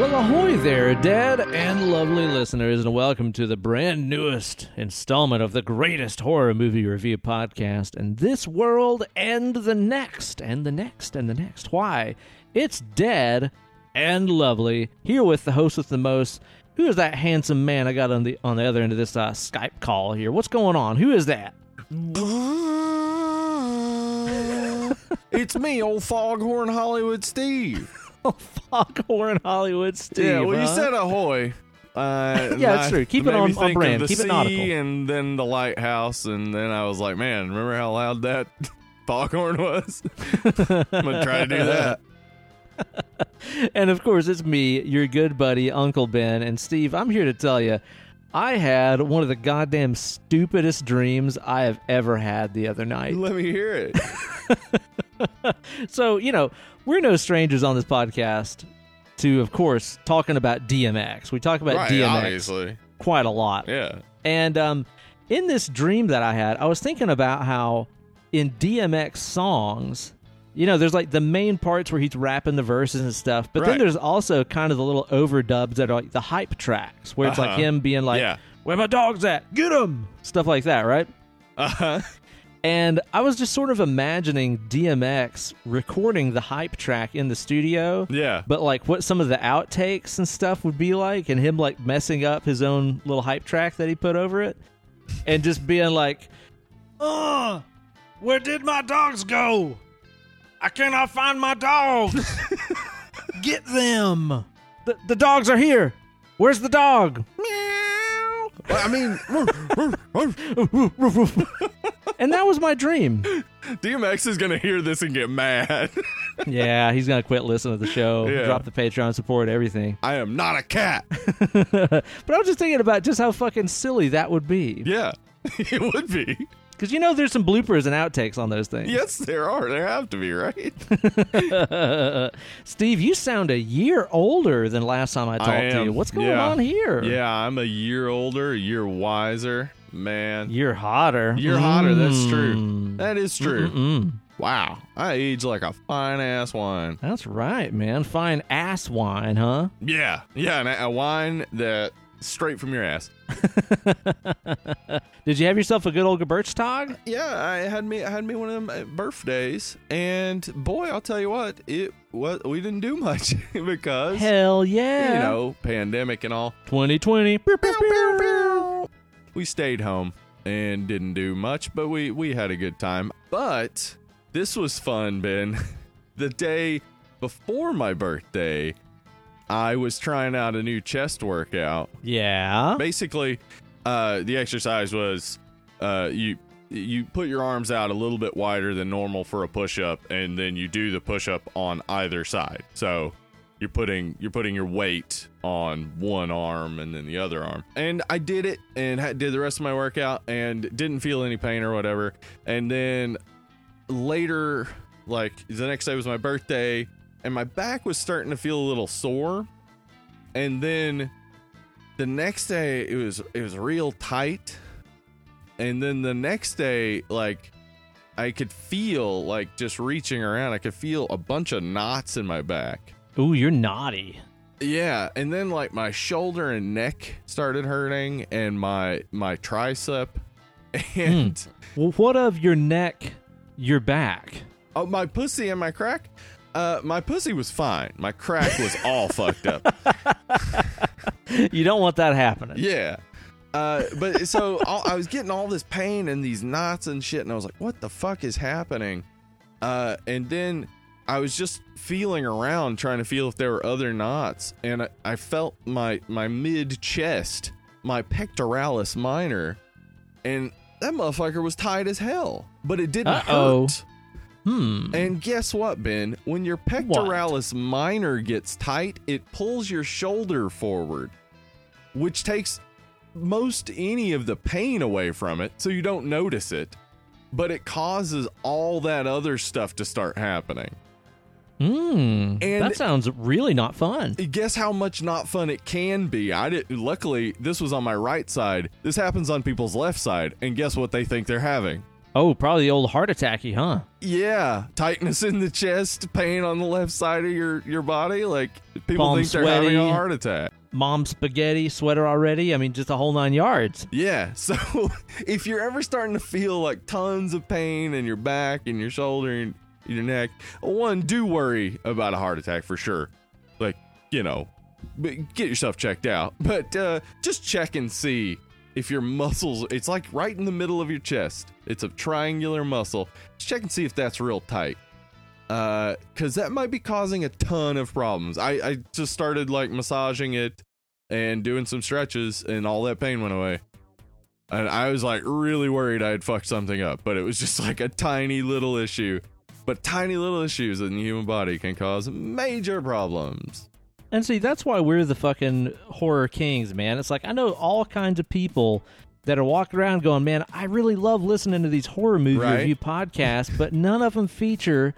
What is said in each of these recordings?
Well, ahoy there, Dead and lovely listeners, and welcome to the brand newest installment of the greatest horror movie review podcast, and this world and the next, and the next, and the next. Why? It's Dead and lovely here with the host with the most. Who is that handsome man I got on the on the other end of this uh, Skype call here? What's going on? Who is that? it's me, old Foghorn Hollywood Steve. Oh, Foghorn Hollywood Steve. yeah, well, you said ahoy. Uh, Yeah, that's I- true. Keep it on- on brand. Keep it nautical. And then the lighthouse, and then I was like, man, remember how loud that foghorn was? I'm gonna try to do that. and of course, it's me, your good buddy, Uncle Ben. And Steve, I'm here to tell you, I had one of the goddamn stupidest dreams I have ever had the other night. Let me hear it. So, you know, we're no strangers on this podcast to, of course, talking about DMX. We talk about right, DMX obviously. quite a lot. Yeah. And um, in this dream that I had, I was thinking about how in DMX songs, you know, there's like the main parts where he's rapping the verses and stuff, but then there's also kind of the little overdubs that are like the hype tracks, where it's like Uh-huh. him being like, Yeah. "Where my dog's at? Get him!" Stuff like that, right? Uh-huh. And I was just sort of imagining DMX recording the hype track in the studio. Yeah. But like what some of the outtakes and stuff would be like, and him like messing up his own little hype track that he put over it, and just being like, "Uh, where did my dogs go? I cannot find my dogs. Get them. The the dogs are here. Where's the dog? Well, I mean, And that was my dream. DMX is gonna hear this and get mad. yeah, he's gonna quit listening to the show, Yeah. drop the Patreon support, everything. I am not a cat. But I was just thinking about just how fucking silly that would be. Yeah, it would be. Because you know there's some bloopers and outtakes on those things. Yes, there are. There have to be, right? Steve, you sound a year older than last time I talked to you. What's going Yeah. on here? Yeah, I'm a year older, a year wiser. Man, You're hotter. you're hotter. That's true. Mm. That is true. Mm-mm. Wow, I age like a fine ass wine. That's right, man. Fine ass wine, huh? Yeah, yeah, and a wine that straight from your ass. Did you have yourself a good old Geburtstag? Yeah, I had me. I had me one of them uh, birthdays, and boy, I'll tell you what, it what we didn't do much because Hell yeah. you know pandemic and all. 2020. Pew, pew, pew. We stayed home and didn't do much, but we we had a good time. But this was fun, Ben. the day before my birthday, I was trying out a new chest workout. Yeah. Basically, uh, the exercise was uh, you you put your arms out a little bit wider than normal for a push up, and then you do the push up on either side. So you're putting you're putting your weight on one arm and then the other arm. And I did it and had, did the rest of my workout and didn't feel any pain or whatever. And then later, like the next day was my birthday, and my back was starting to feel a little sore. And then the next day it was it was real tight. And then the next day, like I could feel like just reaching around, I could feel a bunch of knots in my back. Ooh, you're naughty. Yeah, and then like my shoulder and neck started hurting and my my tricep hmm. and Well, what of your neck, your back? oh my pussy and my crack. Uh my pussy was fine. My crack was all fucked up. You don't want that happening. Yeah. Uh, but so all, I was getting all this pain and these knots and shit, and I was like, "What the fuck is happening?" Uh, and then I was just feeling around, trying to feel if there were other knots, and I, I felt my my mid chest, my pectoralis minor, and that motherfucker was tight as hell, but it didn't Uh-oh. hurt. Hmm. And guess what, Ben? When your pectoralis minor gets tight, it pulls your shoulder forward, which takes most any of the pain away from it, so you don't notice it. But it causes all that other stuff to start happening. Hmm. And- that sounds really not fun. Guess how much not fun it can be. I did luckily this was on my right side. This happens on people's left side, and guess what they think they're having? Oh, probably the old heart attacky, huh? Yeah, tightness in the chest, pain on the left side of your your body. Like people Palm think they're having a heart attack. Mom spaghetti sweater already. I mean, just a whole nine yards. Yeah. So if you're ever starting to feel like tons of pain in your back and your shoulder and your neck, one, do worry about a heart attack for sure. Like, you know, get yourself checked out. But uh, just check and see if your muscles, it's like right in the middle of your chest. It's a triangular muscle. Just check and see if that's real tight. Uh, because that might be causing a ton of problems. I, I just started like massaging it and doing some stretches, and all that pain went away. And I was like really worried I had fucked something up, but it was just like a tiny little issue. But tiny little issues in the human body can cause major problems. And see, that's why we're the fucking horror kings, man. It's like I know all kinds of people that are walking around going, "Man, I really love listening to these horror movie Right. review podcasts," but none of them feature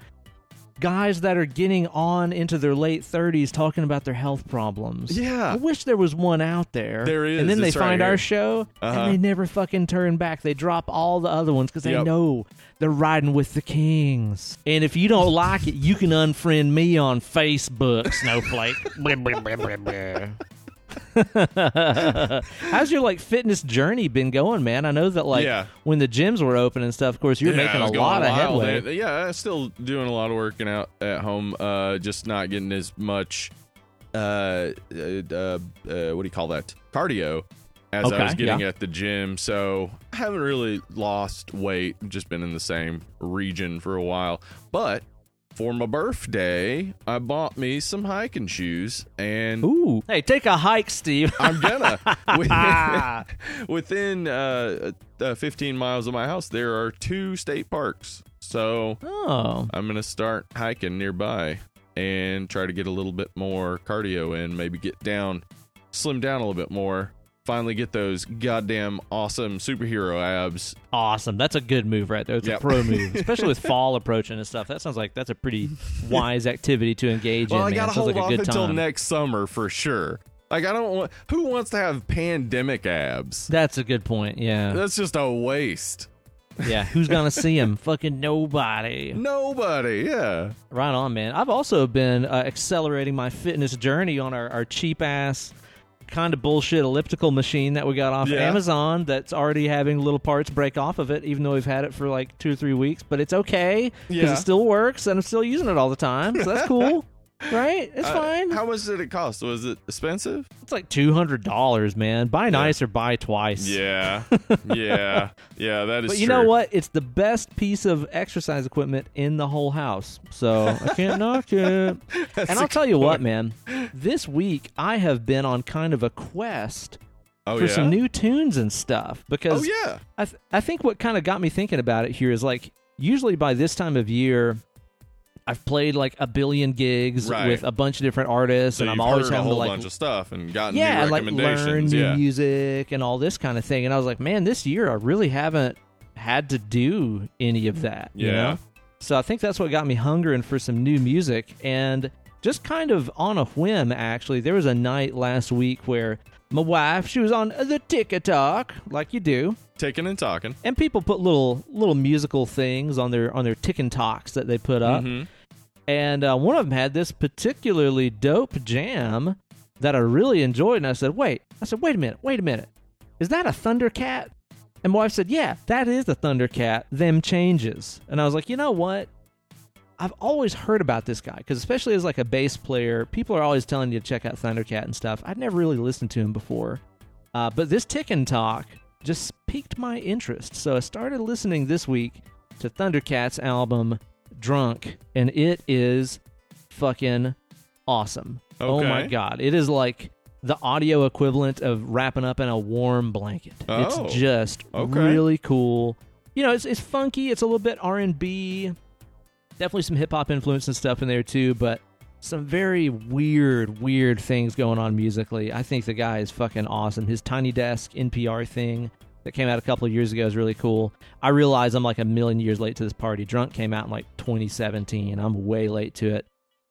guys that are getting on into their late 30s talking about their health problems. Yeah. I wish there was one out there. There is. And then they It's right find our show Uh-huh. and they never fucking turn back. They drop all the other ones because they Yep. know they're riding with the kings. And if you don't like it, you can unfriend me on Facebook, Snowflake. How's your like fitness journey been going, man? I know that like Yeah. when the gyms were open and stuff, of course, you're Yeah, making I a going lot of wild. headway. They- Yeah, I'm still doing a lot of working out at home. Uh, just not getting as much. Uh, uh, uh, uh what do you call that? Cardio. As I Okay, was getting at the gym, so I haven't really lost weight. Just been in the same region for a while. But for my birthday, I bought me some hiking shoes, and Ooh, hey, take a hike, Steve. I'm gonna. within within uh, uh, 15 miles of my house, there are two state parks. So oh, I'm gonna start hiking nearby and try to get a little bit more cardio in. Maybe get down, slim down a little bit more. Finally, get those goddamn awesome superhero abs. awesome! That's a good move right there. It's Yep. a pro move, especially with fall approaching and stuff. That sounds like that's a pretty wise activity to engage Well, in. I man. gotta hold like off until time. next summer for sure. Like I don't want. Who wants to have pandemic abs? That's a good point. Yeah, That's just a waste. yeah. Who's gonna see him? Fucking nobody. Nobody. Yeah. Right on, man. I've also been uh, accelerating my fitness journey on our, our cheap ass kind of bullshit elliptical machine that we got off Yeah. Amazon that's already having little parts break off of it, even though we've had it for like two or three weeks. But it's okay because Yeah. it still works and I'm still using it all the time. So that's cool. right? It's Uh, fine. How much did it cost? Was it expensive? it's like $200, man. Buy nice or buy twice. Yeah. yeah. Yeah, that is But you true. know what? It's the best piece of exercise equipment in the whole house. So I can't knock it. And I'll tell good you what, man. This week I have been on kind of a quest Oh, for yeah? some new tunes and stuff because Oh, yeah. I th- I think what kind of got me thinking about it here is like usually by this time of year I've played like a billion gigs Right. with a bunch of different artists So and I'm always heard a whole to like bunch of stuff and gotten yeah, new like learn new yeah. music and all this kind of thing. And I was like, man, this year I really haven't had to do any of that. you know? So I think that's what got me hungering for some new music. And just kind of on a whim, actually, there was a night last week where my wife, she was on the TikTok, like you do. Taking and talking. And people put little little musical things on their on their Tick Talks that they put up Mhm. And uh, one of them had this particularly dope jam that I really enjoyed. And I said, "Wait!" I said, "Wait a minute! Wait a minute! Is that a Thundercat?" And my wife said, "Yeah, that is a Thundercat. Them changes." And I was like, "You know what? I've always heard about this guy because, especially as like a bass player, people are always telling you to check out Thundercat and stuff. I'd never really listened to him before, uh, but this Tick and Talk just piqued my interest. So I started listening this week to Thundercat's album Drunk, and it is fucking awesome. Oh my god, it is like the audio equivalent of wrapping up in a warm blanket. Oh, it's just okay. really cool. You know, it's it's funky. It's a little bit R and B, definitely some hip hop influence and stuff in there too, but some very weird, weird things going on musically. I think the guy is fucking awesome. His Tiny Desk NPR thing that came out a couple of years ago is really cool. I realize I'm like a million years late to this party. Drunk came out in like 2017. I'm way late to it.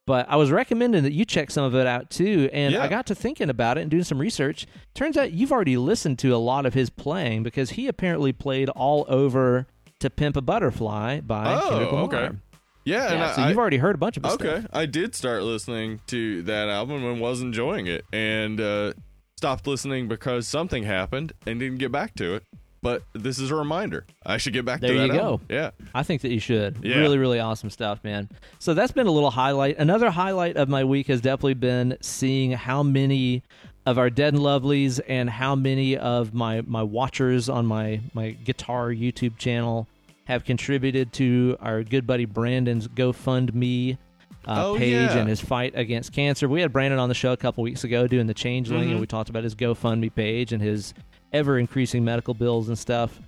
But I was recommending that you check some of it out too. And Yeah. I got to thinking about it and doing some research. Turns out you've already listened to a lot of his playing because he apparently played all over To Pimp a Butterfly by Oh, Kendrick Lamar. okay. Yeah, and Yeah, I, so you've already heard a bunch of his okay. stuff. I did start listening to that album and was enjoying it, and uh, stopped listening because something happened and didn't get back to it. But this is a reminder. I should get back There to that. you go. album. Yeah. I think that you should. Yeah. Really, really awesome stuff, man. So that's been a little highlight. Another highlight of my week has definitely been seeing how many of our dead and lovelies and how many of my my watchers on my my guitar YouTube channel have contributed to our good buddy Brandon's GoFundMe uh, Oh, page yeah. and his fight against cancer. We had Brandon on the show a couple weeks ago doing the Changeling, Mhm. and we talked about his GoFundMe page and his ever increasing medical bills and stuff.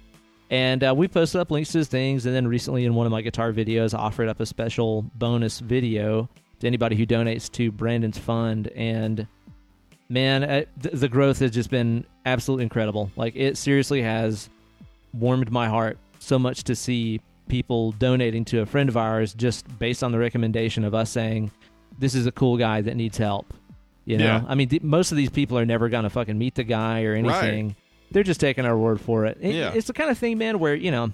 And uh, we posted up links to his things. And then recently, in one of my guitar videos, I offered up a special bonus video to anybody who donates to Brandon's fund. And man, uh, th- the growth has just been absolutely incredible. Like, it seriously has warmed my heart so much to see people donating to a friend of ours just based on the recommendation of us saying, this is a cool guy that needs help. You know, Yeah. I mean, th- most of these people are never going to fucking meet the guy or anything. They're just taking our word for it. It- Yeah. It's the kind of thing, man, where, you know,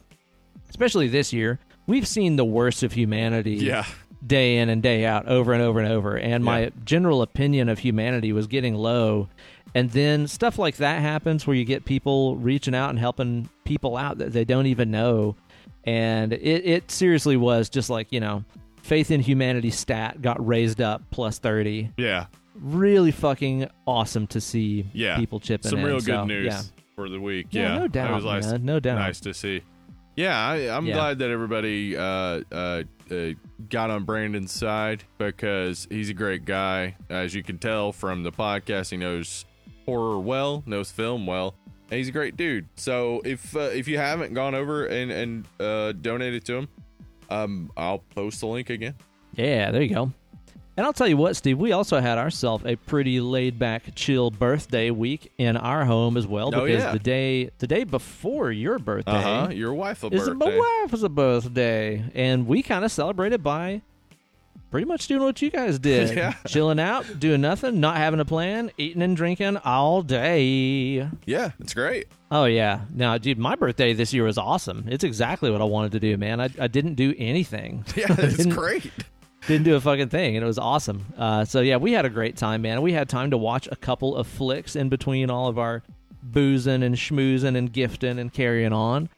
especially this year, we've seen the worst of humanity Yeah. day in and day out, over and over and over. And my Yeah. general opinion of humanity was getting low. And then stuff like that happens where you get people reaching out and helping people out that they don't even know. And it, it seriously was just like, you know, faith in humanity stat got raised up plus 30. Yeah. Really fucking awesome to see Yeah. people chipping Some in. real good So, news Yeah. for the week. Yeah, Yeah. no doubt, was nice, man. No doubt. nice to see. Yeah, I, I'm Yeah. glad that everybody uh, uh, uh, got on Brandon's side because he's a great guy. As you can tell from the podcast, he knows horror well, knows film well, and he's a great dude. So if uh, if you haven't gone over and and uh, donated to him, um, I'll post the link again. Yeah, there you go. And I'll tell you what, Steve, we also had ourselves a pretty laid back, chill birthday week in our home as well. Oh, Because yeah. the day the day before your birthday Uh huh. Your wife a is birthday. my wife's a birthday. And we kind of celebrated by pretty much doing what you guys did. Yeah. Chilling out, doing nothing, not having a plan, eating and drinking all day. Yeah, it's great. Oh yeah. Now, dude, my birthday this year was awesome. It's exactly what I wanted to do, man. I, I didn't do anything. Yeah, it's great. didn't do a fucking thing and it was awesome uh, so yeah we had a great time man we had time to watch a couple of flicks in between all of our boozing and schmoozing and gifting and carrying on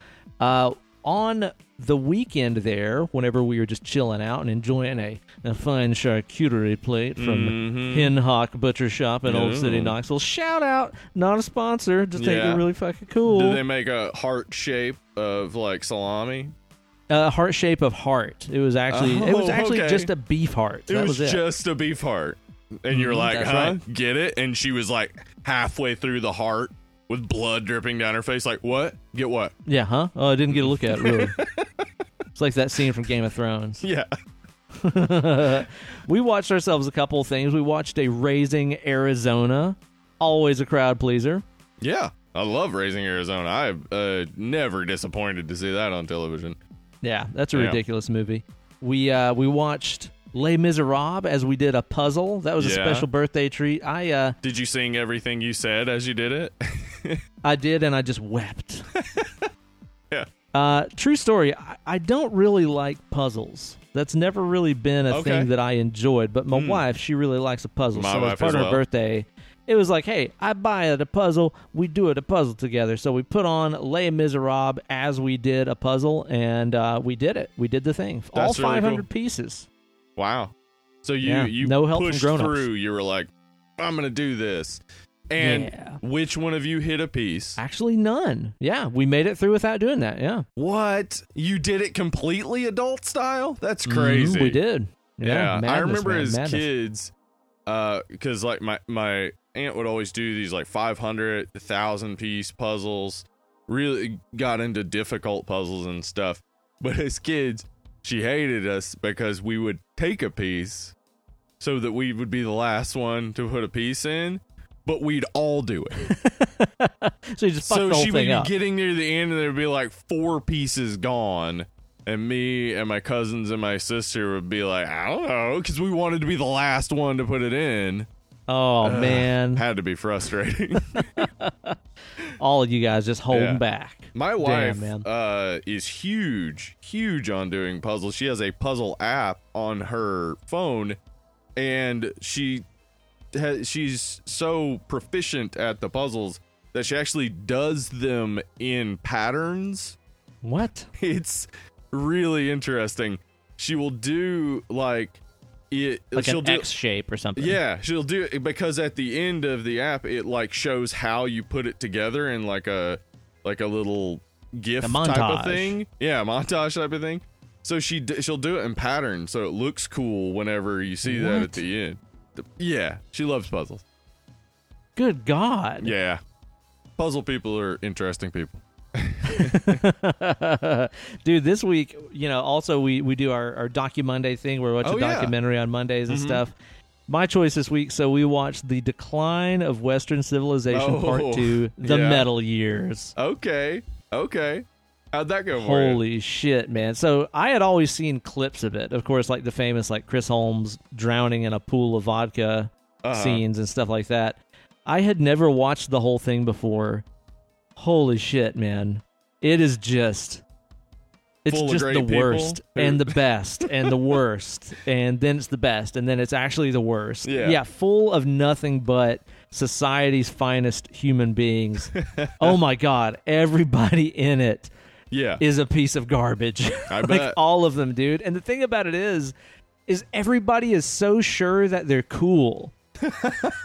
uh, on the weekend there whenever we were just chilling out and enjoying a, a fine charcuterie plate from Mhm. Hen Hawk Butcher Shop in Old City Knoxville shout out not a sponsor just think Yeah. they're really fucking cool Did they make a heart shape of like salami? uh, heart shape of heart it was actually it was Oh, actually okay. just a beef heart It that was, was, it just a beef heart. And you're Mhm, like, huh? right. Get it? And she was like halfway through the heart with blood dripping down her face. Like, what? Get what? Yeah, huh? Oh, I didn't get a look at it, really. it's like that scene from Game of Thrones. Yeah. we watched ourselves a couple of things. We watched a Raising Arizona, always a crowd pleaser. Yeah. I love Raising Arizona. I'm uh, never disappointed to see that on television. Yeah, that's a Yeah. ridiculous movie. We uh, we watched Les Miserables as we did a puzzle. That was a special birthday treat. I uh, Did you sing everything you said as you did it? I did, and I just wept. Yeah. Uh, true story. I, I don't really like puzzles. That's never really been a Okay. thing that I enjoyed. But my Hmm. wife, she really likes a puzzle. My so wife as part of her birthday, it was like, hey, I buy it a puzzle. We do it a puzzle together. So we put on Les Miserables as we did a puzzle, and uh, we did it. We did the thing. All That's really 500 cool. pieces. wow. So you Yeah, you no help pushed through. You were like, I'm gonna do this. And Yeah. which one of you hit a piece? Actually, none. Yeah, we made it through without doing that. Yeah, What? You did it completely adult style? That's Mhm, crazy. we did. Yeah, I madness, remember man, as madness. kids, because like my my aunt would always do these like 500, 1,000 piece puzzles. Really got into difficult puzzles and stuff. But as kids, she hated us because we would take a piece so that we would be the last one to put a piece in, but we'd all do it. So you just so she would be up. getting near the end and there'd be like four pieces gone and me and my cousins and my sister would be like i don't know because we wanted to be the last one to put it in Oh Ugh, man, had to be frustrating. all of you guys just holding Yeah. back. My wife man. uh, is huge, huge on doing puzzles. She has a puzzle app on her phone, and she ha- she's so proficient at the puzzles that she actually does them in patterns. What? It's really interesting. She will do like it. Like she'll an do X shape or something? yeah, she'll do it because at the end of the app, it like shows how you put it together in like a like a little GIF A type of thing. Yeah, montage type of thing. So she d- she'll do it in pattern, so it looks cool whenever you see that at the end. Yeah, she loves puzzles. Good God. Yeah, puzzle people are interesting people. Dude, this week, you know, also we, we do our, our Docu Monday thing where we watch Oh, a yeah. documentary on Mondays and Mhm. stuff. My choice this week, so we watched The Decline of Western Civilization Oh, Part 2, The yeah. Metal Years. Okay, okay. How'd that go? Holy shit, man. So I had always seen clips of it. Of course, like the famous like Chris Holmes drowning in a pool of vodka Uh-huh. scenes and stuff like that. I had never watched the whole thing before. Holy shit, man. It is just it's Full just the worst and the best and the worst and then it's the best and then it's actually the worst. Yeah. Yeah, full of nothing but society's finest human beings. oh my god, everybody in it Yeah, is a piece of garbage. I like bet. all of them, dude. And the thing about it is, is everybody is so sure that they're cool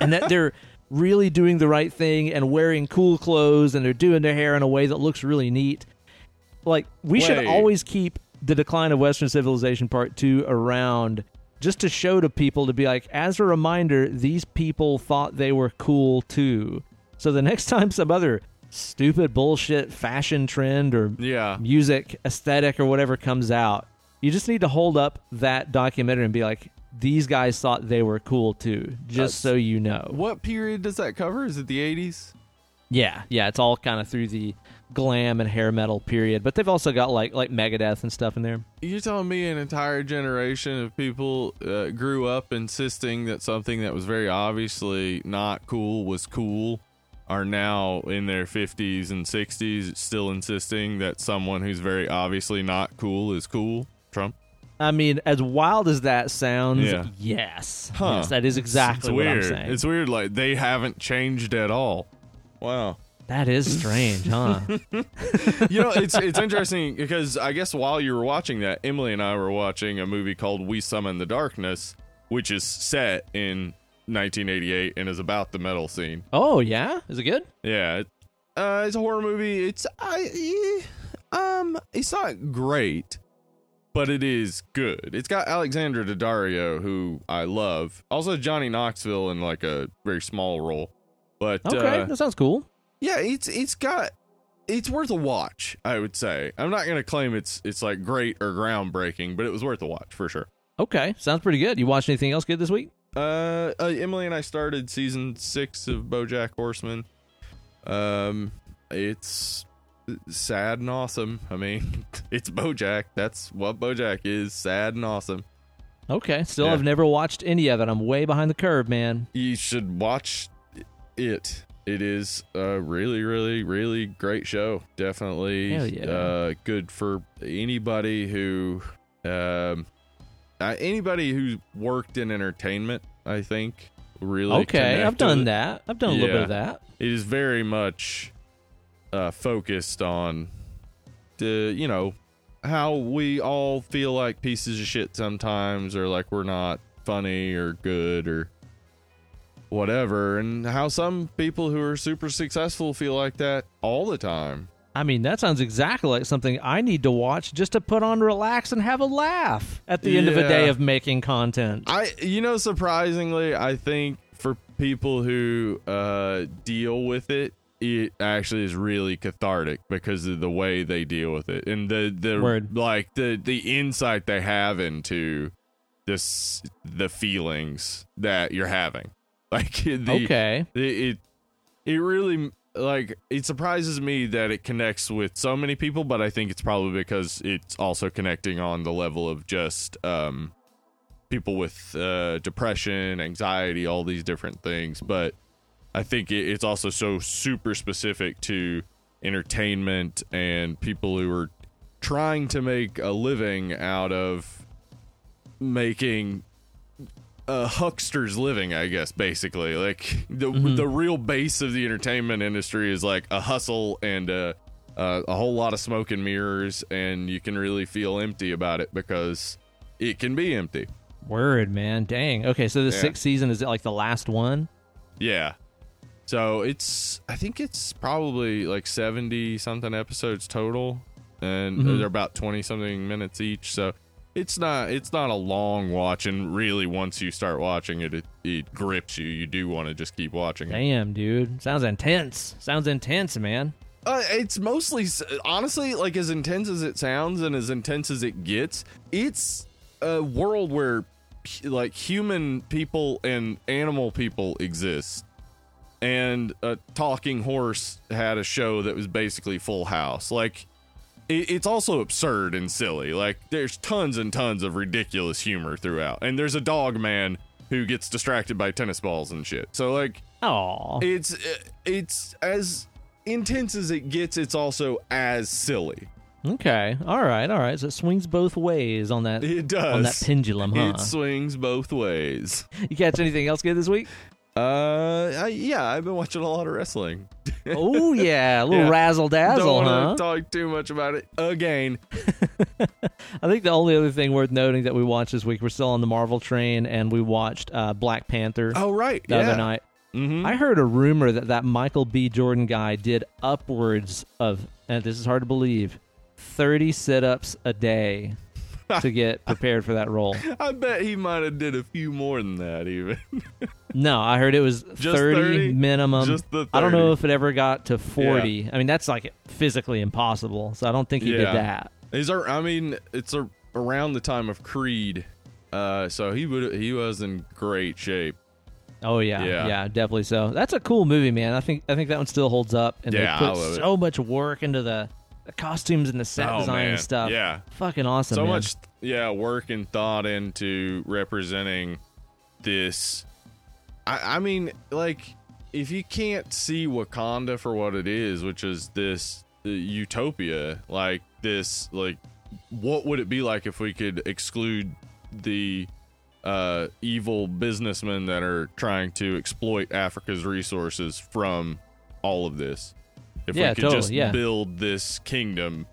and that they're really doing the right thing and wearing cool clothes and they're doing their hair in a way that looks really neat. Like we should always keep the decline of Western civilization part two around just to show to people to be like, as a reminder, these people thought they were cool too. So the next time some other stupid bullshit fashion trend or yeah. music aesthetic or whatever comes out, you just need to hold up that documentary and be like, these guys thought they were cool too, just That's- so you know. What period does that cover? Is it the eighties? Yeah, yeah, it's all kind of through the glam and hair metal period, but they've also got like like Megadeth and stuff in there. You're telling me an entire generation of people uh, grew up insisting that something that was very obviously not cool was cool are now in their 50s and 60s still insisting that someone who's very obviously not cool is cool? Trump? I mean, as wild as that sounds, Yeah. yes, Huh. yes, that is exactly it's what weird. I'm saying. It's weird. Like they haven't changed at all. Wow. that is strange, huh? you know, it's it's interesting because I guess while you were watching that, Emily and I were watching a movie called We Summon the Darkness, which is set in 1988 and is about the metal scene. oh yeah, is it good? Yeah, it, uh, it's a horror movie. It's I eh, um, it's not great, but it is good. It's got Alexandra Daddario, who I love. Also Johnny Knoxville in like a very small role. But Okay, uh, that sounds cool. yeah, it's it's got it's worth a watch. I would say. I'm not gonna claim it's it's like great or groundbreaking, but it was worth a watch for sure. Okay, sounds pretty good. You watched anything else good this week? Uh, uh Emily and I started season six of BoJack Horseman. Um, it's sad and awesome. I mean, it's BoJack. That's what BoJack is. Sad and awesome. Okay, still Yeah. have never watched any of it. I'm way behind the curve, man. You should watch it. It is a really, really, really great show. Definitely yeah. uh, good for anybody who, um, uh, anybody who's worked in entertainment. I think really. Okay, I've done it. that. I've done a little bit of that. It is very much uh, focused on the, you know, how we all feel like pieces of shit sometimes, or like we're not funny or good or whatever, and how some people who are super successful feel like that all the time. I mean, that sounds exactly like something I need to watch just to put on, relax, and have a laugh at the end of a day of making content. I, you know, surprisingly, I think for people who uh, deal with it, it actually is really cathartic because of the way they deal with it and the the Word. like the the insight they have into this the feelings that you're having. Like the, okay. it, it it really like it surprises me that it connects with so many people but i think it's probably because it's also connecting on the level of just um people with uh, depression, anxiety, all these different things. But I think it, it's also so super specific to entertainment and people who are trying to make a living out of making a huckster's living, I guess, basically. Like the mm-hmm. the real base of the entertainment industry is like a hustle and a, a a whole lot of smoke and mirrors, and you can really feel empty about it because it can be empty. Word, man. Dang. Okay, so the Yeah. sixth season is it like the last one? Yeah. So it's I think it's probably like 70 something episodes total and Mhm. they're about 20 something minutes each. So it's not it's not a long watch and really once you start watching it it, it grips you. You do want to just keep watching it. Damn, dude. Sounds intense. Sounds intense, man. Uh, it's mostly honestly like as intense as it sounds and as intense as it gets. It's a world where like human people and animal people exist. And a talking horse had a show that was basically Full House. Like it's also absurd and silly. Like there's tons and tons of ridiculous humor throughout. And there's a dog man who gets distracted by tennis balls and shit. So like Oh, it's uh, it's as intense as it gets it's also as silly okay. All right, all right. So it swings both ways on that it does on that pendulum, huh? it swings both ways You catch anything else good this week? Uh I, yeah i've been watching a lot of wrestling oh yeah, a little Yeah. razzle dazzle, don't huh? want to talk too much about it again I think the only other thing worth noting that we watched this week, we're still on the Marvel train, and we watched uh, Black Panther oh right the yeah other night. mm-hmm. I heard a rumor that that Michael B. Jordan guy did upwards of, and this is hard to believe, 30 sit ups a day to get prepared for that role. I bet he might have did a few more than that even No, I heard it was 30, 30? minimum. Just the I don't know if it ever got to 40. I mean, that's like physically impossible. So I don't think he did Yeah. that. Is there? I mean, it's a, around the time of Creed, uh, so he would he was in great shape. Oh yeah, Yeah. yeah, definitely so. That's a cool movie, man. I think I think that one still holds up, and Yeah, they put so much work into the, the costumes and the set Oh, design man. and stuff. Yeah. fucking awesome. so man. much, yeah, work and thought into representing this. I, I mean, like, if you can't see Wakanda for what it is, which is this uh, utopia, like this, like, what would it be like if we could exclude the uh, evil businessmen that are trying to exploit Africa's resources from all of this? If Yeah, we could totally, just yeah. build this kingdom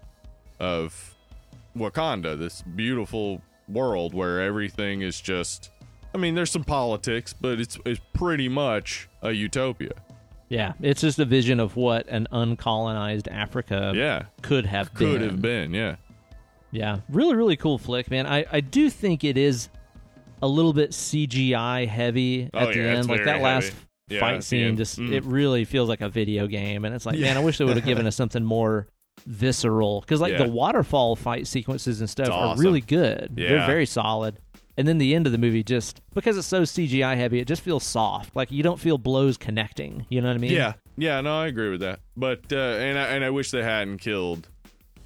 of Wakanda, this beautiful world where everything is just I mean, there's some politics, but it's it's pretty much a utopia. Yeah, it's just a vision of what an uncolonized Africa Yeah. could have Could been. have been, yeah. Yeah, really, really cool flick, man. I, I do think it is a little bit CGI heavy Oh, at the yeah, end. Like that last heavy. Yeah, fight scene, just Mm. it really feels like a video game, and it's like, Yeah. man, I wish they would have given us something more visceral because like the waterfall fight sequences and stuff It's are really good. They're very solid. And then the end of the movie just because it's so CGI heavy, it just feels soft. Like you don't feel blows connecting. You know what I mean? Yeah. Yeah, no, I agree with that. But uh and I and I wish they hadn't killed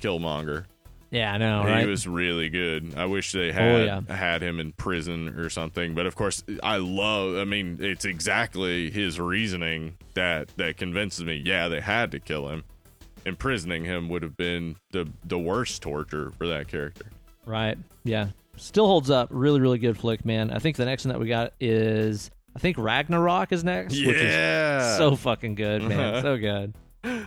Killmonger. Yeah, I know, right? He was really good. I wish they Oh, had yeah. had him in prison or something. But of course, I love. I mean, it's exactly his reasoning that that convinces me. Yeah, they had to kill him. Imprisoning him would have been the the worst torture for that character. Right. Yeah. Still holds up. Really, really good flick, man. I think the next one that we got is I think Ragnarok is next, which is Yeah. so fucking good, man. So good.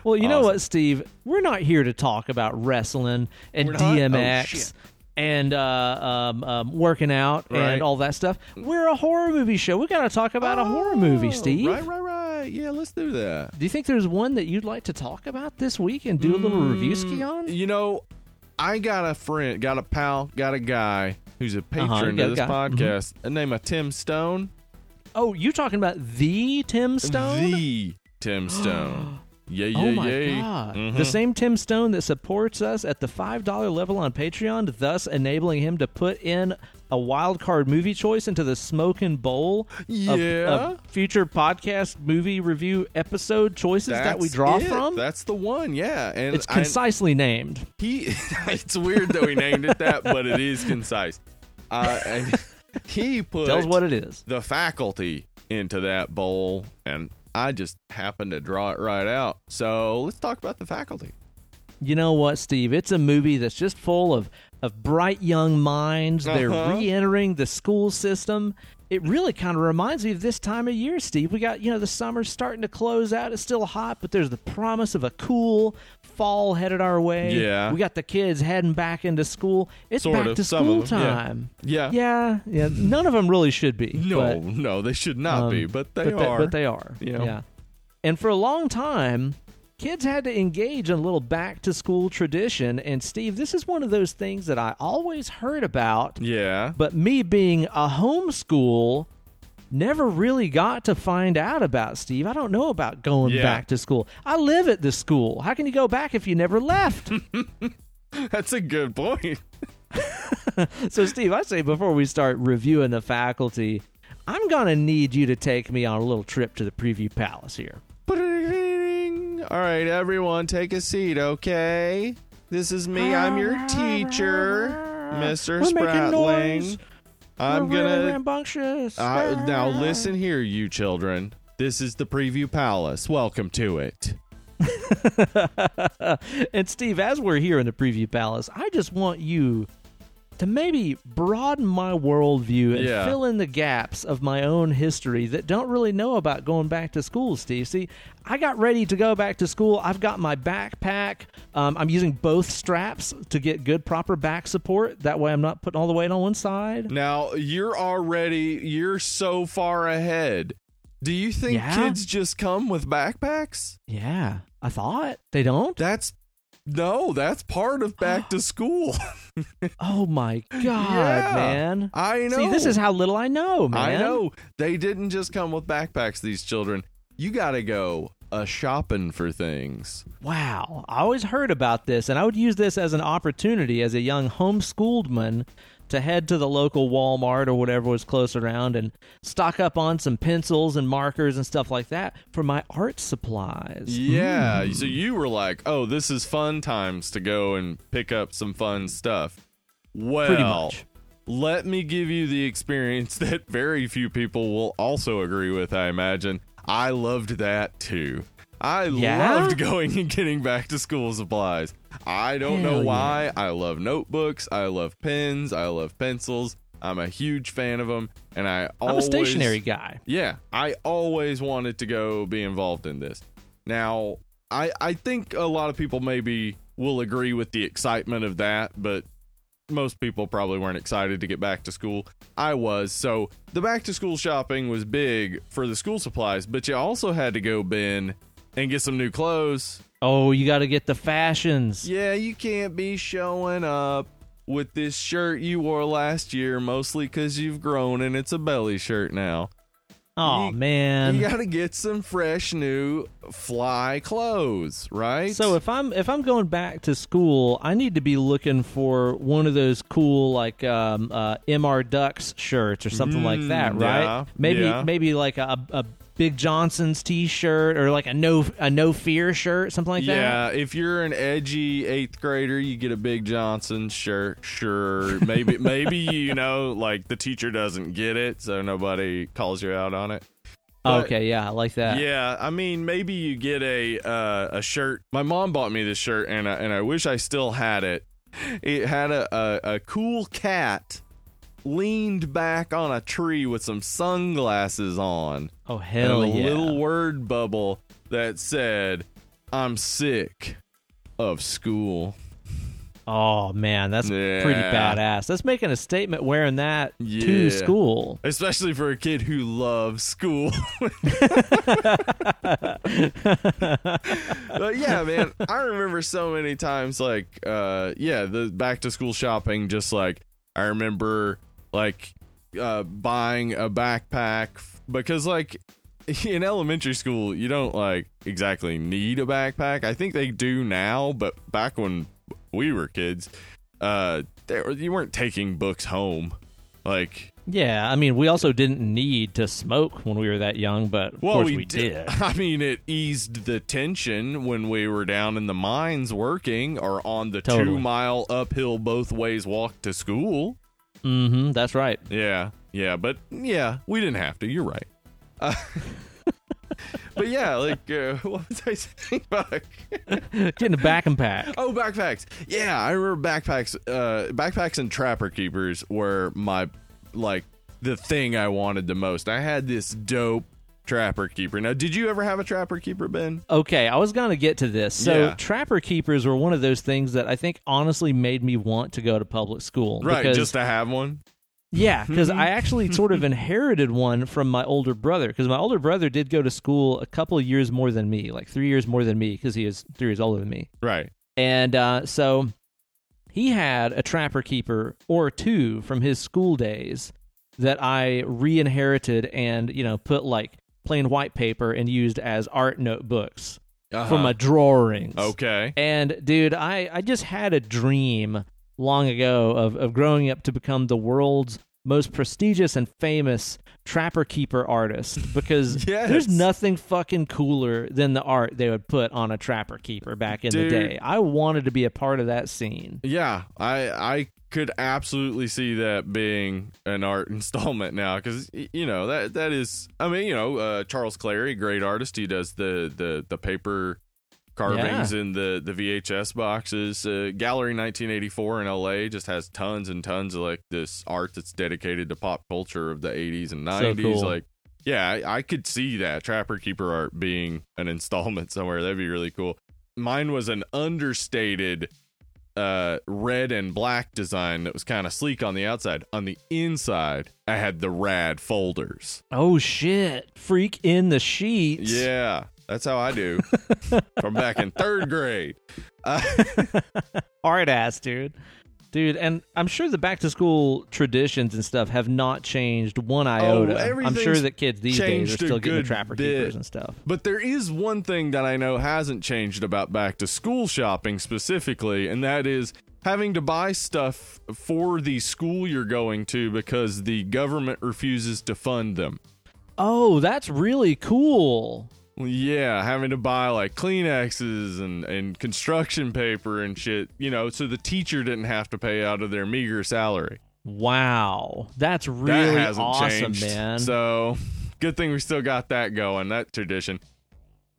Well, you know what, Steve? We're not here to talk about wrestling and We're? Oh, DMX and uh, um, um, working out Right. and all that stuff. We're a horror movie show. We got to talk about a horror movie, Oh, Steve. Right, right, right. Yeah, let's do that. Do you think there's one that you'd like to talk about this week and do a little review ski Mm, on? You know, I got a friend, got a pal, got a guy who's a patron Uh-huh, of this guy. Mhm. podcast. A name of Tim Stone. Oh, you talking about the Tim Stone? The Tim Stone. yeah, yeah, Oh my yeah. god! Mhm. The same Tim Stone that supports us at the five dollar level on Patreon, thus enabling him to put in a wild card movie choice into the smoking bowl of, Yeah. of future podcast movie review episode choices that we draw it. from. That's the one, yeah. And it's I- concisely named. he, it's weird that we named it that, but it is concise. Uh, and he put Tell us what it is. the faculty into that bowl, and I just happened to draw it right out. So let's talk about the faculty. You know what, Steve? It's a movie that's just full of of bright young minds. They're Uh-huh. re-entering the school system. It really kind of reminds me of this time of year, Steve. We got, you know, the summer's starting to close out. It's still hot, but there's the promise of a cool fall headed our way. Yeah. We got the kids heading back into school. It's Sort back of, to school them, yeah. time. Yeah. Yeah, yeah. None of them really should be. No, but- no, they should not um, be, but they but are. but they are. You know? Yeah. And for a long time, kids had to engage in a little back to school tradition. And Steve, this is one of those things that I always heard about, yeah. but me being a homeschool never really got to find out about Steve. I don't know about going Yeah. back to school. I live at the school. How can you go back if you never left? That's a good point. so Steve, I say before we start reviewing the faculty, I'm going to need you to take me on a little trip to the preview palace here. All right, everyone, take a seat, okay? This is me. I'm your teacher, ah. Mr. We're Spratling. I'm We're gonna. rambunctious. Uh, now listen here, you children. This is the preview palace. Welcome to it. and Steve, as we're here in the preview palace, I just want you to maybe broaden my worldview and Yeah. fill in the gaps of my own history that don't really know about going back to school, Steve. See, I got ready to go back to school. I've got my backpack. Um, I'm using both straps to get good, proper back support. That way I'm not putting all the weight on one side. Now you're already. You're so far ahead. Do you think Yeah? kids just come with backpacks? Yeah, I thought. They don't? That's no. That's part of back to school. Oh my God, Yeah. man. I know. See, this is how little I know, man. I know they didn't just come with backpacks. These children, you got to go uh, shopping for things. Wow. I always heard about this, and I would use this as an opportunity as a young homeschooled man to head to the local Walmart or whatever was close around and stock up on some pencils and markers and stuff like that for my art supplies. Yeah. Mm. So you were like, "Oh, this is fun times to go and pick up some fun stuff." Well, Pretty much. let me give you the experience that very few people will also agree with. I imagine. I loved that too. I Yeah? loved going and getting back to school supplies. I don't know Hell why. I love notebooks. I love pens. I love pencils. I'm a huge fan of them, and I I'm a stationary guy. yeah, I always wanted to go be involved in this. Now, I I think a lot of people maybe will agree with the excitement of that, but most people probably weren't excited to get back to school. I was. So, the back to school shopping was big for the school supplies, but you also had to go bin and get some new clothes. Oh, you got to get the fashions. Yeah, you can't be showing up with this shirt you wore last year mostly cuz you've grown and it's a belly shirt now. Oh, You- man. you gotta get some fresh new fly clothes, right? So if I'm if I'm going back to school, I need to be looking for one of those cool like um, uh, Mr. Ducks shirts or something like that, Mm, right? yeah, maybe yeah. maybe like a, a Big Johnson's T-shirt or like a no a no fear shirt, something like that. yeah, if you're an edgy eighth grader, you get a Big Johnson shirt. Sure, maybe maybe you know, like the teacher doesn't get it, so nobody calls you out on it. But- okay, yeah, I like that. Yeah, I mean, maybe you get a uh, a shirt. My mom bought me this shirt, and I, and I wish I still had it. It had a, a, a cool cat leaned back on a tree with some sunglasses on, Oh hell and a yeah! little word bubble that said, "I'm sick of school." oh man, that's pretty badass. That's making a statement wearing that Yeah. to school. Especially for a kid who loves school. but yeah, man, I remember so many times like uh yeah, the back to school shopping just like I remember like uh buying a backpack because like in elementary school you don't like exactly need a backpack. I think they do now, but back when we were kids, uh there you weren't taking books home. Like Yeah, I mean, we also didn't need to smoke when we were that young, but of Well, course we, we, did. did. I mean, it eased the tension when we were down in the mines working or on the Totally. two mile uphill both ways walk to school. Mm-hmm. That's right. Yeah. Yeah, but yeah, we didn't have to. You're right. Uh, but yeah, like uh, what was I saying about? Getting a backpack. oh, backpacks. Yeah, I remember backpacks. Uh, backpacks and trapper keepers were my like the thing I wanted the most. I had this dope trapper keeper. Now, did you ever have a trapper keeper, Ben? Okay, I was gonna get to this. So Yeah. trapper keepers were one of those things that I think honestly made me want to go to public school. Right, because- just to have one. Yeah, because I actually sort of inherited one from my older brother. Because my older brother did go to school a couple of years more than me, like three years more than me, because he is three years older than me. Right. And uh, so he had a trapper keeper or two from his school days that I re-inherited and you know put like plain white paper and used as art notebooks for Uh-huh. my drawings. Okay. And dude, I, I just had a dream long ago of, of growing up to become the world's most prestigious and famous trapper keeper artist because Yes. there's nothing fucking cooler than the art they would put on a trapper keeper back in Dude. the day. I wanted to be a part of that scene. Yeah, I I could absolutely see that being an art installment now because you know that that is. I mean, you know, uh, Charles Clary, great artist. He does the the the paper carvings in the the VHS boxes. Uh, Gallery 1984 in LA just has tons and tons of like this art that's dedicated to pop culture of the 80s and 90s. cool. Like, yeah, I, I could see that Trapper Keeper art being an installment somewhere. That'd be really cool. Mine was an understated uh red and black design that was kind of sleek on the outside. On the inside, I had the rad folders. Oh shit. Freak in the sheets. Yeah, that's how I do. From back in third grade. Uh, Art ass, dude. Dude, and I'm sure the back to school traditions and stuff have not changed one iota. I'm sure Oh, that kids these days are still getting trapper bit. keepers and stuff. But there is one thing that I know hasn't changed about back to school shopping specifically, and that is having to buy stuff for the school you're going to because the government refuses to fund them. Oh, that's really cool. Yeah, having to buy like Kleenexes and, and construction paper and shit, you know, so the teacher didn't have to pay out of their meager salary. Wow. That's really that awesome, changed. man. So good thing we still got that going, that tradition.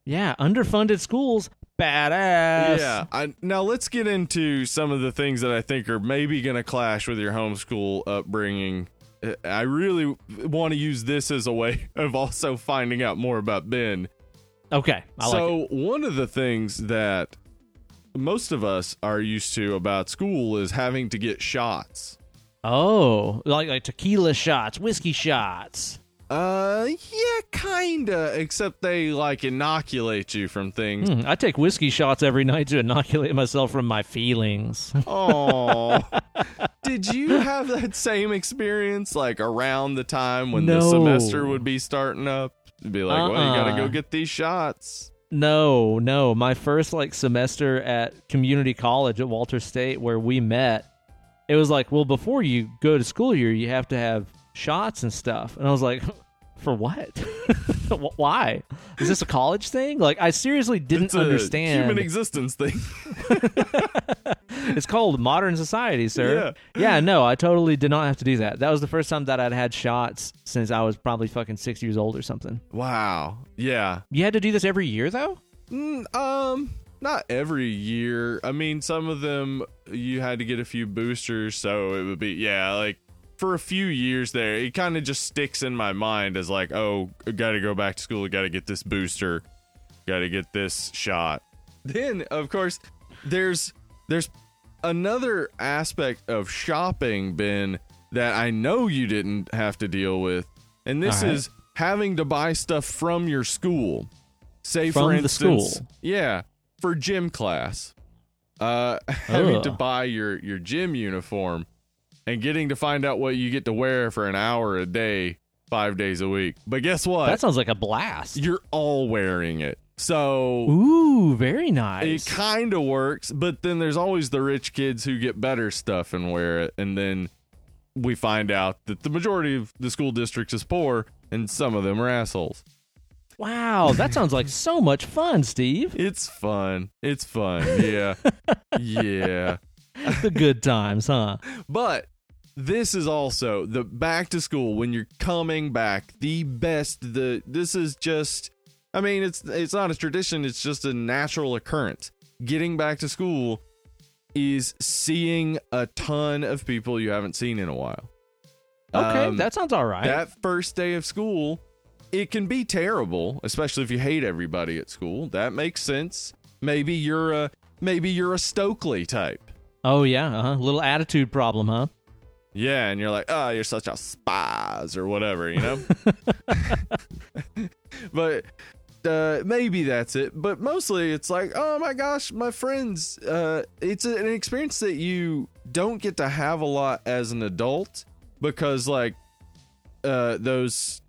yeah, underfunded schools, badass. Yeah. I, now let's get into some of the things that I think are maybe going to clash with your homeschool upbringing. I really want to use this as a way of also finding out more about Ben. Okay. I like so it. one of the things that most of us are used to about school is having to get shots. Oh, like like tequila shots, whiskey shots. Uh, yeah, kinda. Except they like inoculate you from things. Hmm, I take whiskey shots every night to inoculate myself from my feelings. Oh, did you have that same experience like around the time when the semester would be starting up? Be like, well, you gotta go Uh-uh. get these shots. No, no. My first like semester at community college at Walters State where we met, it was like, well, before you go to school here, you have to have shots and stuff. And I was like, for what? Why? Is this a college thing? Like, I seriously didn't It's understand. human existence thing. it's called modern society, sir. Yeah. no, I totally did not have to do that. That was the first time that I'd had shots since I was probably fucking six years old or something. wow. Yeah. You had to do this every year, though? Mm, um, not every year. I mean, some of them you had to get a few boosters, so it would be yeah, like for a few years there, it kind of just sticks in my mind as like, oh, got to go back to school, got to get this booster, got to get this shot. Then, of course, there's there's another aspect of shopping, Ben, that I know you didn't have to deal with, and this right. is having to buy stuff from your school. Say From for the instance, school? yeah, for gym class, uh, having to buy your your gym uniform and getting to find out what you get to wear for an hour a day, five days a week. But guess what? That sounds like a blast. You're all wearing it, so Ooh, very nice. it kind of works, but then there's always the rich kids who get better stuff and wear it, and then we find out that the majority of the school district is poor, and some of them are assholes. Wow, that sounds like so much fun, Steve. It's fun. It's fun. Yeah, yeah. The good times, huh? But this is also the back to school when you're coming back the best the this is just i mean it's it's not a tradition it's just a natural occurrence getting back to school is seeing a ton of people you haven't seen in a while Okay, Um, that sounds all right. that first day of school it can be terrible especially if you hate everybody at school that makes sense maybe you're a maybe you're a stokely type oh yeah, uh-huh. little attitude problem, huh? Yeah, and you're like, oh, you're such a spaz or whatever, you know? but uh, maybe that's it. But mostly it's like, oh my gosh, my friends. Uh, it's an experience that you don't get to have a lot as an adult because, like, uh, those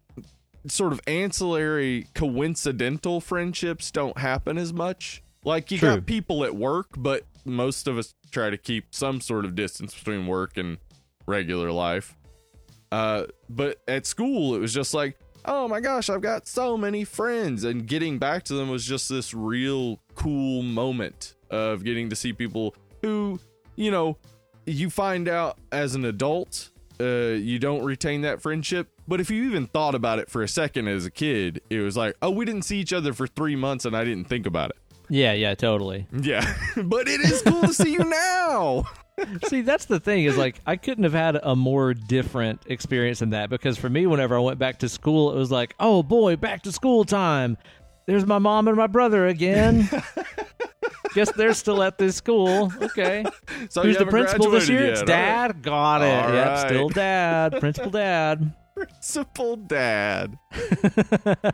sort of ancillary coincidental friendships don't happen as much. Like, you True. got people at work, but most of us try to keep some sort of distance between work and regular life. Uh, but at school, it was just like, oh my gosh, I've got so many friends, and getting back to them was just this real cool moment of getting to see people who, you know, you find out as an adult, uh, you don't retain that friendship. But if you even thought about it for a second as a kid, it was like, oh, we didn't see each other for three months, and I didn't think about it. Yeah, yeah, totally. Yeah, but it is cool to see you now. See, that's the thing is like I couldn't have had a more different experience than that because for me, whenever I went back to school, it was like, oh boy, back to school time. There's my mom and my brother again. Guess they're still at this school. Okay. So Who's the principal this year? yet, It's dad. Got it. All yep, right. still dad. Principal dad. Principal Dad. that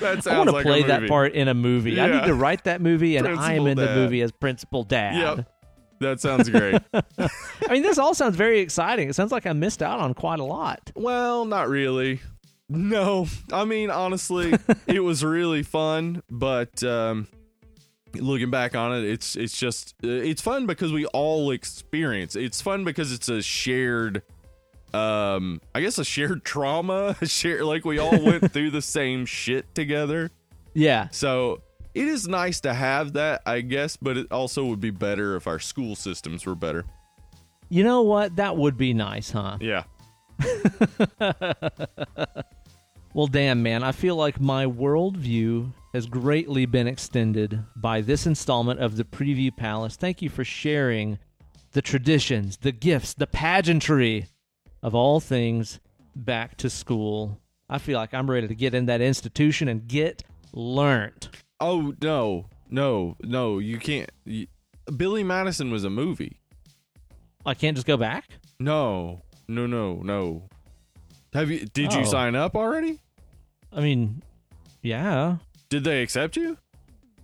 sounds I want to like play that part in a movie. I need to write that movie, and I am Principal in the movie as Principal Dad. Yep. That sounds great. I mean, this all sounds very exciting. It sounds like I missed out on quite a lot. well, not really. No, I mean honestly, it was really fun, but um, looking back on it, it's it's just uh, it's fun because we all experience. It's fun because it's a shared, um, I guess a shared trauma. A share like we all went through the same shit together. Yeah. So it is nice to have that, I guess, but it also would be better if our school systems were better. You know what? That would be nice, huh? Yeah. Well, damn, man. I feel like my worldview has greatly been extended by this installment of the Preview Palace. Thank you for sharing the traditions, the gifts, the pageantry of all things back to school. I feel like I'm ready to get in that institution and get learned. Oh no, no, no! You can't. y Billy Madison was a movie. I can't just go back? No, no, no, no. Have you? Did you Oh. sign up already? I mean, yeah. Did they accept you?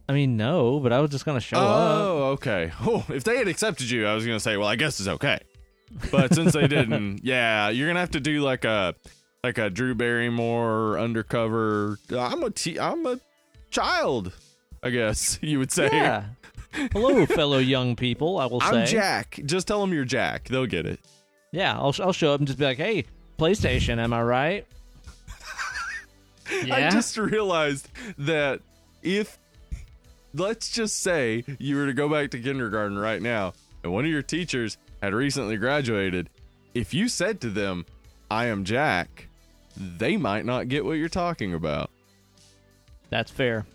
I mean, no, but I was just going to show up. oh, okay. Oh, if they had accepted you, I was gonna say, well, I guess it's okay. But since they didn't, yeah, you're gonna have to do like a like a Drew Barrymore undercover. I'm a t- I'm a child, I guess you would say. Yeah. Hello, fellow young people, I will say. I'm Jack. Just tell them you're Jack. They'll get it. Yeah, I'll, I'll show up and just be like, hey, PlayStation, am I right? I just realized that if let's just say you were to go back to kindergarten right now and one of your teachers had recently graduated, if you said to them, "I am Jack," they might not get what you're talking about. That's fair.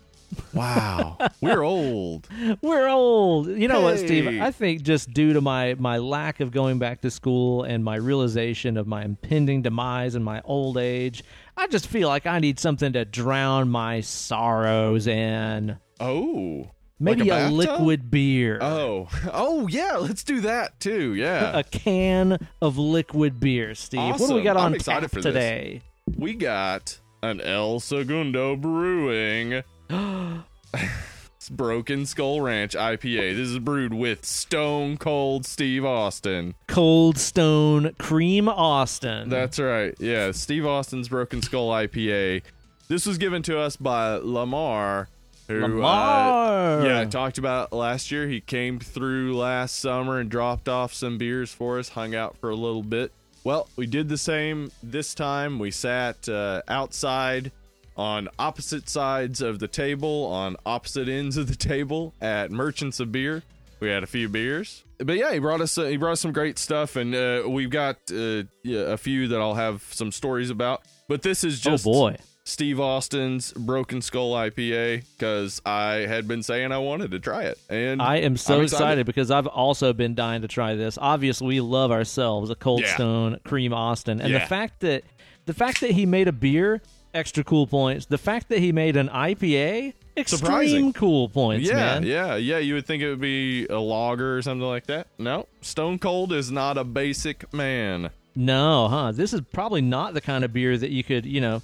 Wow, we're old. We're old. You know what, Steve? I think just due to my my lack of going back to school and my realization of my impending demise and my old age, I just feel like I need something to drown my sorrows in. Oh, Maybe Like a a, liquid beer. oh, oh yeah. Let's do that too. Yeah, a can of liquid beer, Steve. What do we Awesome. got on tap for this. today? we got an El Segundo Brewing. Broken Skull Ranch IPA. This is brewed with Stone Cold Steve Austin. Cold Stone Cream Austin. That's right. Yeah, Steve Austin's Broken Skull IPA. This was given to us by Lamar. Who, uh, yeah, I talked about last year. He came through last summer and dropped off some beers for us, hung out for a little bit. Well, we did the same this time. We sat uh, outside on opposite sides of the table, on opposite ends of the table at Merchants of Beer. We had a few beers. but yeah, he brought us uh, he brought us some great stuff, and uh, we've got uh, yeah, a few that I'll have some stories about. But this is just oh boy. Steve Austin's Broken Skull IPA because I had been saying I wanted to try it, and I am so I'm excited. because I've also been dying to try this. Obviously, we love ourselves a Cold Yeah. Stone Cream Austin, and the fact that the fact that he made a beer, extra cool points. The fact that he made an IPA, extreme Surprising. cool points, yeah, man. yeah, yeah. You would think it would be a lager or something like that. No, Stone Cold is not a basic man. No, huh? This is probably not the kind of beer that you could, you know,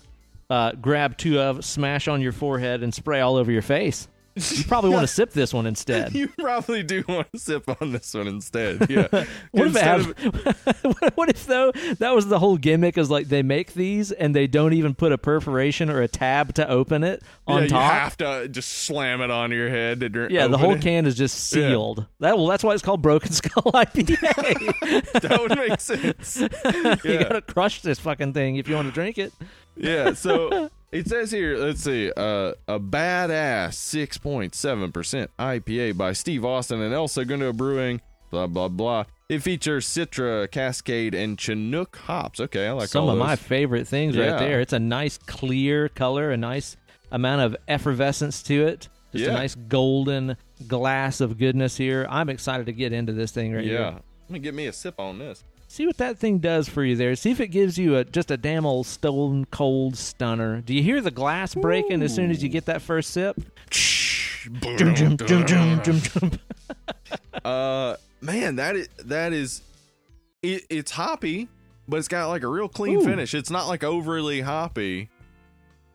uh, grab two of, smash on your forehead, and spray all over your face. You probably want to sip this one instead. You probably do want to sip on this one instead. Yeah. What if, Instead had, of- what if though that was the whole gimmick? Is like they make these and they don't even put a perforation or a tab to open it on yeah, top. you have to just slam it on your head to drink. yeah, the whole it. can is just sealed. That well, that's why it's called Broken Skull IPA. that would make sense. you gotta crush this fucking thing if you want to drink it. yeah so it says here let's see uh, a badass 6.7% ipa by steve austin and el segundo brewing blah blah blah it features citra cascade and chinook hops okay i like Some all of those. my favorite things right there. It's a nice clear color, a nice amount of effervescence to it. Just Yeah. a nice golden glass of goodness here. I'm excited to get into this thing right yeah here. let me get me a sip on this See what that thing does for you there. See if it gives you a just a damn old stone cold stunner. Do you hear the glass breaking as soon as you get that first sip? Jum, jum, jum, jum, jum, jum. uh man that is that is it, it's hoppy but it's got like a real clean Ooh. finish it's not like overly hoppy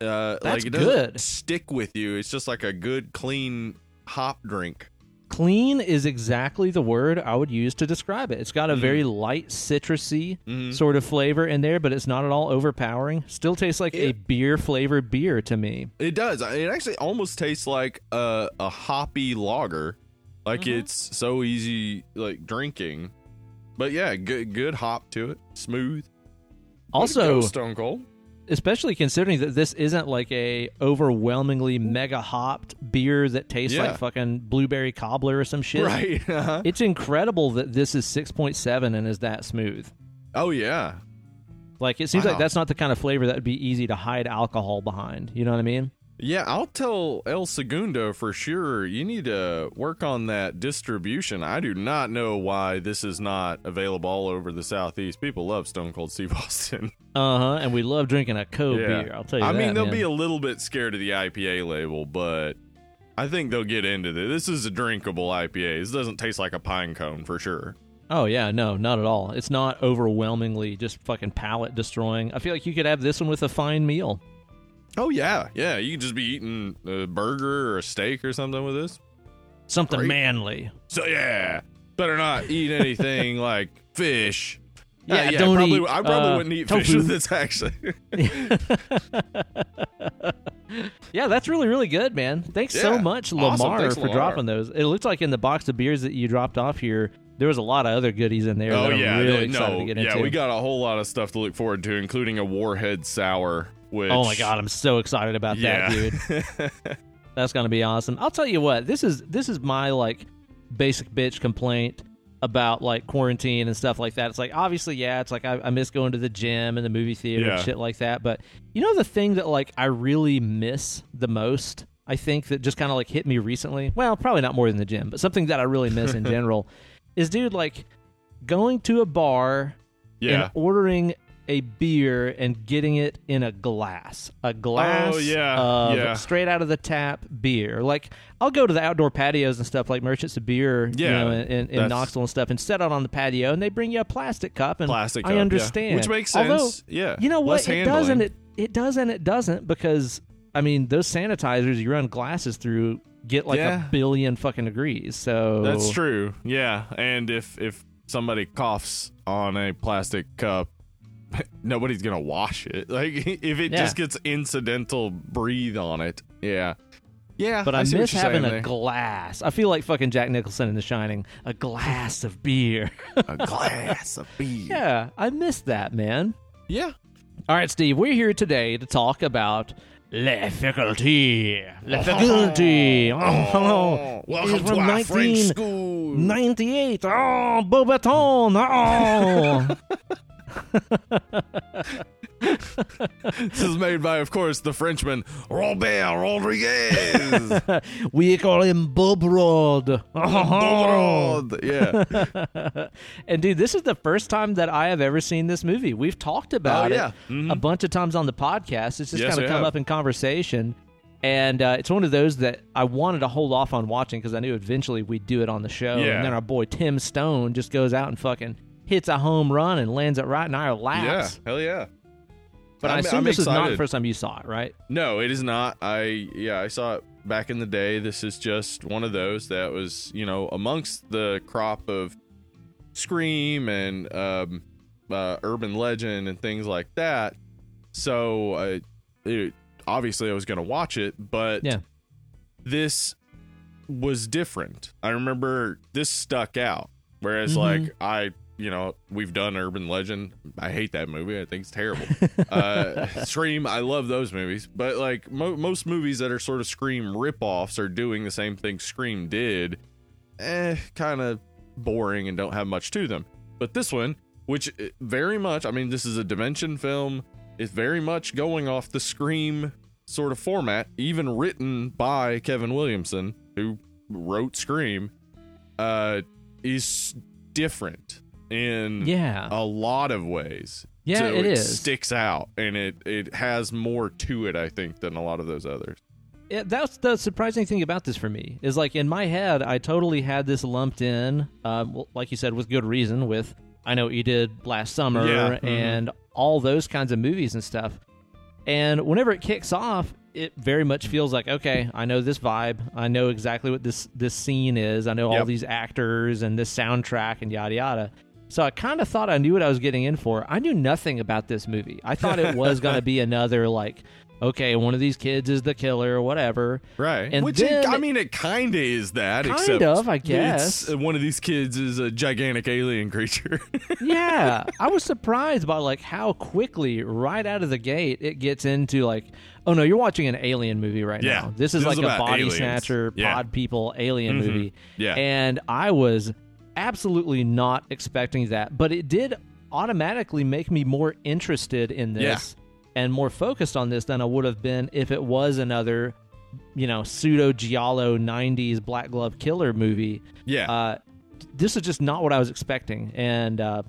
uh That's like it doesn't good. stick with you it's just like a good clean hop drink Clean is exactly the word I would use to describe it. It's got a Mm. very light citrusy Mhm. sort of flavor in there, but it's not at all overpowering. Still tastes like a beer flavored beer to me. It does. It actually almost tastes like a, a hoppy lager. Like Mhm. it's so easy like drinking. But yeah, good good hop to it. Smooth. Also, go, Stone Cold. Especially considering that this isn't like a overwhelmingly mega hopped beer that tastes Yeah. like fucking blueberry cobbler or some shit. Right. uh-huh. It's incredible that this is 6.7 and is that smooth. Oh yeah. Like it seems Wow. like that's not the kind of flavor that would be easy to hide alcohol behind. You know what I mean? Yeah, I'll tell El Segundo for sure. You need to work on that distribution. I do not know why this is not available all over the southeast. People love Stone Cold Steve Austin. Uh huh. And we love drinking a co Yeah. beer. I'll tell you I that. mean, they'll man. be a little bit scared of the IPA label, but I think they'll get into this. This is a drinkable IPA. This doesn't taste like a pine cone for sure. Oh yeah, no, not at all. It's not overwhelmingly just fucking palate destroying. I feel like you could have this one with a fine meal. Oh yeah, yeah. You could just be eating a burger or a steak or something with this. Something Great. manly. So yeah, better not eat anything like fish. Yeah, Uh, don't probably, eat, I probably uh, wouldn't eat tofu. fish with this actually. yeah, that's really really good, man. Thanks so Yeah. much, Awesome. Lamar, Thanks, for Lamar. dropping those. It looks like in the box of beers that you dropped off here, there was a lot of other goodies in there oh that I'm yeah, really yeah, excited no, to get yeah. We got a whole lot of stuff to look forward to, including a Warhead Sour. Which oh my god, I'm so excited about yeah, that, dude. That's gonna be awesome. I'll tell you what, this is this is my like basic bitch complaint about like quarantine and stuff like that. It's like obviously, yeah, it's like I, I miss going to the gym and the movie theater and shit like that. But you know the thing that like I really miss the most, I think that just kind of like hit me recently. Well, probably not more than the gym, but something that I really miss in general is, dude, like going to a bar yeah. and ordering a beer and getting it in a glass. A glass Oh, yeah, of yeah. straight out of the tap beer. Like I'll go to the outdoor patios and stuff like Merchants of Beer, you Yeah, know, in, in, Knoxville and stuff, and set out on the patio, and they bring you a plastic cup, and Plastic. I cup, yeah. understand, which makes Although, sense. yeah, you know Less what? It handling. doesn't. It it does and it doesn't because I mean those sanitizers you run glasses through get like a billion fucking degrees. So That's true. Yeah, and if if somebody coughs on a plastic cup, nobody's gonna wash it. Like if it Yeah. just gets incidental breathe on it. Yeah, yeah. But I, what miss having a there. glass. I feel like fucking Jack Nicholson in The Shining. A glass of beer. a glass of beer. yeah, I miss that, man. yeah. All right, Steve, we're here today to talk about Le Faculty. Le oh. Faculty. Oh, welcome It's to from our French school. 98. Oh, Beaubaton. Oh. This is made by, of course, the Frenchman Robert Rodriguez. we call him Bob Rod. Oh. yeah. and dude, this is the first time that I have ever seen this movie. We've talked about Oh, yeah. it a bunch of times on the podcast. It's just Yes, kind of come have. up in conversation. And uh, it's one of those that I wanted to hold off on watching because I knew eventually we'd do it on the show. Yeah. And then our boy Tim Stone just goes out and fucking hits a home run and lands it right in our Yeah. Hell yeah. But i I'm- assume I'm this is not the first time you saw it, right? No, it is not. I yeah, I saw it back in the day. This is just one of those that was, you know, amongst the crop of Scream and um, uh, urban legend and things like that. So, uh, it, obviously, I was going to watch it, but Yeah. this was different. I remember this stuck out. Whereas, Mhm. like, I, you know, we've done Urban Legend. I hate that movie. I think it's terrible. uh, Scream, I love those movies. But, like, mo- most movies that are sort of Scream ripoffs are doing the same thing Scream did. Eh, kind of boring and don't have much to them. But this one, which eh, very much, I mean, this is a Dimension film, is very much going off the Scream sort of format, even written by Kevin Williamson, who wrote Scream, uh, is different in Yeah. a lot of ways. Yeah, So it is. sticks out and it it has more to it, I think, than a lot of those others. Yeah, that's the surprising thing about this for me is like in my head, I totally had this lumped in, um, like you said, with good reason. With I know what you did last summer Yeah, mhm. and all those kinds of movies and stuff. And whenever it kicks off, it very much feels like okay, I know this vibe. I know exactly what this this scene is. I know all these actors and this soundtrack and yada yada. So I kind of thought I knew what I was getting in for. I knew nothing about this movie. I thought it was going to be another like, okay, one of these kids is the killer or whatever. Right. And Which then- it, I mean, it kind of is that. Kind except of, I guess. uh, one of these kids is a gigantic alien creature. yeah, I was surprised by like how quickly, right out of the gate, it gets into like, oh no, you're watching an alien movie right Yeah, now. This is this like is a body aliens. snatcher, Yeah. pod people alien Mhm. movie. Yeah. and I was absolutely not expecting that, but it did automatically make me more interested in this and more focused on this than I would have been if it was another, you know, pseudo giallo '90s black glove killer movie. yeah. uh, this is just not what I was expecting, and uh,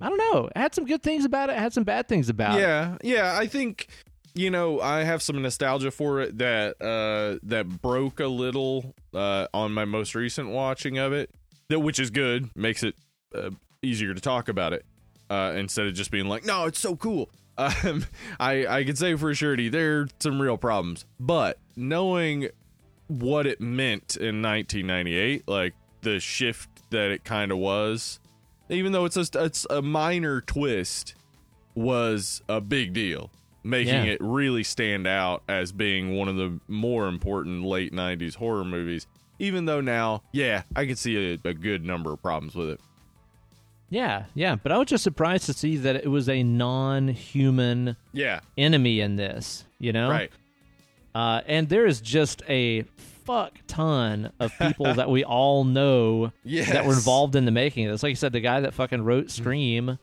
I don't know. It had some good things about it, it had some bad things about it. yeah. Yeah. I think you know I have some nostalgia for it that uh that broke a little uh on my most recent watching of it. That which is good, makes it uh, easier to talk about it uh instead of just being like, no, it's so cool. Um, I I can say for surety there are some real problems, but knowing what it meant in 1998, like the shift that it kind of was, even though it's just it's a minor twist, was a big deal, making Yeah. it really stand out as being one of the more important late 90s horror movies. Even though now, yeah, I could see a, a good number of problems with it. yeah, yeah. But I was just surprised to see that it was a non-human Yeah, enemy in this. You know, right. Uh, and there is just a fuck ton of people that we all know Yes. that were involved in the making of this. Like you said, the guy that fucking wrote Scream.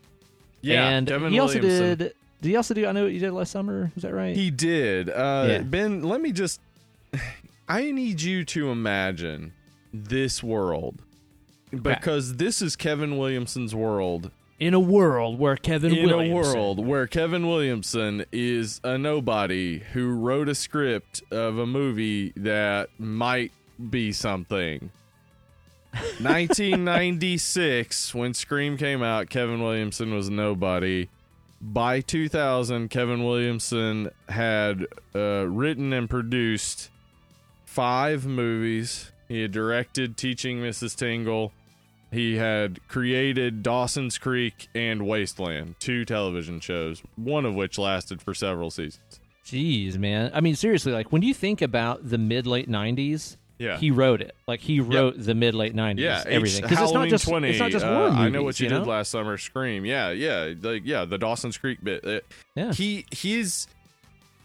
Yeah, and Kevin he also did. Did he also do? I know what you did last summer. Is that right? He did. Uh, Yeah. Ben, let me just. I need you to imagine this world. Because this is Kevin Williamson's world. in a world where Kevin In Williamson, a world where Kevin Williamson is a nobody who wrote a script of a movie that might be something. 1996, when Scream came out, Kevin Williamson was nobody. By 2000, Kevin Williamson had uh, written and produced five movies. He had directed Teaching Mrs. Tingle. He had created Dawson's Creek and Wasteland, two television shows, one of which lasted for several seasons. Jeez, man. I mean, seriously, like when you think about the mid late '90s, Yeah. he wrote it. Like he wrote the mid late '90s, yeah, everything. Because it's not just 20. it's not just uh, movies. I know what you, know? did last summer, Scream. Yeah, yeah, like yeah, the Dawson's Creek bit. Uh, Yeah. He he's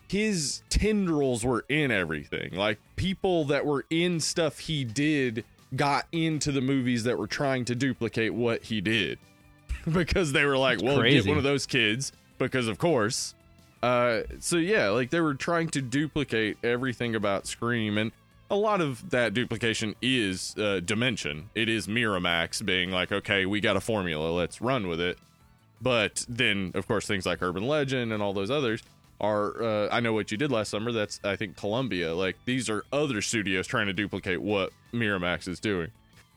his tendrils were in everything. Like people that were in stuff he did got into the movies that were trying to duplicate what he did because they were like, That's "Well, crazy. get one of those kids," because of course. Uh, so yeah, like they were trying to duplicate everything about Scream, and a lot of that duplication is uh, Dimension. It is Miramax being like, "Okay, we got a formula, let's run with it." But then, of course, things like Urban Legend and all those others are uh, I know what you did last summer. That's I think Columbia. Like these are other studios trying to duplicate what Miramax is doing.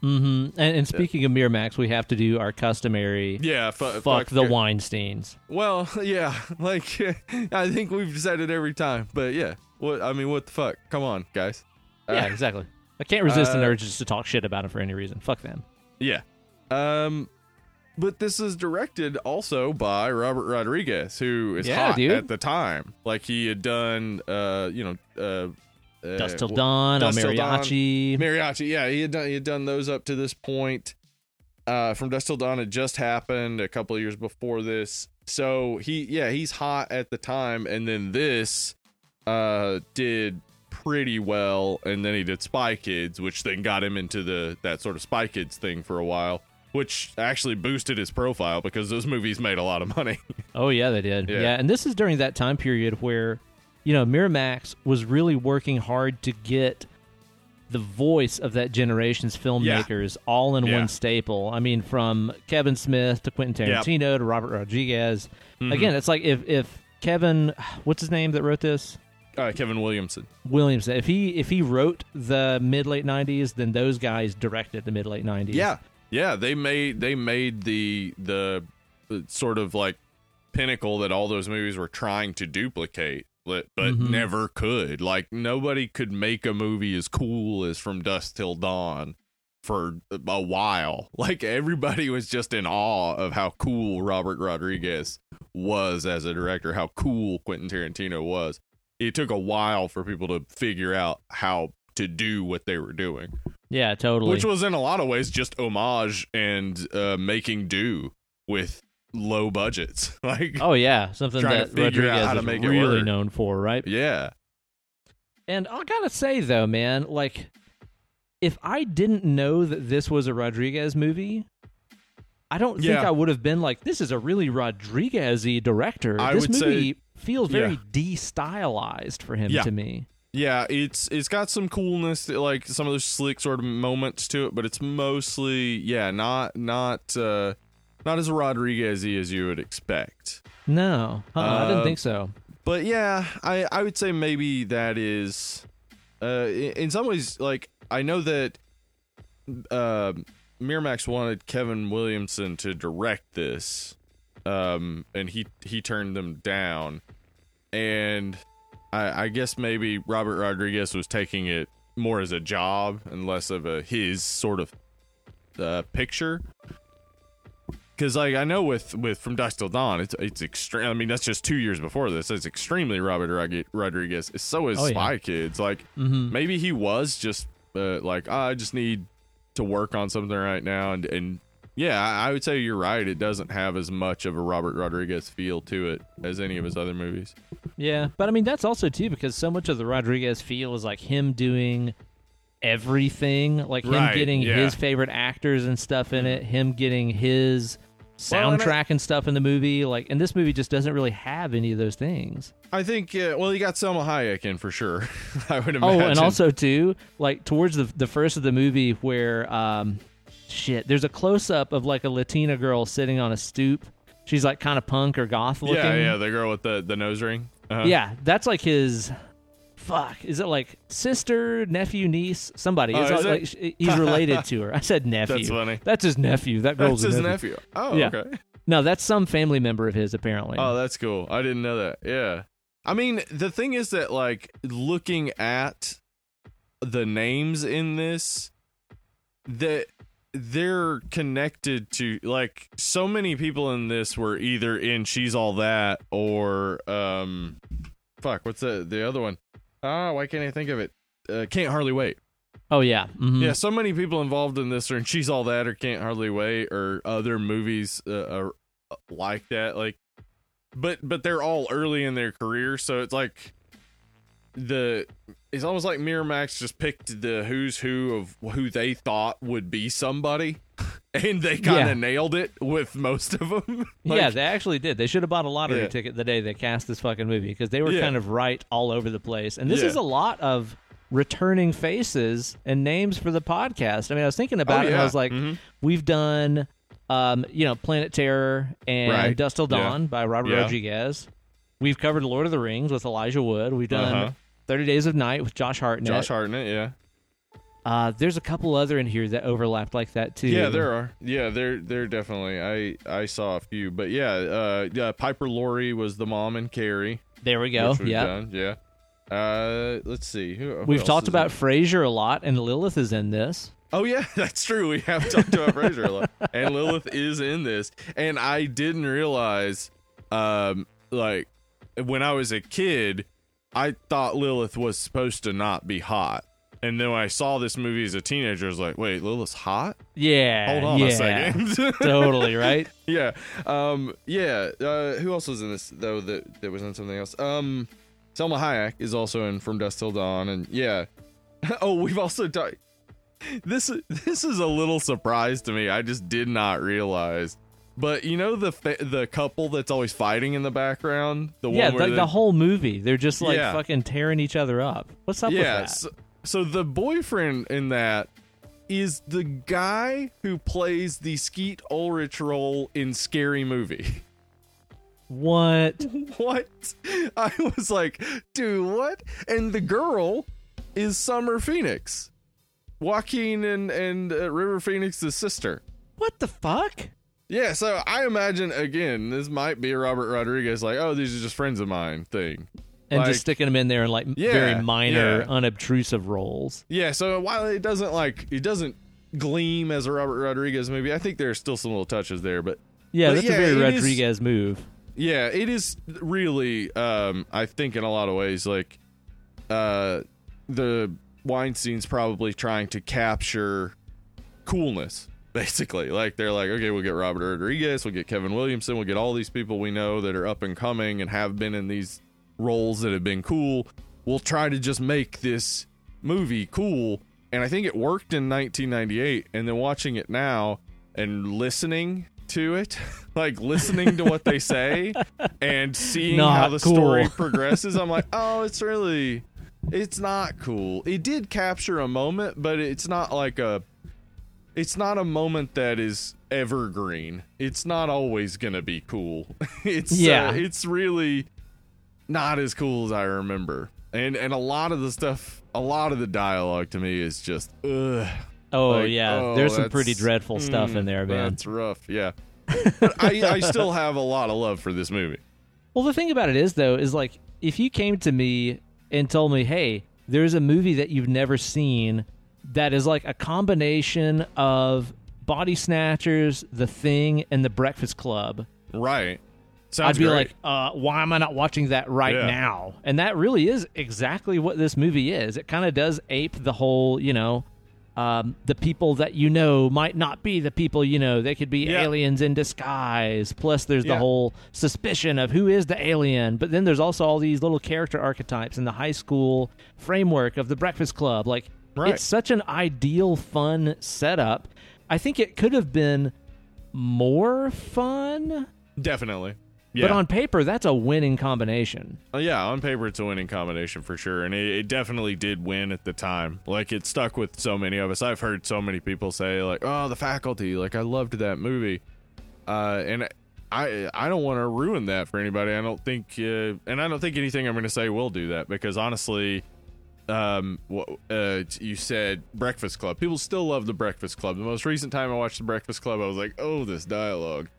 Mm-hmm. And, and speaking of Miramax, we have to do our customary Yeah, fu- fuck the uh, Weinsteins. Well, yeah, like I think we've said it every time, but yeah. What I mean, what the fuck? Come on, guys. Uh, yeah, exactly. I can't resist an uh, urge just to talk shit about him for any reason. Fuck them. Yeah. Um but this is directed also by Robert Rodriguez, who is Yeah, hot dude. at the time. Like he had done uh, you know, uh, uh Dusk Till Dawn, Dusk Till Dawn. Mariachi. Mariachi, yeah, he had done he had done those up to this point. Uh from Dusk Till Dawn had just happened a couple of years before this. So he yeah, he's hot at the time and then this uh did pretty well and then he did Spy Kids, which then got him into the that sort of Spy Kids thing for a while, which actually boosted his profile because those movies made a lot of money. Oh yeah, they did. Yeah. Yeah. and this is during that time period where, you know, Miramax was really working hard to get the voice of that generation's filmmakers all in Yeah. one staple. I mean, from Kevin Smith to Quentin Yep. Tarantino to Robert Rodriguez. Mhm. Again, it's like if if Kevin, what's his name that wrote this? uh, Kevin Williamson. Williamson. If he if he wrote the mid late '90s, then those guys directed the mid late '90s. Yeah, yeah. They made they made the the, sort of like pinnacle that all those movies were trying to duplicate, but, but Mhm. never could. Like nobody could make a movie as cool as From Dusk Till Dawn for a while. Like everybody was just in awe of how cool Robert Rodriguez was as a director, how cool Quentin Tarantino was. It took a while for people to figure out how to do what they were doing yeah, totally. which was in a lot of ways just homage and uh, making do with low budgets. Like, oh yeah, something that Rodriguez is really known for, right? yeah, And I gotta say though, man, like if I didn't know that this was a Rodriguez movie, I don't think I would have been like, this is a really Rodriguez-y director. I this would say- movie feels very Yeah. de-stylized for him Yeah. to me. Yeah. It's it's got some coolness, like some of those slick sort of moments to it, but it's mostly yeah, not not uh, not as Rodriguez-y as you would expect. No, uh, I didn't Uh, think so. But yeah, I I would say maybe that is uh in, in some ways like I know that uh Miramax wanted Kevin Williamson to direct this um and he he turned them down and I I guess maybe Robert Rodriguez was taking it more as a job and less of a his sort of uh picture because like I know with with from Dusk Till Dawn, it's it's extreme. I mean, that's just two years before this. It's extremely Robert Rodriguez. So is Oh, yeah. Spy Kids. Like hmm maybe he was just uh, like "Ah, I just need to work on something right now, and and yeah, I, I would say you're right. It doesn't have as much of a Robert Rodriguez feel to it as any of his other movies. Yeah, but I mean that's also too because so much of the Rodriguez feel is like him doing everything, like him Right, getting yeah. his favorite actors and stuff in it, him getting his Well, and I- soundtrack and stuff in the movie. Like, and this movie just doesn't really have any of those things. I think. Uh, well, you got Salma Hayek in for sure. I would imagine. Oh, and also too, like towards the the first of the movie where um shit, there's a close up of like a Latina girl sitting on a stoop. She's like kind of punk or goth looking. yeah, yeah, the girl with the the nose ring. Uh-huh. Yeah, that's like his. Fuck, is it like sister, nephew, niece, somebody? Oh, is like, it? sh- he's related to her. I said nephew. That's funny. That's his nephew. That girl's That's his nephew. nephew. Oh, Yeah. okay. No, that's some family member of his apparently. Oh, that's cool. I didn't know that. Yeah. I mean, the thing is that like looking at the names in this that they're connected to like so many people in this were either in She's All That or um fuck, what's the the other one? Ah, why can't I think of it? Uh, can't hardly wait. oh yeah, mhm. Yeah, so many people involved in this are in She's All That or Can't Hardly Wait or other movies uh, are like that. Like, but but they're all early in their career, so it's like the it's almost like Miramax just picked the who's who of who they thought would be somebody, and they kind of Yeah. nailed it with most of them. yeah, they actually did. They should have bought a lottery Yeah. ticket the day they cast this fucking movie because they were Yeah. kind of right all over the place. And this is a lot of returning faces and names for the podcast. I mean, I was thinking about it and I Oh, was like, Mhm. we've done, um, you know, Planet Terror and Right. Dusk Till. Dawn by Robert. Rodriguez. We've covered Lord of the Rings with Elijah Wood. We've done Uh-huh. Thirty Days of Night with Josh Hartnett. Josh Hartnett, yeah, Uh, there's a couple other in here that overlapped like that too. yeah, there are, yeah, there, there definitely. I, I saw a few, but yeah, uh, yeah, Piper Laurie was the mom in Carrie. There we go. Yeah. done, yeah. Uh, let's see. Who, who We've talked about Frasier a lot, and Lilith is in this. Oh yeah, that's true. We have talked about Frasier a lot, and Lilith is in this. And I didn't realize, um, like when I was a kid, I thought Lilith was supposed to not be hot. And then when I saw this movie as a teenager, I was like, "Wait, Lilith's hot? Yeah. Hold on yeah. a second. totally right. yeah, um, yeah. Uh, who else was in this though? That that was in something else. Um, Salma Hayek is also in From Dusk Till Dawn, and yeah. oh, we've also talked. This this is a little surprise to me. I just did not realize. But you know the fa- the couple that's always fighting in the background, the Yeah, one where the, the whole movie, they're just like Yeah. fucking tearing each other up. What's up yeah. with that? So, so the boyfriend in that is the guy who plays the Skeet Ulrich role in Scary Movie. What? what? I was like, dude, what? And the girl is Summer Phoenix, Joaquin and and uh, River Phoenix's sister. What the fuck? Yeah, so I imagine again, this might be a Robert Rodriguez like, oh, these are just friends of mine thing. And Like- just sticking them in there in like Yeah, very minor, yeah. unobtrusive roles. Yeah, so while it doesn't like it doesn't gleam as a Robert Rodriguez movie, I think there are still some little touches there, but Yeah, But that's yeah, a very it is- Rodriguez move. Yeah, it is really um I think in a lot of ways like uh the Weinstein's probably trying to capture coolness basically. Like they're like, okay, we'll get Robert Rodriguez, we'll get Kevin Williamson, we'll get all these people we know that are up and coming and have been in these roles that have been cool. We'll try to just make this movie cool. And I think it worked in 1998 and then watching it now and listening to it, like listening to what they say and seeing Not how the cool. story progresses, I'm like, oh, it's really, it's not cool. It did capture a moment, but it's not like a, it's not a moment that is evergreen. It's not always gonna be cool. it's Yeah. uh, it's really not as cool as I remember. And and a lot of the stuff, a lot of the dialogue to me is just, ugh. Oh Like, yeah, oh, there's some pretty dreadful stuff in mm, there, man. That's rough. Yeah. I, I still have a lot of love for this movie. Well, the thing about it is, though, is like if you came to me and told me, "Hey, there's a movie that you've never seen that is like a combination of Body Snatchers, The Thing, and The Breakfast Club," Right. Sounds I'd be great. like, uh, "Why am I not watching that right Yeah. now?" And that really is exactly what this movie is. It kind of does ape the whole, you know. Um, the people that you know might not be the people you know. They could be Yeah. aliens in disguise. Plus, there's the whole suspicion of who is the alien. But then there's also all these little character archetypes in the high school framework of the Breakfast Club. Like, Right. it's such an ideal, fun setup. I think it could have been more fun, definitely. Yeah. but on paper, that's a winning combination. Uh, yeah, on paper it's a winning combination for sure, and it, it definitely did win at the time. Like it stuck with so many of us. I've heard so many people say like, "Oh, The Faculty," like I loved that movie, uh, and I I don't want to ruin that for anybody. I don't think, uh, and I don't think anything I'm going to say will do that because honestly. Um, uh, you said Breakfast Club. People still love the Breakfast Club. The most recent time I watched the Breakfast Club, I was like, "Oh, this dialogue."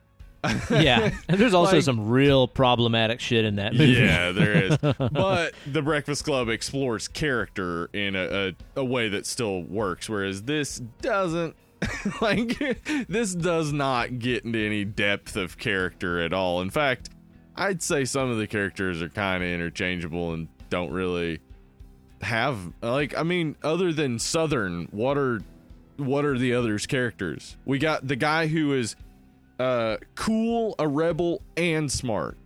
Yeah, and there's also Like- some real problematic shit in that movie. Yeah, there is. but the Breakfast Club explores character in a, a, a way that still works, whereas this doesn't. like, this does not get into any depth of character at all. In fact, I'd say some of the characters are kind of interchangeable and don't really have like. I mean, other than Southern, what are what are the others' characters? We got the guy who is uh, cool, a rebel, and smart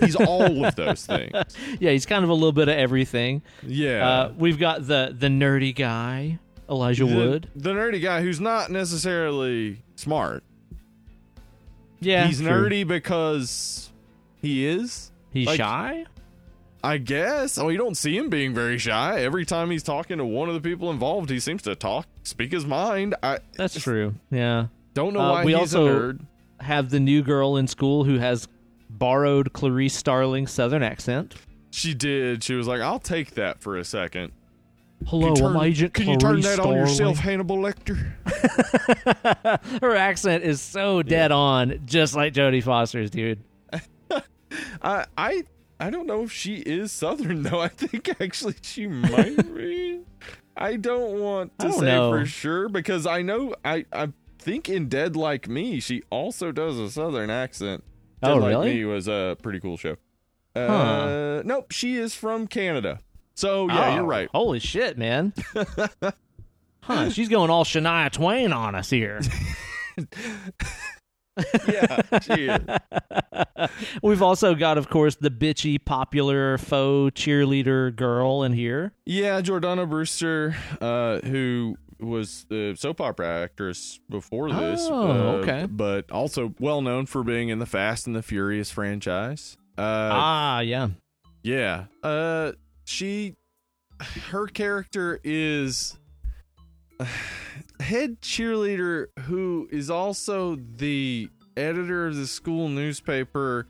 He's all of those things. yeah, he's kind of a little bit of everything. Yeah. Uh, we've got the the nerdy guy, Elijah the, Wood. the nerdy guy who's not necessarily smart. Yeah, He's true. nerdy because he is. He's like- shy. I guess. Oh, you don't see him being very shy. Every time he's talking to one of the people involved, he seems to talk, speak his mind. I That's true. Yeah. don't know Uh, why we also-. Have the new girl in school who has borrowed Clarice Starling's southern accent. She did. She was like, "I'll take that for a second. Hello, you I'm Agent can you turn that Starling. on yourself, Hannibal Lecter?" Her accent is so dead on, just like Jodie Foster's, dude. I I I don't know if she is Southern though. I think actually she might be. I don't want to don't say know. for sure because I know I I think in Dead Like Me she also does a Southern accent. Dead Oh, like really? Me was a pretty cool show. Uh, Huh. Nope, she is from Canada. So yeah, Oh, you're right. Holy shit, man. huh, she's going all Shania Twain on us here. Yeah, she. We've also got, of course, the bitchy, popular, faux cheerleader girl in here. Yeah, Jordana Brewster, uh, who was the soap opera actress before this. Oh, uh, okay. But also well known for being in the Fast and the Furious franchise. Uh, ah, yeah. yeah. Uh, she, her character is head cheerleader who is also the editor of the school newspaper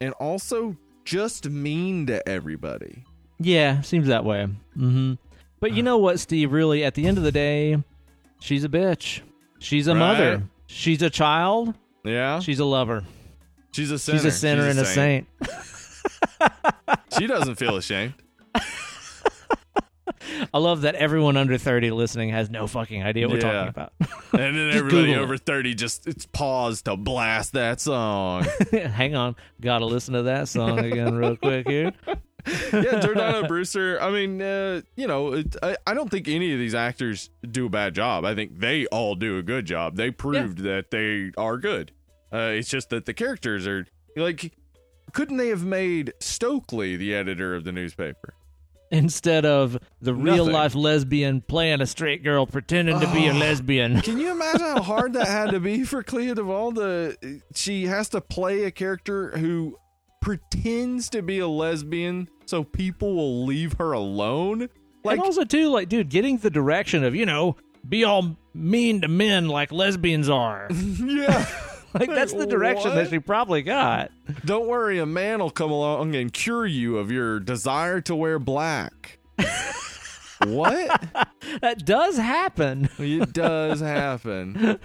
and also just mean to everybody. Yeah, seems that way. hmm But you know what, Steve? Really, at the end of the day, she's a bitch. She's a Right. mother. She's a child. Yeah, She's a lover. she's a sinner. She's a sinner and a saint. She doesn't feel ashamed. I love that everyone under 30 listening has no fucking idea what we're Yeah. talking about. And then everybody Google it. over 30 just it's paused to blast that song. Hang on. Gotta listen to that song again, real quick here. yeah, Jordana Brewster. I mean, uh, you know, it, I, I don't think any of these actors do a bad job. I think they all do a good job. They proved that they are good. Uh, it's just that the characters are like, couldn't they have made Stokely the editor of the newspaper? Instead of the real Nothing. life lesbian playing a straight girl pretending to be a Oh. lesbian. Can you imagine how hard that had to be for Clea DuVall? To, she has to play a character who pretends to be a lesbian so people will leave her alone. Like, and also, too, like, dude, getting the direction of, you know, be all mean to men like lesbians are. yeah. Like, that's the direction What? that she probably got. Don't worry, a man will come along and cure you of your desire to wear black. what? That does happen. It does happen.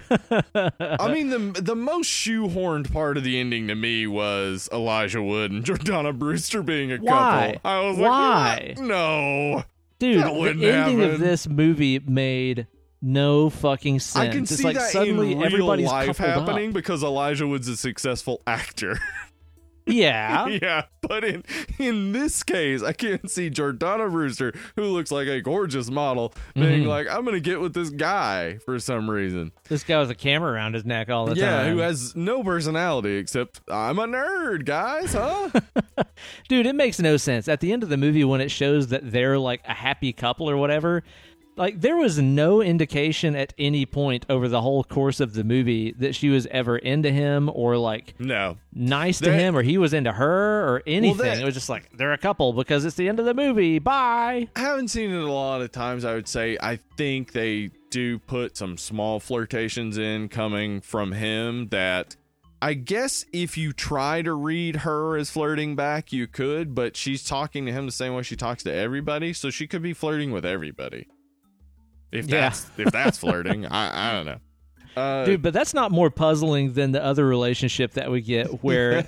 I mean, the the most shoehorned part of the ending to me was Elijah Wood and Jordana Brewster being a Why? couple. I was Why? like, what? no. Dude, the ending of this movie made no fucking sense. I can it's see like that suddenly in real everybody's life coupled up. happening because Elijah Wood's a successful actor. Yeah. yeah, but in in this case, I can't see Jordana Brewster, who looks like a gorgeous model, being Mhm. like, "I'm gonna get with this guy" for some reason. This guy with a camera around his neck all the yeah, time. Yeah, who has no personality except I'm a nerd, guys, huh? Dude, it makes no sense. At the end of the movie, when it shows that they're like a happy couple or whatever, like there was no indication at any point over the whole course of the movie that she was ever into him or like no, nice to That- him or he was into her or anything. that- it was just like they're a couple because it's the end of the movie. Bye. I haven't seen it a lot of times. I would say I think they do put some small flirtations in coming from him that. I guess if you try to read her as flirting back, you could, but she's talking to him the same way she talks to everybody, so she could be flirting with everybody. If Yeah. that's if that's flirting, I I don't know. Uh, Dude, but that's not more puzzling than the other relationship that we get where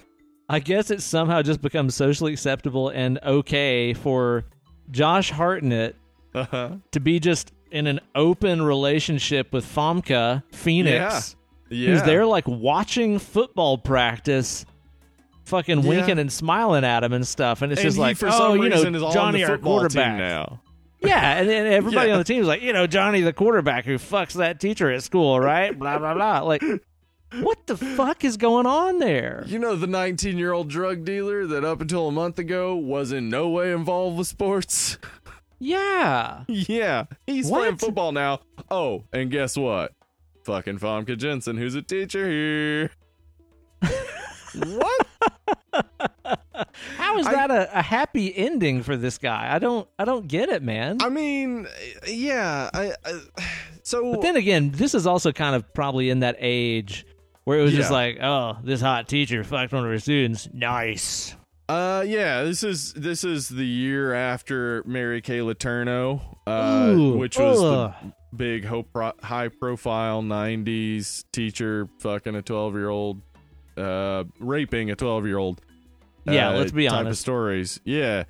I guess it somehow just becomes socially acceptable and okay for Josh Hartnett uh-huh. to be just in an open relationship with Famke Phoenix, Yeah. who's there like watching football practice, fucking Yeah. winking and smiling at him and stuff. And it's and just he, like, for oh, some you know, reason, is on Johnny, the our football team quarterback. now. Yeah, and then everybody Yeah. on the team is like, you know, Johnny, the quarterback who fucks that teacher at school, right? blah blah blah. Like, What the fuck is going on there? You know the 19 year old drug dealer that up until a month ago was in no way involved with sports? Yeah. yeah, he's What? playing football now. Oh, and guess what? Fucking Famke Janssen, who's a teacher here. what? How is I- that a, a happy ending for this guy? I don't I don't get it, man. I mean, yeah. I, I so but then again, this is also kind of probably in that age where it was just like, oh, this hot teacher fucked one of her students. Nice. Uh, yeah, this is this is the year after Mary Kay Letourneau, uh, Ooh, which was ugh. the big high profile '90s teacher fucking a 12 year old, uh, raping a 12 year old. Yeah, uh, let's be type of stories. Yeah.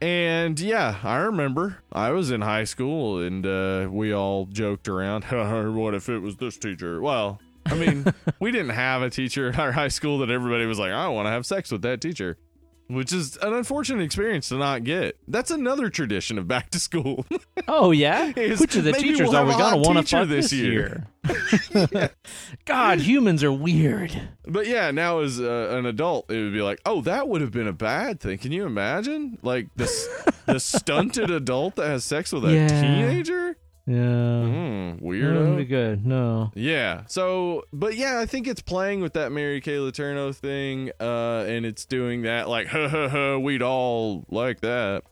And yeah, I remember I was in high school and uh, we all joked around. what if it was this teacher? Well, I mean, we didn't have a teacher at our high school that everybody was like, I want to have sex with that teacher, which is an unfortunate experience to not get. That's another tradition of back to school. Oh yeah. Which of the teachers we'll are we gonna want to fuck this this year. year? God, humans are weird. but yeah, now as uh, an adult, it would be like, oh, that would have been a bad thing. Can you imagine? Like the, the stunted adult that has sex with a Yeah. teenager? Yeah. Mm, wouldn't be good. No. Yeah. So, but yeah, I think it's playing with that Mary Kay Letourneau thing, uh, and it's doing that like, ha ha ha, we'd all like that.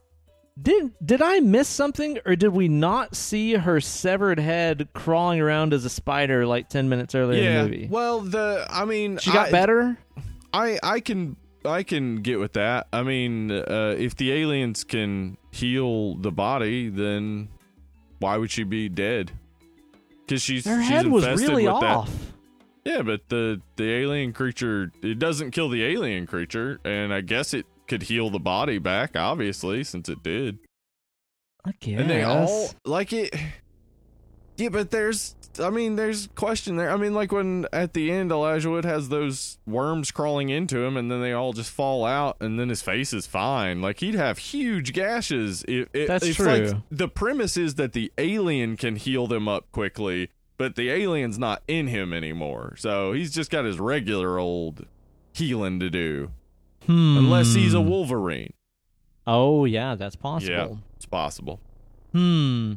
Did did I miss something, or did we not see her severed head crawling around as a spider like ten minutes earlier in yeah. the movie? Well, the I mean, She got I, better. I I can I can get with that. I mean, uh, if the aliens can heal the body, then why would she be dead? Because she's Her she's head was infested really with that- off. Yeah, but the the alien creature it doesn't kill the alien creature, and I guess it could heal the body back, obviously, since it did. I guess. And they all like it. Yeah, but there's, I mean, there's question there. I mean, like when at the end Elijah Wood has those worms crawling into him, and then they all just fall out, and then his face is fine. Like he'd have huge gashes. If, if, That's if, true. Like, the premise is that the alien can heal them up quickly, but the alien's not in him anymore, so he's just got his regular old healing to do, Hmm. unless he's a Wolverine. Oh yeah, that's possible. Yeah, it's possible. Hmm.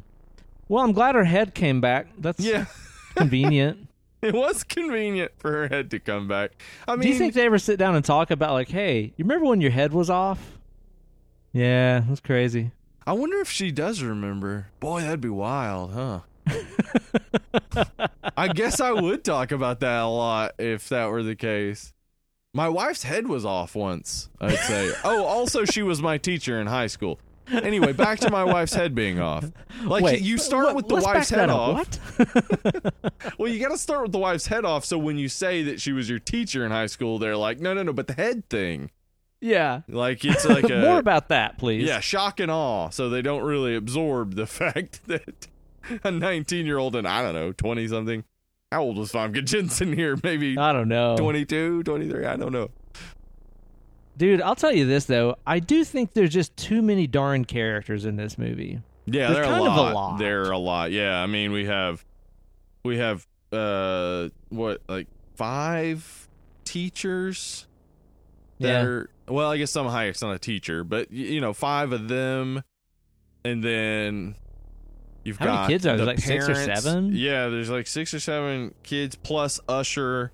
Well, I'm glad her head came back. That's Yeah. convenient. It was convenient for her head to come back. I mean, Do you think they ever sit down and talk about like, hey, you remember when your head was off? Yeah, that's crazy. I wonder if she does remember. Boy, that'd be wild, huh? I guess I would talk about that a lot if that were the case. My wife's head was off once, I'd say. oh, also, she was my teacher in high school. Anyway, back to my wife's head being off. Like, Wait, you start what- with the wife's head off. What? Well, you got to start with the wife's head off. So when you say that she was your teacher in high school, they're like, no, no, no, but the head thing. yeah. Like, it's like a. More about that, please. Yeah, shock and awe. So they don't really absorb the fact that a 19 year old and I don't know, 20 something. How old was Famke Janssen here? Maybe I don't know. 22, 23. I don't know. Dude, I'll tell you this though. I do think there's just too many darn characters in this movie. Yeah, There's they're kind a of a lot. lot. They're a lot. Yeah, I mean, we have, we have, uh, what, like five teachers that Yeah. are, well, I guess Salma Hayek's not a teacher, but, you know, five of them. And then you've How many got kids are there? the Like six or seven? Yeah, there's like six or seven kids plus Usher.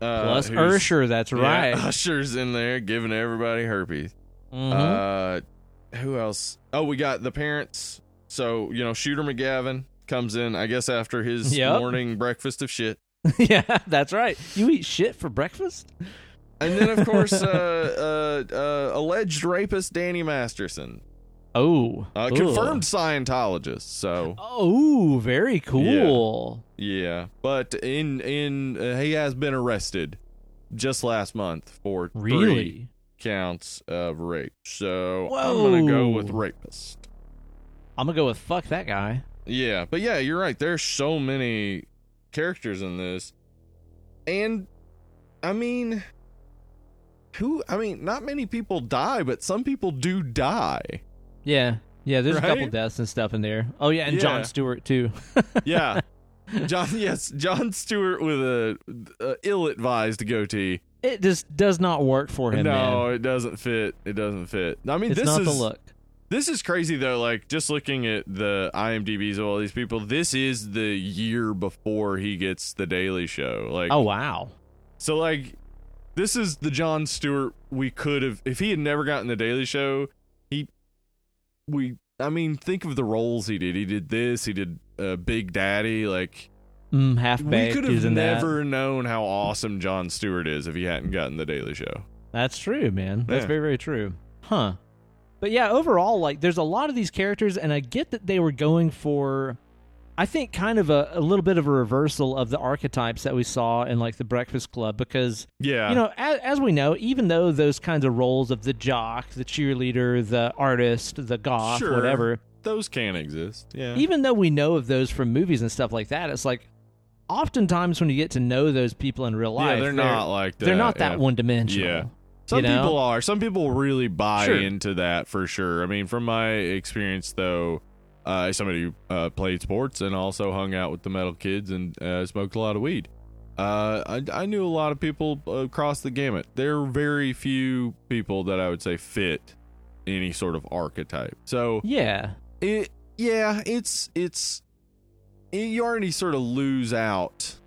Uh, Plus Ursher, that's yeah, right. Usher's in there giving everybody herpes. Mhm. Uh, who else? Oh, we got the parents. So you know, Shooter McGavin comes in, I guess, after his Yep. morning breakfast of shit, yeah, that's right. You eat shit for breakfast? and then of course, uh, uh, uh, alleged rapist Danny Masterson, Oh. uh, confirmed Scientologist. So Oh, very cool. yeah, but in in uh, he has been arrested just last month for three Really? counts of rape. So I'm gonna go with rapist. I'm gonna go with fuck that guy. Yeah, but yeah, you're right. There's so many characters in this. And I mean who I mean, not many people die, but some people do die. Yeah. Yeah, there's a couple deaths and stuff in there. Oh yeah, and Jon Stewart too. Yeah. John, yes, Jon Stewart with a, a ill-advised goatee. It just does not work for him. no, man. it doesn't fit. It doesn't fit. I mean, it's this not is the look. this is crazy though. Like just looking at the IMDb's of all these people, this is the year before he gets the Daily Show. Like, Oh wow. so like, this is the Jon Stewart we could have if he had never gotten the Daily Show. He, we. I mean, think of the roles he did. He did this. He did uh, Big Daddy. Like, Mm, half we could have in that. never known how awesome Jon Stewart is if he hadn't gotten the Daily Show. That's true, man. That's Yeah. very, very true. Huh. But yeah, overall, like, there's a lot of these characters, and I get that they were going for, I think, kind of a, a little bit of a reversal of the archetypes that we saw in, like, The Breakfast Club, because, Yeah, you know, as, as we know, even though those kinds of roles of the jock, the cheerleader, the artist, the goth, Sure. whatever, those can exist. Yeah, even though we know of those from movies and stuff like that, it's like, oftentimes when you get to know those people in real life, yeah, they're, not like that. they're not that yeah. one dimensional. Yeah. Some you know? people are. Some people really buy Sure. into that for sure. I mean, from my experience, though, uh, somebody who uh, played sports and also hung out with the metal kids and uh, smoked a lot of weed, uh, I, I knew a lot of people across the gamut. There are very few people that I would say fit any sort of archetype. So Yeah. it, yeah, it's it's it, you already sort of lose out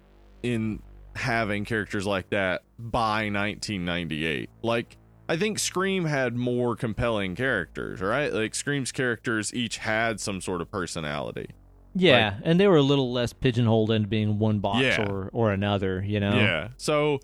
in having characters like that by 1998. Like I think Scream had more compelling characters, right? Like Scream's characters each had some sort of personality. Yeah, and they were a little less pigeonholed into being one box Yeah. or or another, you know. Yeah. So,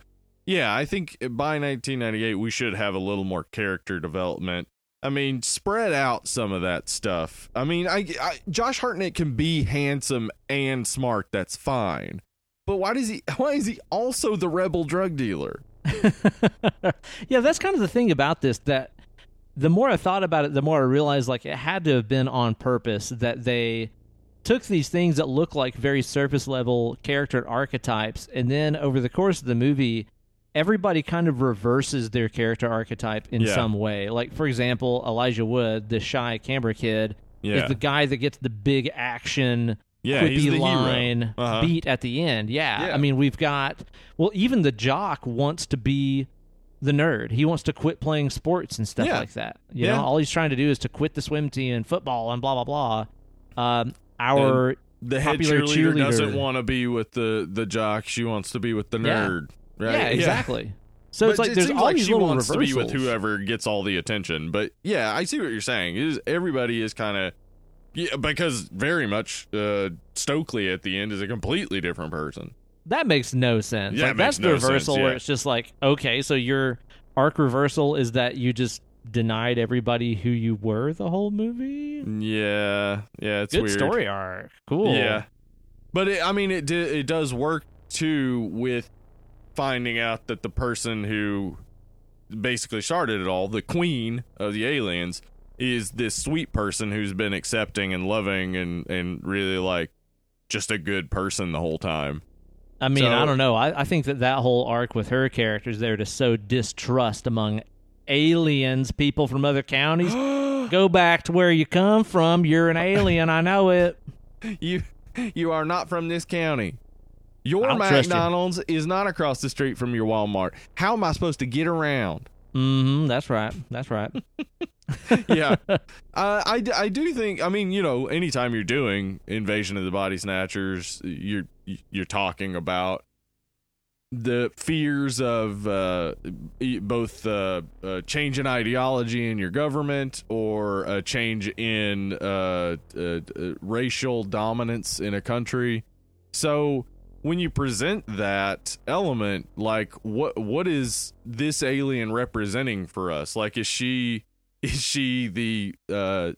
yeah, I think by 1998 we should have a little more character development. I mean, spread out some of that stuff. I mean, I, I Josh Hartnett can be handsome and smart. That's fine. But why does he? Why is he also the rebel drug dealer? yeah, that's kind of the thing about this that the more I thought about it, the more I realized like it had to have been on purpose that they took these things that look like very surface level character archetypes and then over the course of the movie everybody kind of reverses their character archetype in Yeah. some way. Like for example, Elijah Wood, the shy camera kid, Yeah, is the guy that gets the big action yeah, quippy he's the line hero. Uh-huh. beat at the end. Yeah. Yeah. I mean, we've got well, even the jock wants to be the nerd. He wants to quit playing sports and stuff Yeah. like that. You Yeah. know, all he's trying to do is to quit the swim team and football and blah blah blah. Um, our The head popular cheerleader, doesn't want to be with the the jock. She wants to be with the Yeah. nerd. Right? yeah, exactly. So But it's like it there's seems all like these she little wants to be with whoever gets all the attention. But yeah, I see what you're saying. Is everybody is kind of yeah, because very much uh, Stokely at the end is a completely different person. That makes no sense. Yeah, like, that's the no sense, reversal where it's just like, okay, so your arc reversal is that you just denied everybody who you were the whole movie. Yeah, yeah, it's Good weird. story arc. Cool. Yeah, but it, I mean, it it does work too with finding out that the person who basically started it all, the queen of the aliens, is this sweet person who's been accepting and loving and and really like just a good person the whole time. I mean, So- I don't know. I, I think that that whole arc with her character is there to sow distrust among aliens, people from other counties. Go back to where you come from. You're an alien. I know it. you you are not from this county. Your I you. McDonald's is not across the street from your Walmart. How am I supposed to get around? Mm-hmm. That's right. That's right. yeah, uh, I do think. I mean, you know, anytime you're doing Invasion of the Body Snatchers, you're you're talking about the fears of uh, both uh, uh, change in ideology in your government or a change in uh, racial dominance in a country. So when you present that element, like what what is this alien representing for us? Like, is she is she the uh,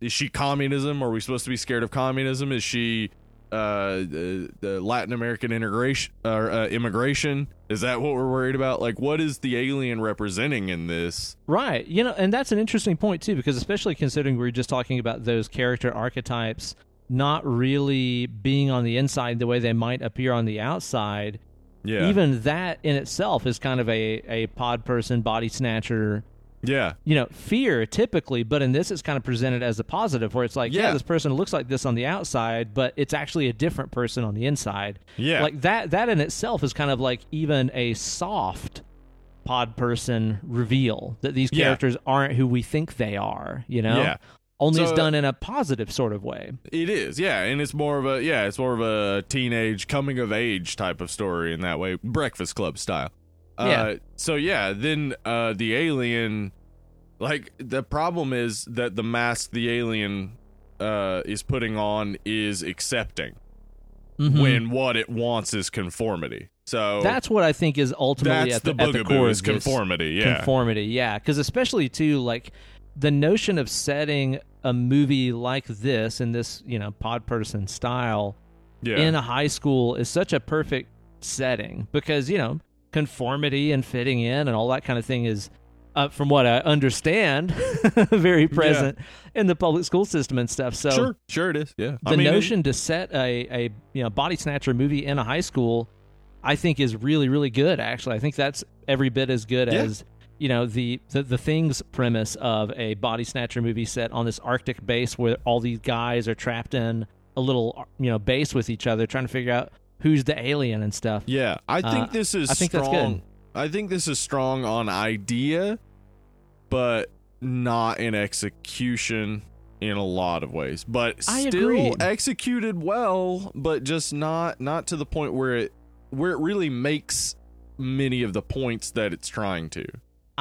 is she communism? Are we supposed to be scared of communism? Is she uh, the, the Latin American integration or uh, immigration? Is that what we're worried about? Like, what is the alien representing in this? Right. You know, and that's an interesting point too, because especially considering we are just talking about those character archetypes not really being on the inside the way they might appear on the outside. Yeah, Even that in itself is kind of a, a pod person, body snatcher Yeah. you know, fear typically, but in this it's kind of presented as a positive where it's like, yeah, Yeah. this person looks like this on the outside, but it's actually a different person on the inside. Yeah. Like that that in itself is kind of like even a soft pod person reveal that these Yeah. characters aren't who we think they are, you know? Yeah. Only it's done in a positive sort of way. It is, yeah, and it's more of a yeah, it's more of a teenage coming of age type of story in that way, Breakfast Club style. Uh, Yeah. So yeah, then uh, the alien, like the problem is that the mask the alien uh, is putting on is accepting Mhm. when what it wants is conformity. So That's what I think is ultimately that's at the, the at the core is conformity. Yeah, conformity yeah because especially too like the notion of setting a movie like this in this you know pod person style yeah, in a high school is such a perfect setting because you know conformity and fitting in and all that kind of thing is uh, from what i understand very present in the public school system and stuff. So sure, sure it is. Yeah, the notion to set a, a you know body snatcher movie in a high school i think is really really good actually. I think that's every bit as good Yeah. as you know the, the the things premise of a body snatcher movie set on this arctic base where all these guys are trapped in a little you know base with each other trying to figure out who's the alien and stuff Yeah, I think Uh, this is I think that's strong. good. I think this is strong on idea, but not in execution in a lot of ways. But still executed well, but just not not to the point where it where it really makes many of the points that it's trying to.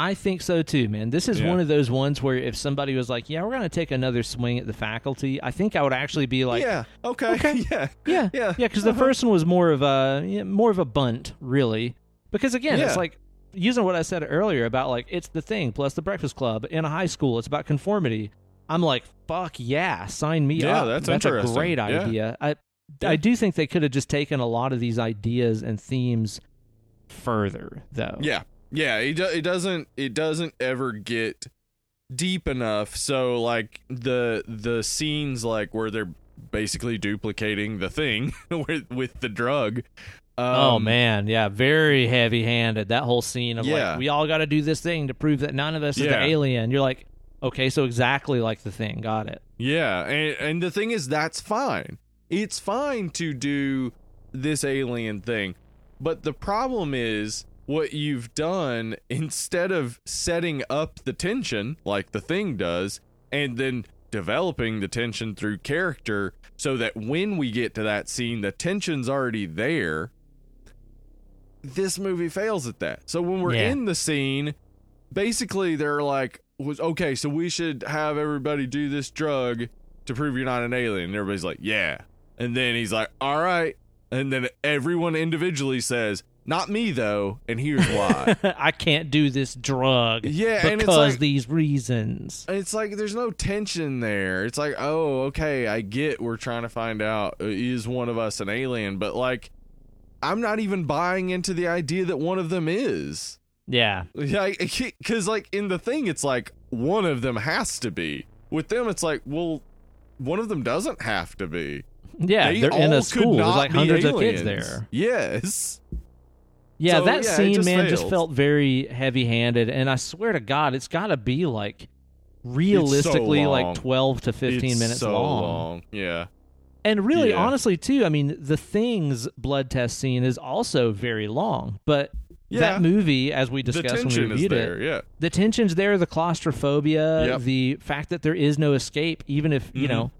I think so too, man. This is Yeah. one of those ones where if somebody was like, "Yeah, we're going to take another swing at the faculty," I think I would actually be like, yeah. Okay. okay. Yeah. Yeah, Yeah. yeah. Because the Uh-huh. first one was more of a more of a bunt, really. Because again, Yeah. it's like using what I said earlier about like it's the thing plus the Breakfast Club in a high school. It's about conformity. I'm like, fuck yeah, sign me Yeah, up. that's a interesting. great Yeah. idea. I Yeah. I do think they could have just taken a lot of these ideas and themes further, though. Yeah, yeah. It, do, it doesn't. It doesn't ever get deep enough. So like the the scenes like where they're basically duplicating the thing with with the drug. Um, oh man, yeah, very heavy-handed. That whole scene of Yeah. like, we all got to do this thing to prove that none of us is Yeah. the alien. You're like, okay, so exactly like the thing. Got it. Yeah, and and the thing is, that's fine. It's fine to do this alien thing, but the problem is what you've done instead of setting up the tension like the thing does, and then developing the tension through character, so that when we get to that scene, the tension's already there. This movie fails at that. So when we're Yeah. in the scene, basically they're like was okay so we should have everybody do this drug to prove you're not an alien and everybody's like yeah and then he's like all right and then everyone individually says not me though and here's why I can't do this drug yeah and it's because like these reasons. it's like there's no tension there it's like oh okay i get we're trying to find out uh, is one of us an alien but like i'm not even buying into the idea that one of them is Yeah. Yeah, because like in the thing, it's like one of them has to be. With them, it's like, well, one of them doesn't have to be. Yeah, They they're in a school. There's like hundreds of kids there. Yes. Yeah, So, that yeah, scene, just man, just felt very heavy-handed, and I swear to God, it's got to be like realistically long. like twelve to fifteen It's minutes so long. long. Yeah. And really, Yeah. honestly, too, I mean, the things blood test scene is also very long, but Yeah. that movie, as we discussed when we reviewed there. it, Yeah. the tension's there, the claustrophobia, Yep. the fact that there is no escape, even if you Mhm. know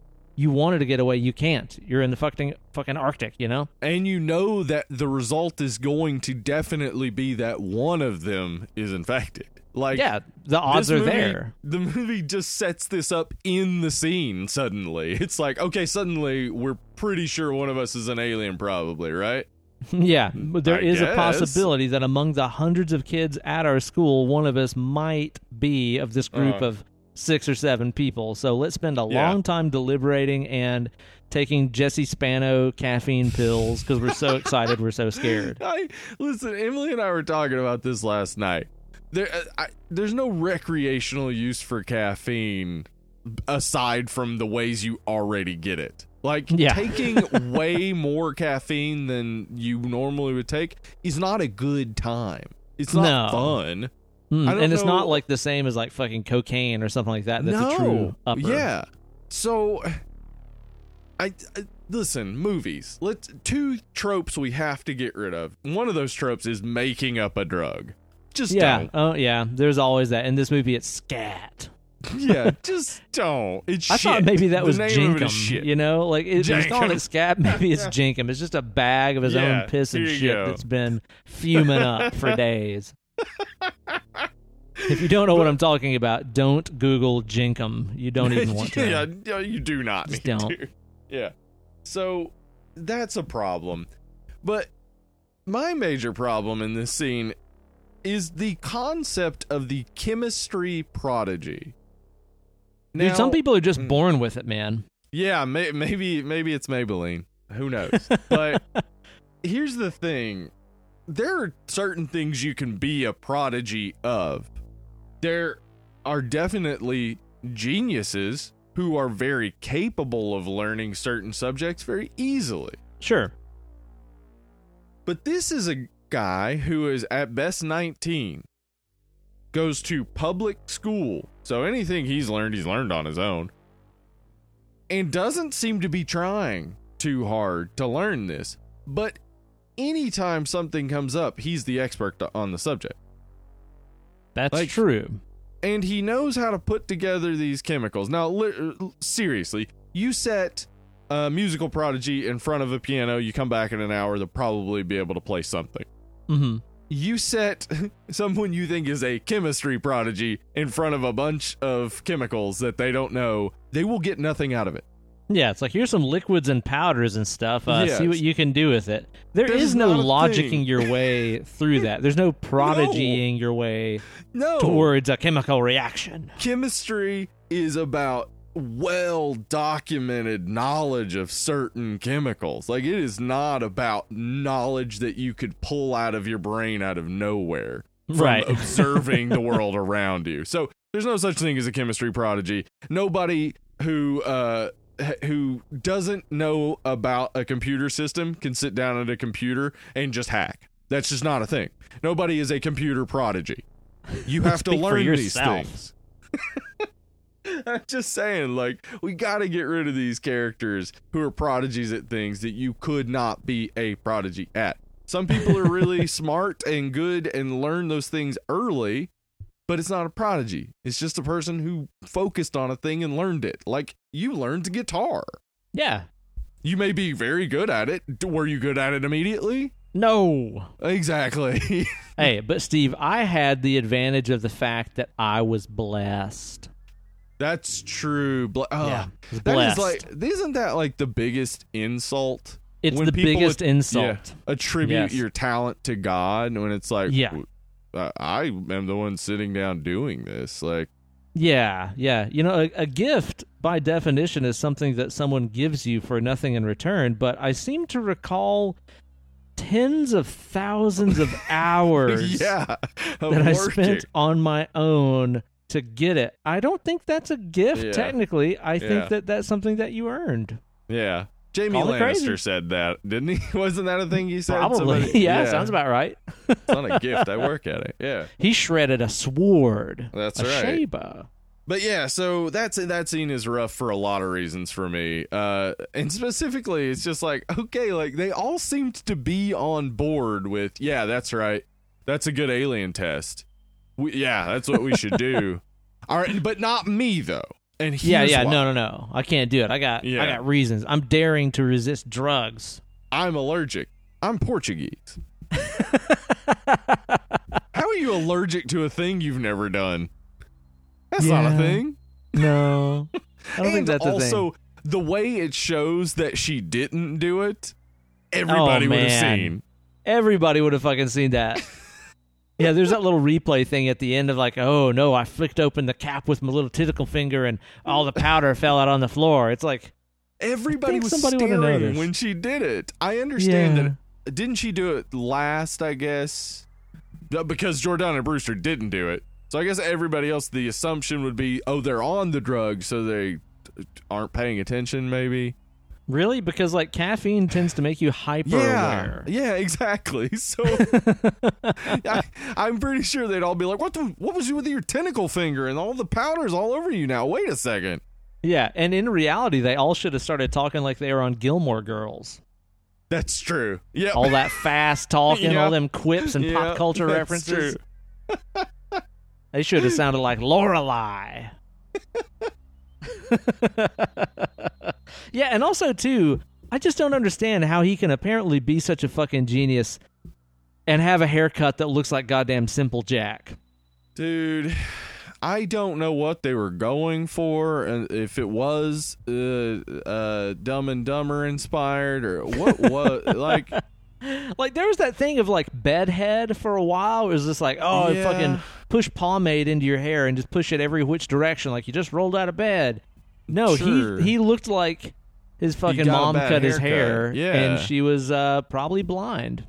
you wanted to get away, you can't. You're in the fucking fucking Arctic, you know. And you know that the result is going to definitely be that one of them is infected. Like, yeah, the odds are movie- there. The movie just sets this up in the scene suddenly. It's like, okay, suddenly we're pretty sure one of us is an alien, probably, right? Yeah, but there I is a possibility that among the hundreds of kids at our school, one of us might be of this group Uh. of six or seven people. So let's spend a Yeah. long time deliberating and taking Jesse Spano caffeine pills because we're so excited, we're so scared. I listen. Emily and I were talking about this last night. There, uh, I, there's no recreational use for caffeine aside from the ways you already get it. Like Yeah. taking way more caffeine than you normally would take is not a good time. It's not No. fun. Mm, and it's not like the same as like fucking cocaine or something like that. That's no. a true upper. Yeah. So, I, I listen. Movies. Let's two tropes we have to get rid of. One of those tropes is making up a drug. Just Yeah. don't. Oh, yeah. There's always that. In this movie, it's scat. yeah, just don't. It's just I shit. thought maybe that The was name of it is Jenkem. shit. You know, like it, he's calling Jenkem. it scat. Maybe it's Jenkem. It's just a bag of his Yeah, own piss and shit go. that's been fuming up for days. If you don't know what I'm talking about, don't Google Jenkem. You don't even want to. yeah, you do not. Just need don't. to. Yeah. So that's a problem. But my major problem in this scene is the concept of the chemistry prodigy. Dude, some people are just Mm. born with it, man. Yeah, may, maybe maybe it's Maybelline. Who knows? But here's the thing: there are certain things you can be a prodigy of. There are definitely geniuses who are very capable of learning certain subjects very easily. Sure. But this is a guy who is at best 19, goes to public school. So anything he's learned, he's learned on his own. And doesn't seem to be trying too hard to learn this. But anytime something comes up, he's the expert on the subject. That's Like- true. And he knows how to put together these chemicals. Now, li- seriously, you set a musical prodigy in front of a piano, you come back in an hour, they'll probably be able to play something. hmm you set someone you think is a chemistry prodigy in front of a bunch of chemicals that they don't know, they will get nothing out of it. Yeah, it's like here's some liquids and powders and stuff. Uh, Yes. See what you can do with it. There There's is no not a logicking thing. your way through that. There's no prodigying your way No. towards a chemical reaction. Chemistry is about well documented knowledge of certain chemicals. Like it is not about knowledge that you could pull out of your brain out of nowhere. from Right. observing the world around you. So there's no such thing as a chemistry prodigy. Nobody who uh who doesn't know about a computer system can sit down at a computer and just hack. That's just not a thing. Nobody is a computer prodigy. You have to learn these things. I'm just saying, like, we got to get rid of these characters who are prodigies at things that you could not be a prodigy at. Some people are really smart and good and learn those things early, but it's not a prodigy. It's just a person who focused on a thing and learned it. Like, you learned guitar. Yeah. You may be very good at it. Were you good at it immediately? No. Exactly. Hey, but Steve, I had the advantage of the fact that I was blessed. That's true. Ble- oh, Yeah, I was that is blessed. like, isn't that like the biggest insult? It's when the biggest insult. Yeah, attribute Yes. your talent to God when it's like, Yeah. I am the one sitting down doing this. Like, Yeah, yeah. You know, a, a gift by definition is something that someone gives you for nothing in return, but I seem to recall tens of thousands of hours yeah, of that I spent on my own to get it. I don't think that's a gift Yeah. technically. I Yeah. think that that's something that you earned. Yeah, Jamie Call Lannister said that, didn't he? Wasn't that a thing he said? Probably. Somebody- yeah, sounds about right. It's not a gift. I work at it. Yeah. He shredded a sword. That's a right. Sheba. But yeah, so that's that scene is rough for a lot of reasons for me. Uh and specifically it's just like, okay, like they all seemed to be on board with, yeah, that's right. That's a good alien test. We, yeah, that's what we should do. all right, but not me though. And Yeah, yeah. why. No, no, no. I can't do it. I got Yeah. I got reasons. I'm daring to resist drugs. I'm allergic. I'm Portuguese. How are you allergic to a thing you've never done? That's not a thing. No. I don't think that's a thing. also the way it shows that she didn't do it, everybody would have Oh, seen. Everybody would have fucking seen that. yeah, there's that little replay thing at the end of like, oh no, I flicked open the cap with my little tentacle finger and all the powder fell out on the floor. It's like, Everybody was somebody staring when she did it. I understand Yeah. that. Didn't she do it last? I guess because Jordana Brewster didn't do it. So I guess everybody else, the assumption would be, oh, they're on the drug, so they aren't paying attention. Maybe Really? Because like caffeine tends to make you hyper Yeah, aware. yeah, exactly. So I, I'm pretty sure they'd all be like, "What the? What was you with your tentacle finger and all the powders all over you now? Wait a second. Yeah, and in reality, they all should have started talking like they were on Gilmore Girls. That's true. Yeah, All that fast talking, Yeah. all them quips and Yeah, pop culture that's references. true. They should have sounded like Lorelai. yeah, and also too, I just don't understand how he can apparently be such a fucking genius and have a haircut that looks like goddamn Simple Jack. dude. I don't know what they were going for, and if it was uh, uh, Dumb and Dumber inspired or what was like. Like there was that thing of like bedhead for a while. It was just like, oh, Yeah. fucking push pomade into your hair and just push it every which direction, like you just rolled out of bed. No, Sure. he he looked like his fucking got a mom bad cut his haircut. hair, Yeah. and she was uh, probably blind.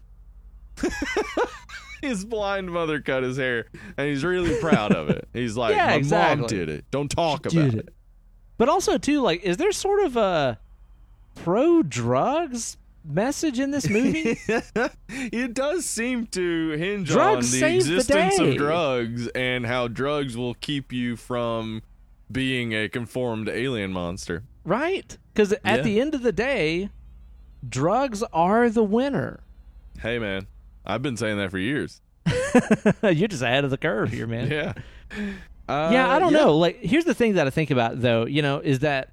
his blind mother cut his hair, and he's really proud of it. He's like, Yeah, "My exactly. mom did it. Don't talk about it." But also too, like, is there sort of a pro drugs message in this movie? it does seem to hinge Drugs on the save the existence day. of drugs and how drugs will keep you from being a conformed alien monster. right? Because Yeah. at the end of the day, drugs are the winner. Hey, man, I've been saying that for years. You're just ahead of the curve here, man. Yeah. Uh, yeah, I don't know. Like, here's the thing that I think about though. You know, is that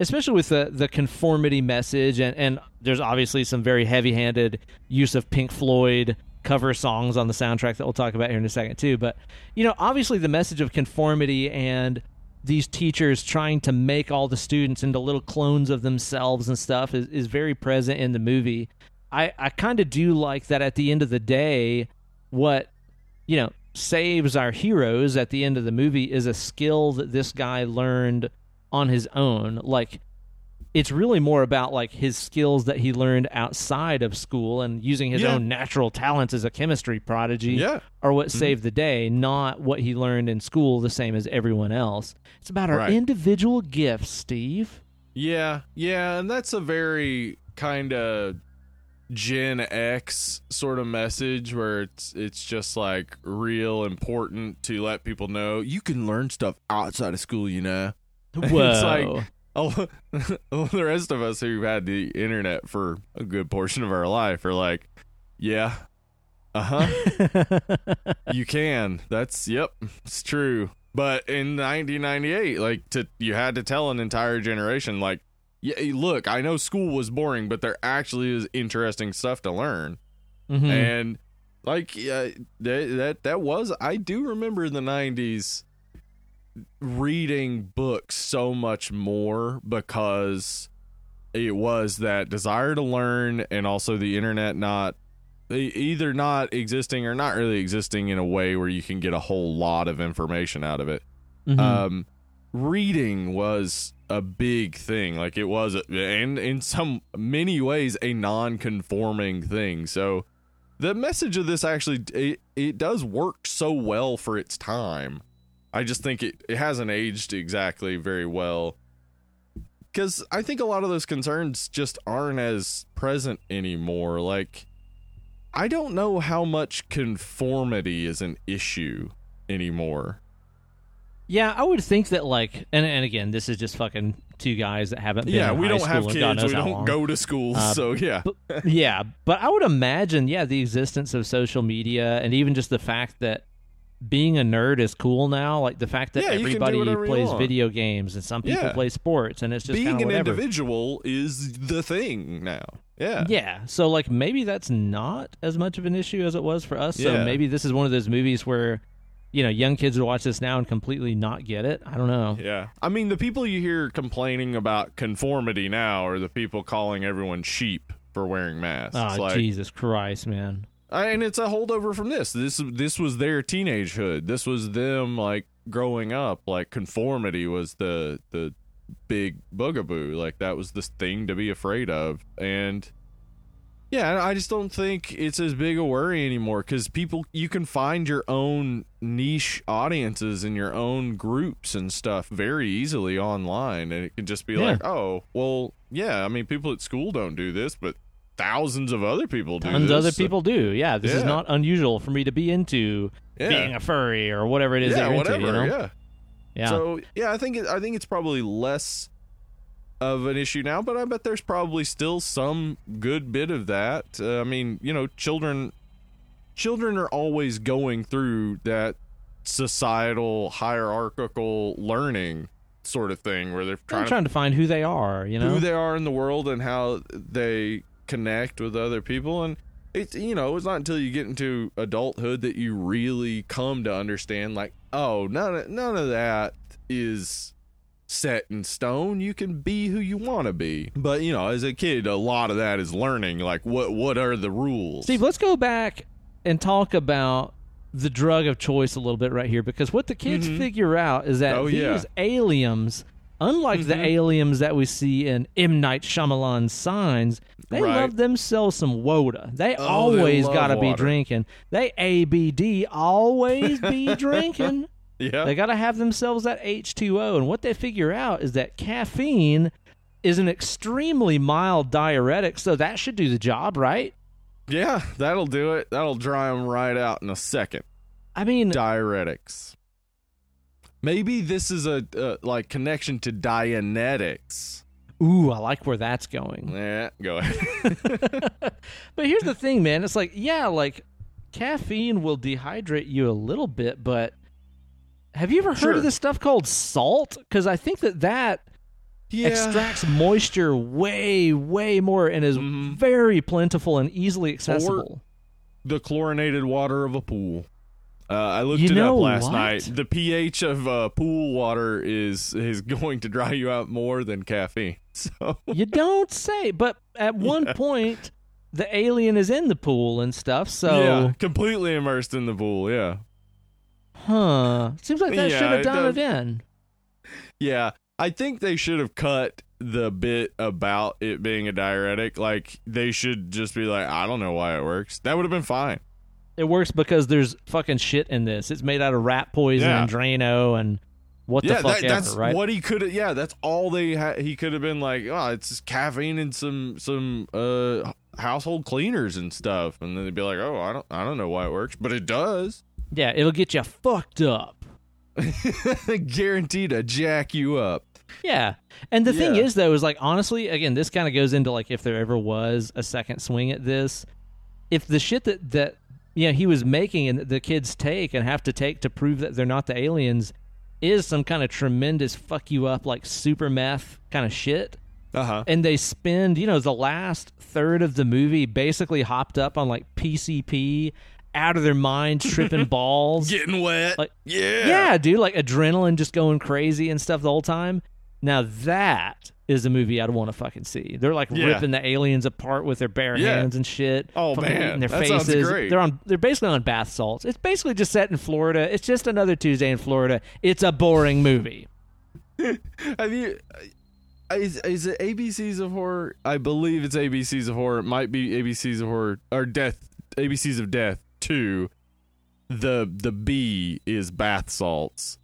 especially with the the conformity message, and and there's obviously some very heavy handed use of Pink Floyd cover songs on the soundtrack that we'll talk about here in a second too. But you know, obviously the message of conformity and these teachers trying to make all the students into little clones of themselves and stuff is, is very present in the movie. I, I kind of do like that at the end of the day, what, you know, saves our heroes at the end of the movie is a skill that this guy learned on his own. Like, it's really more about like his skills that he learned outside of school and using his Yeah. own natural talents as a chemistry prodigy Yeah. are what Mm-hmm. saved the day, not what he learned in school the same as everyone else. It's about our Right. individual gifts, Steve. Yeah, yeah, and that's a very kind of Gen X sort of message where it's it's just like real important to let people know you can learn stuff outside of school, you know. Whoa. It's like all, all the rest of us who've had the internet for a good portion of our life are like, yeah, uh huh, you can. That's yep, it's true. But in 1998, like to you had to tell an entire generation, like, yeah, look, I know school was boring, but there actually is interesting stuff to learn, Mhm. and like yeah, that that that was I do remember in the 90s reading books so much more because it was that desire to learn and also the internet not either not existing or not really existing in a way where you can get a whole lot of information out of it. Mhm. Um, reading was a big thing. Like it was, and in some many ways, a non-conforming thing. So the message of this actually it, it does work so well for its time. I just think it, it hasn't aged exactly very well. Because I think a lot of those concerns just aren't as present anymore. Like, I don't know how much conformity is an issue anymore. yeah, I would think that like, and and again, this is just fucking two guys that haven't been. Yeah, in we don't have school in God kids. We don't long. go to school. Uh, so, yeah. But- yeah, but I would imagine, yeah, the existence of social media and even just the fact that being a nerd is cool now, like the fact that Yeah, you can do everybody plays video games and some people Yeah. play sports, and it's just Being an individual is the thing now. Yeah. Yeah, so like maybe that's not as much of an issue as it was for us. So maybe this is one of those movies where, you know, young kids would watch this now and completely not get it. I don't know. Yeah. I mean, the people you hear complaining about conformity now are the people calling everyone sheep for wearing masks. Oh, like, Jesus Christ, man. And it's a holdover from this. This this was their teenagehood. This was them like growing up. Like conformity was the the big bugaboo. Like that was the thing to be afraid of. And Yeah, I just don't think it's as big a worry anymore because people, you can find your own niche audiences and your own groups and stuff very easily online. And it can just be Yeah. like, oh, well, yeah, I mean, people at school don't do this, but thousands of other people do Tons this. other people do. Yeah, this is not unusual for me to be into yeah. being a furry or whatever it is yeah, whatever. into. You know? Yeah. Yeah. So yeah, I think it, I think it's probably less of an issue now, but I bet there's probably still some good bit of that. Uh, I mean, you know, children children are always going through that societal hierarchical learning sort of thing where they're trying, trying to find who they are. You know. who they are in the world and how they connect with other people and it's you know it's not until you get into adulthood that you really come to understand like oh none of, none of that is set in stone you can be who you want to be but you know as a kid a lot of that is learning like what what are the rules Steve, let's go back and talk about the drug of choice a little bit right here because what the kids Mhm. figure out is that Oh, these yeah. aliens, unlike the Mhm. aliens that we see in M. Night Shyamalan's signs, they Right. love themselves some Woda. They Oh, always got to be drinking. They ABD always be drinking. yeah They got to have themselves that H2O. And what they figure out is that caffeine is an extremely mild diuretic, so that should do the job, right? yeah that'll do it that'll dry them right out in a second I mean, diuretics. Maybe this is a uh, like connection to Dianetics. ooh, I like where that's going. Yeah, go ahead. but here's the thing, man. It's like, yeah, like caffeine will dehydrate you a little bit, but have you ever heard Sure. of this stuff called salt? Because I think that that yeah, extracts moisture way, way more and is Mhm. very plentiful and easily accessible. the chlorinated water of a pool. Uh, I looked You it up last what? night. The pH of uh, pool water is is going to dry you out more than caffeine. So you don't say. But at one Yeah. point, the alien is in the pool and stuff. So, yeah, completely immersed in the pool. Yeah, huh? Seems like that Yeah, should have it done does. it in. yeah. I think they should have cut the bit about it being a diuretic. Like they should just be like, I don't know why it works. That would have been fine. It works because there's fucking shit in this. It's made out of rat poison Yeah. and Drano and what yeah, the fuck that, ever, that's right? what he could have. Yeah, that's all they had. He could have been like, oh, it's just caffeine and some some uh household cleaners and stuff, and then they'd be like, oh, I don't I don't know why it works, but it does. yeah, it'll get you fucked up. Guaranteed to jack you up. Yeah. And the thing is though is like honestly, again, this kind of goes into like if there ever was a second swing at this, if the shit that that you know, he was making and the kids take and have to take to prove that they're not the aliens is some kind of tremendous fuck you up like super meth kind of shit. Uh huh. and they spend you know the last third of the movie basically hopped up on like PCP out of their minds tripping balls Getting wet. Like- yeah. yeah dude like adrenaline just going crazy and stuff the whole time now that is a movie I'd want to fucking see they're like Yeah. ripping the aliens apart with their bare Yeah. hands and shit Oh, man. their That sounds faces great. they're on they're basically on bath salts it's basically just set in Florida it's just another Tuesday in Florida it's a boring movie Have you? Uh, is, is it ABCs of horror? I believe it's ABCs of horror. It might be ABCs of horror or death. ABCs of death two. The the B is bath salts,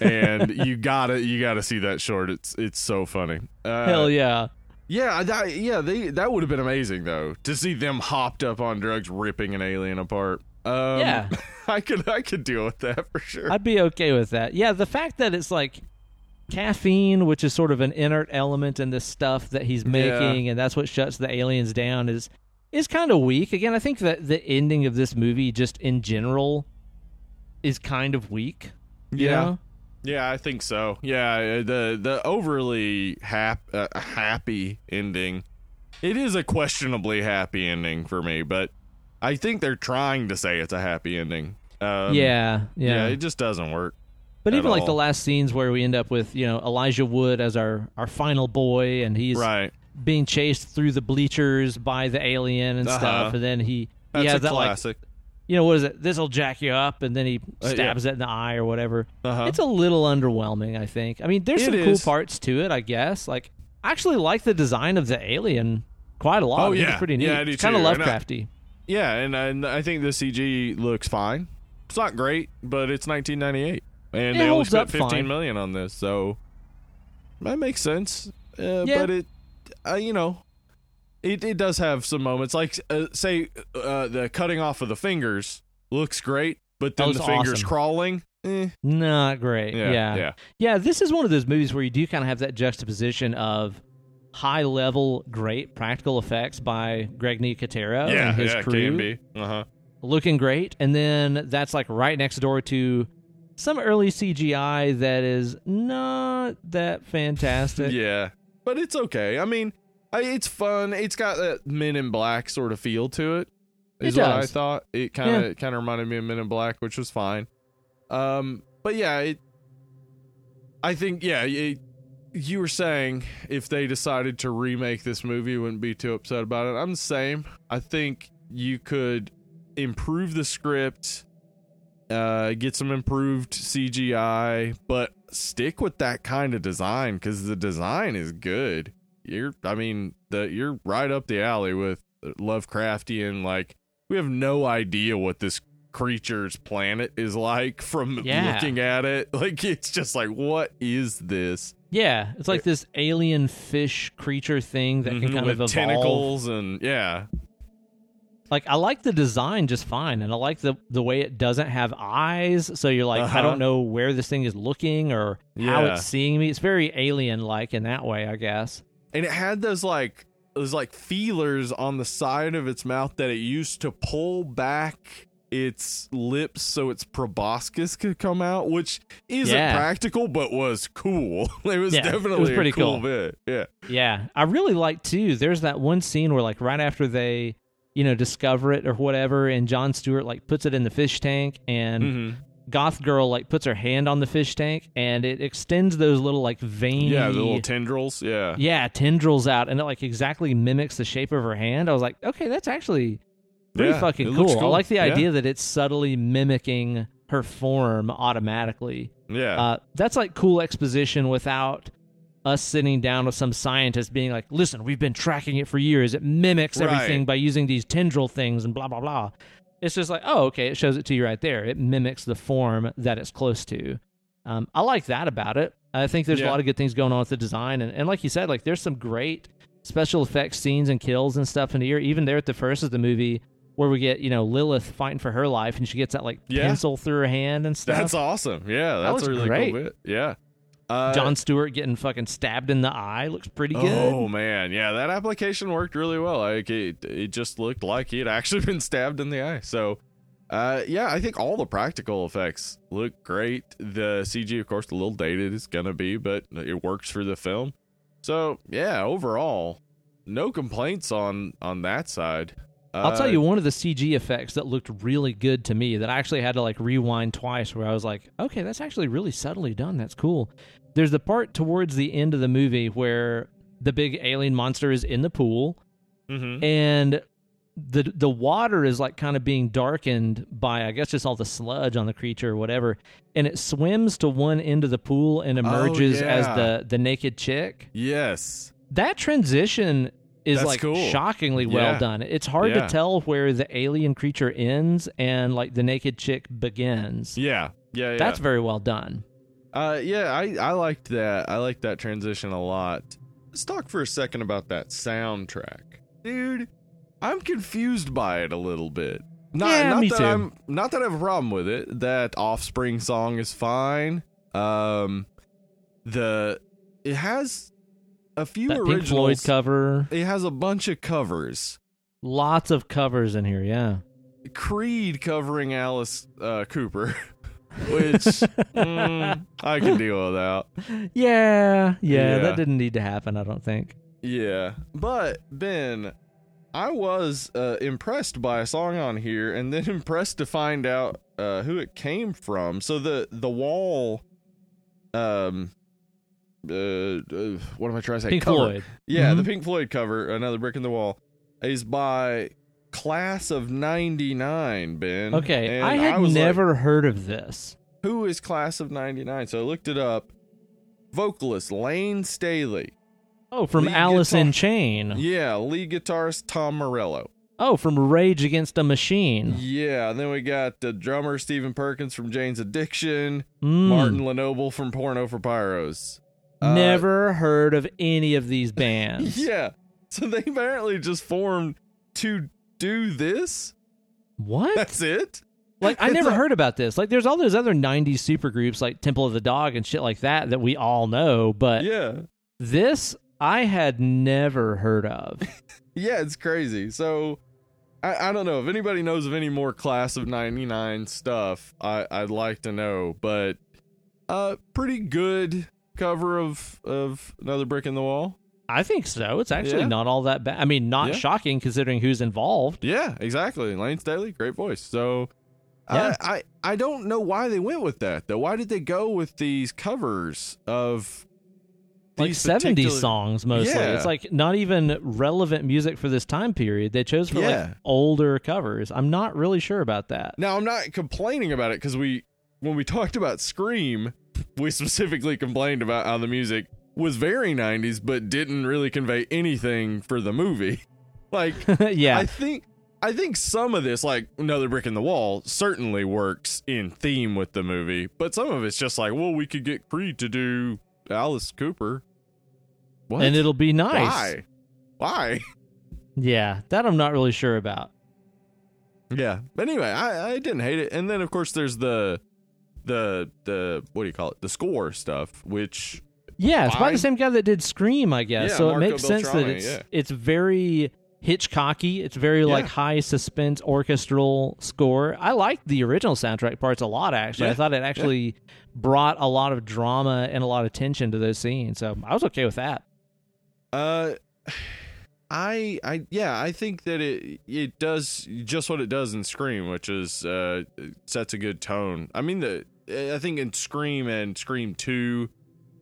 and you gotta you gotta see that short. It's it's so funny. Uh, hell yeah yeah, that, yeah. They that would have been amazing though to see them hopped up on drugs, ripping an alien apart. Um, Yeah. I could I could deal with that for sure. I'd be okay with that. Yeah, the fact that it's like caffeine, which is sort of an inert element in this stuff that he's making, and that's what shuts the aliens down, is is kind of weak. Again, I think that the ending of this movie, just in general, is kind of weak. Yeah. know? Yeah, I think so. Yeah, the the overly hap- uh, happy ending. It is a questionably happy ending for me, but I think they're trying to say it's a happy ending. Um, yeah, yeah. it just doesn't work. but even like the last scenes where we end up with you know Elijah Wood as our our final boy, and he's right. being chased through the bleachers by the alien and Uh-huh. stuff, and then he That's he a has that like classic. You know, what is it? This will jack you up, and then he Uh, yeah. stabs it in the eye or whatever. uh-huh. It's a little underwhelming, I think. I mean, there's It some cool is. parts to it, I guess. Like, I actually like the design of the alien quite a lot. Oh, yeah. it's pretty neat. Yeah, I do it's kind of too. And I- Lovecrafty. Yeah, and, and I think the CG looks fine. It's not great, but it's 1998, and It they only spent up 15 fine. million on this, so that makes sense. Uh, Yeah. But it, uh, you know, it it does have some moments like uh, say uh, the cutting off of the fingers looks great, but then the fingers awesome. crawling. Eh, Not great. yeah, yeah. yeah, Yeah, this is one of those movies where you do kind of have that juxtaposition of high level, great practical effects by Greg Nicotero yeah, and his yeah. crew, KNB. Uh huh. looking great, and then that's like right next door to some early CGI that is not that fantastic. Yeah, but it's okay. I mean, it's fun. It's got that Men in Black sort of feel to it. It Is what I thought. It kind of kind of reminded me of Men in Black, which was fine. Um, but yeah, it. I think yeah, it, you were saying if they decided to remake this movie, you wouldn't be too upset about it. I'm the same. I think you could improve the script, uh, get some improved CGI, but stick with that kind of design because the design is good. You're, I mean, the you're right up the alley with Lovecraftian. Like, we have no idea what this creature's planet is like from Yeah. looking at it. Like, it's just like, what is this? Yeah, it's like this alien fish creature thing that can Mhm, kind with of evolve. tentacles and yeah, Like I like the design just fine, and I like the the way it doesn't have eyes. So you're like, I Uh-huh. don't know where this thing is looking or how it's seeing me. It's very alien like in that way, I guess. And it had those like those like feelers on the side of its mouth that it used to pull back its lips so its proboscis could come out, which isn't Yeah. practical but was cool. It was Yeah, it was definitely pretty a cool, cool. bit. Yeah. Yeah, I really like too. There's that one scene where like right after they, you know, discover it or whatever, and Jon Stewart like puts it in the fish tank, and hmm Goth Girl like puts her hand on the fish tank, and it extends those little like veiny, Yeah, the little tendrils. Yeah. yeah tendrils out, and it like exactly mimics the shape of her hand. I was like, okay, that's actually pretty Yeah, fucking it cool. I like the Yeah. idea that it's subtly mimicking her form automatically. Yeah. Uh, that's like cool exposition without us sitting down with some scientist being like, listen, we've been tracking it for years. It mimics everything Right. by using these tendril things and blah, blah, blah. It's just like, oh, okay, it shows it to you right there. It mimics the form that it's close to. Um, I like that about it. I think there's a lot of good things going on with the design. And, and like you said, like there's some great special effects scenes and kills and stuff in here. Even there at the first of the movie where we get, you know, Lilith fighting for her life and she gets that like Yeah. pencil through her hand and stuff. that's awesome. Yeah, that's looks a really great. cool bit. Yeah. Uh, Jon Stewart getting fucking stabbed in the eye looks pretty good. Oh man, yeah, that application worked really well. Like it, it just looked like he had actually been stabbed in the eye. So, uh, yeah, I think all the practical effects look great. The CG, of course, a little dated is gonna be, but it works for the film. So, yeah, overall, no complaints on on that side. I'll Uh, tell you one of the CG effects that looked really good to me that I actually had to like rewind twice where I was like, okay, that's actually really subtly done. That's cool. There's the part towards the end of the movie where the big alien monster is in the pool mhm. and the the water is like kind of being darkened by I guess just all the sludge on the creature or whatever and it swims to one end of the pool and emerges as yeah. the the naked chick. Yes. that transition is That's like cool. shockingly well Yeah. done. It's hard Yeah. to tell where the alien creature ends and like the naked chick begins. Yeah. Yeah. Yeah. That's very well done. Uh, yeah, I, I liked that. I liked that transition a lot. Let's talk for a second about that soundtrack, dude. I'm confused by it a little bit. Not, Yeah, not me that too. I'm not that I have a problem with it. That Offspring song is fine. Um, the it has a few That Pink Floyd cover, it has a bunch of covers. lots of covers in here. Yeah, Creed covering Alice uh, Cooper, which mm, I can deal without. yeah, yeah, Yeah. That didn't need to happen. I don't think. Yeah, but Ben, I was uh, impressed by a song on here, and then impressed to find out uh, who it came from. So the the wall, um, uh, uh what am I trying to say? Pink Cover. Floyd. Yeah, the Mhm. Pink Floyd cover, another brick in the wall, is by Class of '99. Ben. Okay, And I had like, never heard of this. who is Class of '99? So I looked it up. Vocalist Layne Staley. Oh, from Lead Alice in guitar- Chain. Yeah, lead guitarist Tom Morello. Oh, from Rage Against a Machine. Yeah, and then we got the drummer Stephen Perkins from Jane's Addiction, Mm. Martyn LeNoble from Porno for Pyros. Uh, Never heard of any of these bands. Yeah. So they apparently just formed to do this. What? That's it. Like I It's never a- heard about this. Like there's all those other 90s supergroups like Temple of the Dog and shit like that that we all know, but Yeah. this I had never heard of. Yeah, it's crazy. So I, I don't know if anybody knows of any more class of 99 stuff. I, I'd like to know, but uh pretty good cover of of another brick in the wall. I think so. It's actually Yeah. not all that bad. I mean, not Yeah. shocking considering who's involved. Yeah, exactly. Layne Staley, great voice. So uh, Yeah. I, I I don't know why they went with that though. Why did they go with these covers of Like these 70s particular- songs mostly. Yeah. It's like not even relevant music for this time period. They chose for Yeah. like older covers. I'm not really sure about that. Now I'm not complaining about it because we when we talked about Scream, we specifically complained about how the music was very 90s but didn't really convey anything for the movie. Like yeah. I think I think some of this, like another brick in the wall, certainly works in theme with the movie, but some of it's just like, well, we could get Creed to do Alice Cooper. What? and it'll be nice. Why? Why? Yeah, that I'm not really sure about. Yeah. But anyway, I, I didn't hate it. And then of course there's the the the what do you call it? The score stuff, which Yeah, it's by the same guy that did Scream, I guess. Yeah, so Marco it makes sense that it's yeah. it's very Hitchcocky. It's very like high suspense orchestral score. I liked the original soundtrack parts a lot. Actually, I thought it actually brought a lot of drama and a lot of tension to those scenes. So I was okay with that. Uh, I I yeah, I think that it it does just what it does in Scream, which is uh sets a good tone. I mean the I think in Scream and Scream Two,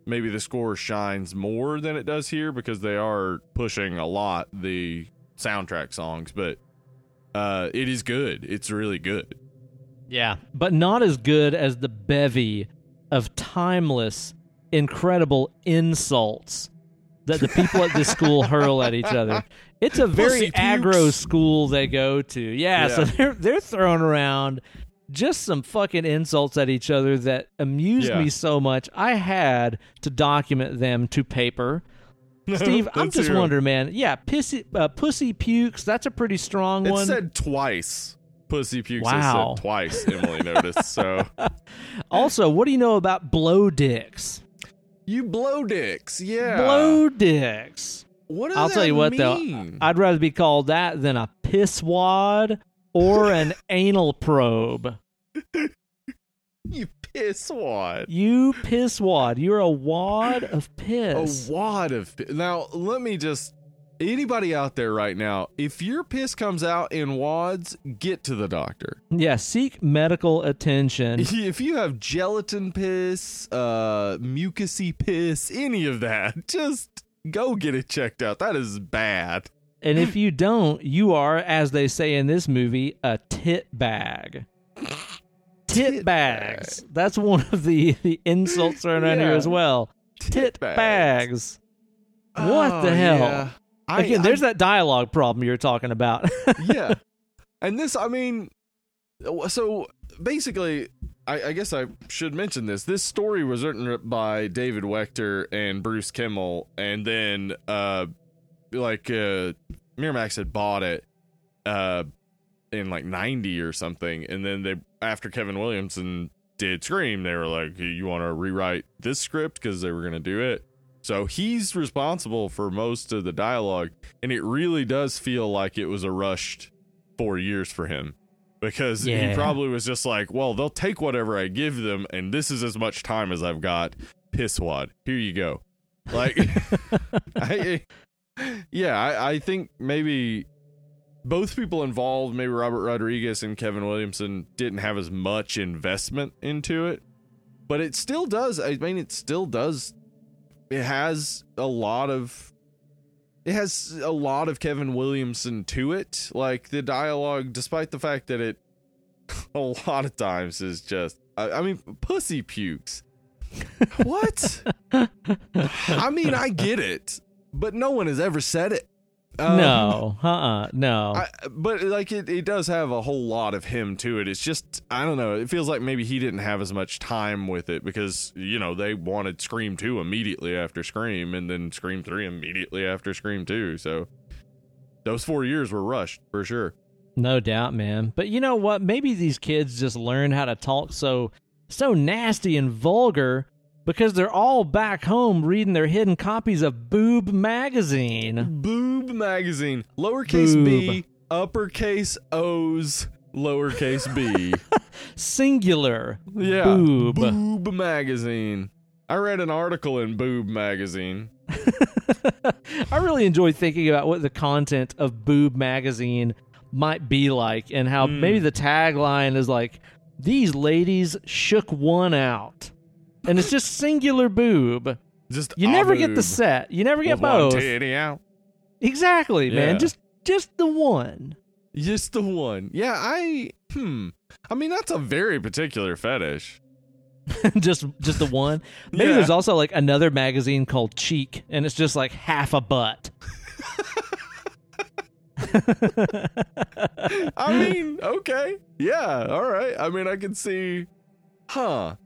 maybe the score shines more than it does here because they are pushing a lot the soundtrack songs, but uh it is good. It's really good. Yeah, but not as good as the bevy of timeless, incredible insults that the people at this school hurl at each other. It's a very Pussy pukes. aggro school they go to. Yeah, so they're they're throwing around just some fucking insults at each other that amused Yeah. me so much. I had to document them to paper. Steve, I'm just 'em. wondering, man. Yeah, pissy, uh, pussy pukes. That's a pretty strong It one. said twice. Pussy pukes Wow. said twice, Emily noticed. So also, what do you know about blow dicks? you blow dicks, yeah. Blow dicks. What I'll tell you what, mean? though, I'd rather be called that than a piss wad or an anal probe. You piss wad. You piss wad. You're a wad of piss. A wad of pi- now. Let me just anybody out there right now. If your piss comes out in wads, get to the doctor. yeah, seek medical attention. If you have gelatin piss, uh, mucusy piss, any of that, just go get it checked out. That is bad. and if you don't, you are, as they say in this movie, a tit bag. Tit, Tit bags. That's one of the, the insults thrown around here as well. Tit, bags. bags. What the Oh, hell? yeah. I- Again, I there's that dialogue problem you're talking about. yeah. And this, I mean, so basically, I, I guess I should mention this. This story was written by David Wechter and Bruce Kimmel, and then, uh, like, uh, Miramax had bought it, uh, in like 90 or something. And then they, after Kevin Williamson did Scream, they were like, you want to rewrite this script? Because they were going to do it. So he's responsible for most of the dialogue, and it really does feel like it was a rushed four years for him because Yeah. he probably was just like, well, they'll take whatever I give them, and this is as much time as I've got. Piss wad, here you go. Like, I, yeah, I, I think maybe both people involved, maybe Robert Rodriguez and Kevin Williamson, didn't have as much investment into it, but it still does. I mean, it still does. It has a lot of. It has a lot of Kevin Williamson to it. Like the dialogue, despite the fact that it a lot of times is just. I, I mean, pussy pukes. what? I mean, I get it, but no one has ever said it. Um, no, uh, uh no. I, but like it, it does have a whole lot of him to it. It's just I don't know. It feels like maybe he didn't have as much time with it because you know they wanted Scream two immediately after Scream, and then Scream three immediately after Scream two. So those four years were rushed for sure. No doubt, man. But you know what? Maybe these kids just learn how to talk so so nasty and vulgar because they're all back home reading their hidden copies of Boob magazine. Boob magazine, lowercase b, uppercase O's, lowercase b. Singular. yeah, Boob. Boob magazine. I read an article in Boob magazine. I really enjoy thinking about what the content of Boob magazine might be like and how Mm. maybe the tagline is like these ladies shook one out. And it's just singular boob. Just You never get the set. You never get both. Exactly, man. Just just the one. Just the one. Yeah, I hmm. I mean that's a very particular fetish. just just the one. Maybe Yeah. there's also like another magazine called Cheek and it's just like half a butt. I mean, okay. Yeah, all right. I mean, I can see huh.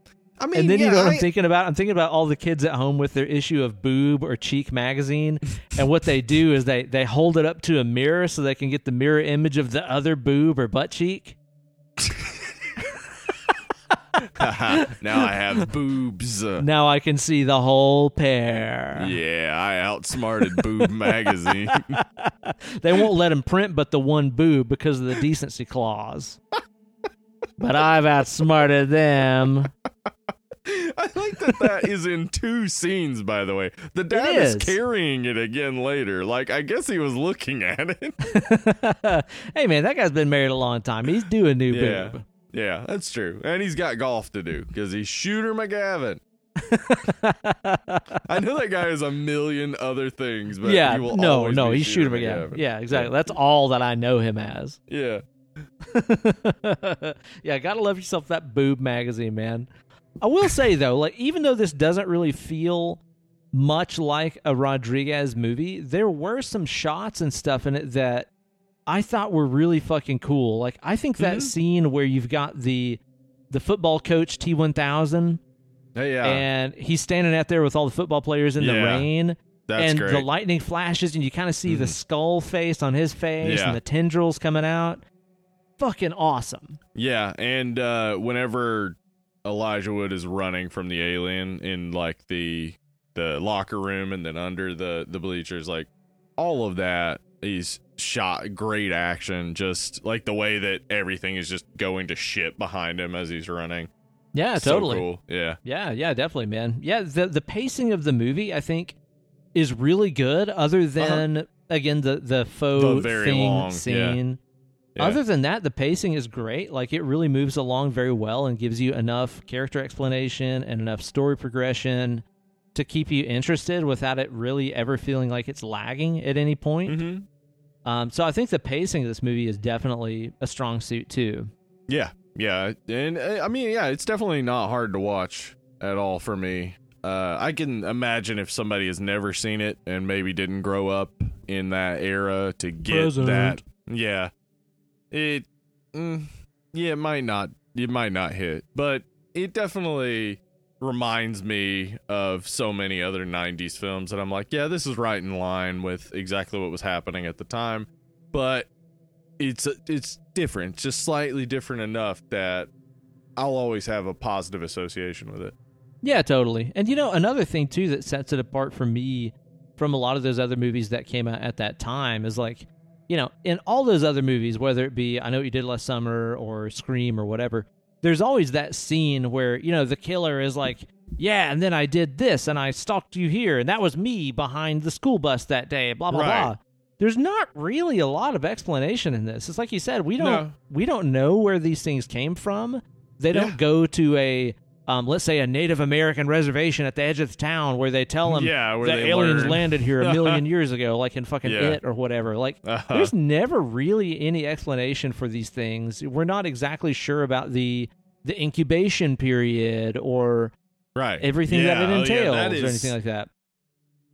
I mean, and then you know what I- I'm thinking about? I'm thinking about all the kids at home with their issue of Boob or Cheek magazine, and what they do is they they hold it up to a mirror so they can get the mirror image of the other boob or butt cheek. now I have boobs. Now I can see the whole pair. Yeah, I outsmarted Boob magazine. They won't let him print but the one boob because of the decency clause. but I've outsmarted them. I like that that is in two scenes, by the way. The dad is. is. carrying it again later. Like, I guess he was looking at it. hey man, that guy's been married a long time. He's doing new Yeah. boob. yeah, that's true. And he's got golf to do because he's Shooter McGavin. I know that guy is a million other things, but yeah, he will no, no, he's shooting again. McGavin. Yeah, exactly. That's all that I know him as. Yeah. yeah, gotta love yourself that boob magazine, man. I will say though, like even though this doesn't really feel much like a Rodriguez movie, there were some shots and stuff in it that I thought were really fucking cool. Like I think that Mhm. scene where you've got the the football coach T one thousand yeah. and he's standing out there with all the football players in the rain that's and great. the lightning flashes and you kind of see the Mhm. skull face on his face Yeah. and the tendrils coming out. Fucking awesome. Yeah, and uh, whenever Elijah Wood is running from the alien in like the the locker room and then under the the bleachers, like all of that is shot great action. Just like the way that everything is just going to shit behind him as he's running. Yeah, So totally. cool. Yeah. Yeah, yeah, definitely, man. Yeah, the the pacing of the movie I think is really good. Other than again the the faux Uh-huh. The very thing long, scene. Yeah. Other than that, the pacing is great. Like it really moves along very well and gives you enough character explanation and enough story progression to keep you interested without it really ever feeling like it's lagging at any point. Mhm. Um, so I think the pacing of this movie is definitely a strong suit too. Yeah, yeah, and uh, I mean, yeah, it's definitely not hard to watch at all for me. Uh, I can imagine if somebody has never seen it and maybe didn't grow up in that era to get Present. that. Yeah, it, mm, yeah, it might not, it might not hit, but it definitely reminds me of so many other 90s films that I'm like, yeah, this is right in line with exactly what was happening at the time. But it's it's different, just slightly different enough that I'll always have a positive association with it. Yeah, totally. And you know, another thing too that sets it apart for me from a lot of those other movies that came out at that time is like, you know, in all those other movies, whether it be I know what you did last summer or Scream or whatever, there's always that scene where, you know, the killer is like, Yeah, and then I did this and I stalked you here, and that was me behind the school bus that day, blah blah Right. blah. There's not really a lot of explanation in this. It's like you said, we don't No. we don't know where these things came from. They don't Yeah. go to a um, let's say a Native American reservation at the edge of the town where they tell them Yeah, the aliens learn. landed here a million years ago, like in fucking Yeah. It or whatever. Like, Uh-huh. there's never really any explanation for these things. We're not exactly sure about the the incubation period or right everything Yeah, that it oh, yeah, entails or anything like that.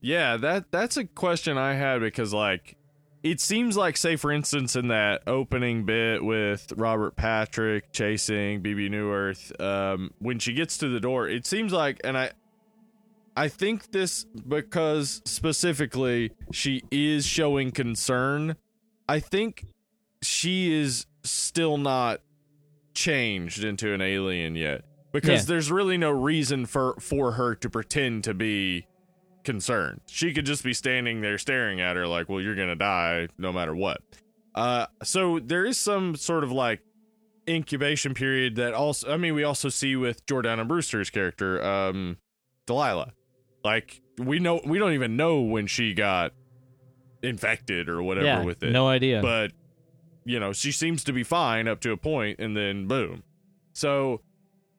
Yeah, that that's a question I had because like it seems like say for instance in that opening bit with Robert Patrick chasing Bebe Neuwirth, um, when she gets to the door, it seems like and I I think this because specifically she is showing concern. I think she is still not changed into an alien yet because Yeah. there's really no reason for for her to pretend to be concerned. She could just be standing there staring at her like, "Well, you're going to die no matter what." Uh so there is some sort of like incubation period that also I mean we also see with Jordana Brewster's character um Delilah. Like we know we don't even know when she got infected or whatever yeah, with it. no idea. But you know, she seems to be fine up to a point and then boom. So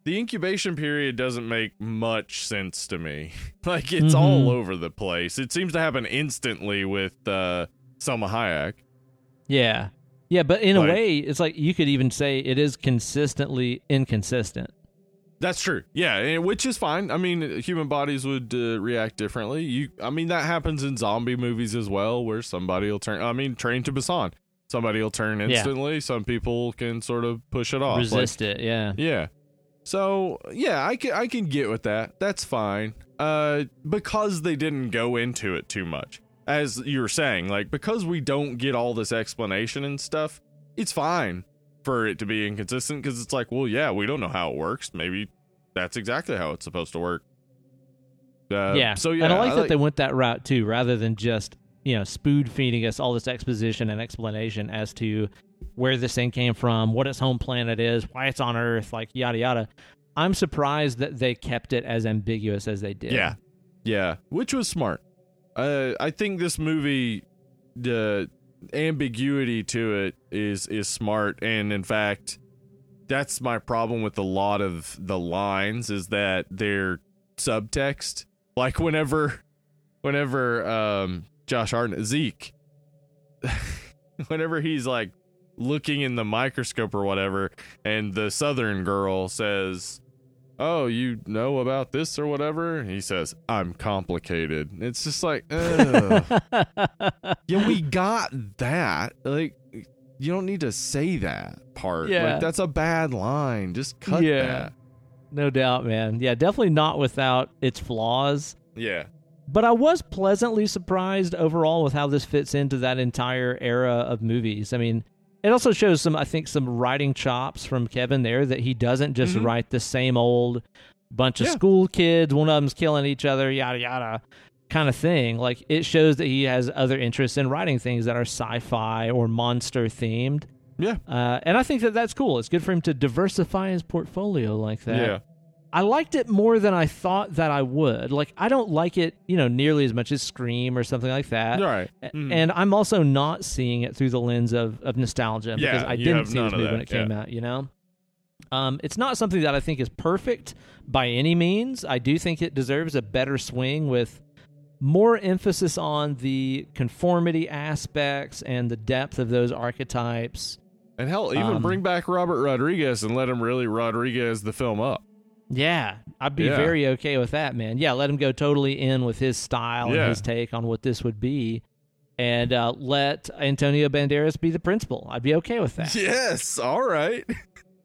the incubation period doesn't make much sense to me. like it's Mhm. all over the place. It seems to happen instantly with uh Salma Hayek. yeah, yeah, but in a way, it's like you could even say it is consistently inconsistent. That's true. Yeah, which is fine. I mean, human bodies would uh, react differently. You, I mean, that happens in zombie movies as well, where somebody will turn. I mean, Train to Busan, somebody will turn instantly. Some people can sort of push it off. Like, Resist it. Yeah. yeah. So yeah, I can I can get with that. That's fine. Uh, because they didn't go into it too much, as you were saying, like because we don't get all this explanation and stuff, it's fine for it to be inconsistent because it's like, well, yeah, we don't know how it works. Maybe that's exactly how it's supposed to work. Uh, yeah. So yeah, and I like that they went that route too, rather than just you know spoon feeding us all this exposition and explanation as to where this thing came from, what its home planet is, why it's on Earth, like yada yada. I'm surprised that they kept it as ambiguous as they did. Yeah, yeah, which was smart. Uh, I think this movie, the ambiguity to it is is smart, and in fact, that's my problem with a lot of the lines is that they're subtext. Like whenever, whenever um, Josh Hartnett Zeke, whenever he's like looking in the microscope or whatever, and the Southern girl says oh, you know about this or whatever? He says, I'm complicated. It's just like, yeah, we got that. Like, you don't need to say that part. Yeah. Like, that's a bad line. Just cut Yeah. that. no doubt, man. Yeah, definitely not without its flaws. Yeah. But I was pleasantly surprised overall with how this fits into that entire era of movies. I mean, it also shows some, I think, some writing chops from Kevin there that he doesn't just Mhm. write the same old bunch of Yeah. school kids, one of them's killing each other, yada yada, kind of thing. Like it shows that he has other interests in writing things that are sci-fi or monster themed. Yeah. Uh, and I think that that's cool. It's good for him to diversify his portfolio like that. Yeah. I liked it more than I thought that I would. Like I don't like it, you know, nearly as much as Scream or something like that. Right. Mhm. And I'm also not seeing it through the lens of, of nostalgia because I didn't see this movie when that, it came yeah. out, you know? Um, it's not something that I think is perfect by any means. I do think it deserves a better swing with more emphasis on the conformity aspects and the depth of those archetypes. And hell, even Um, bring back Robert Rodriguez and let him really Rodriguez the film up. Yeah, I'd be Yeah. very okay with that, man. Yeah, let him go totally in with his style Yeah. and his take on what this would be, and uh, let Antonio Banderas be the principal. I'd be okay with that. Yes. All right.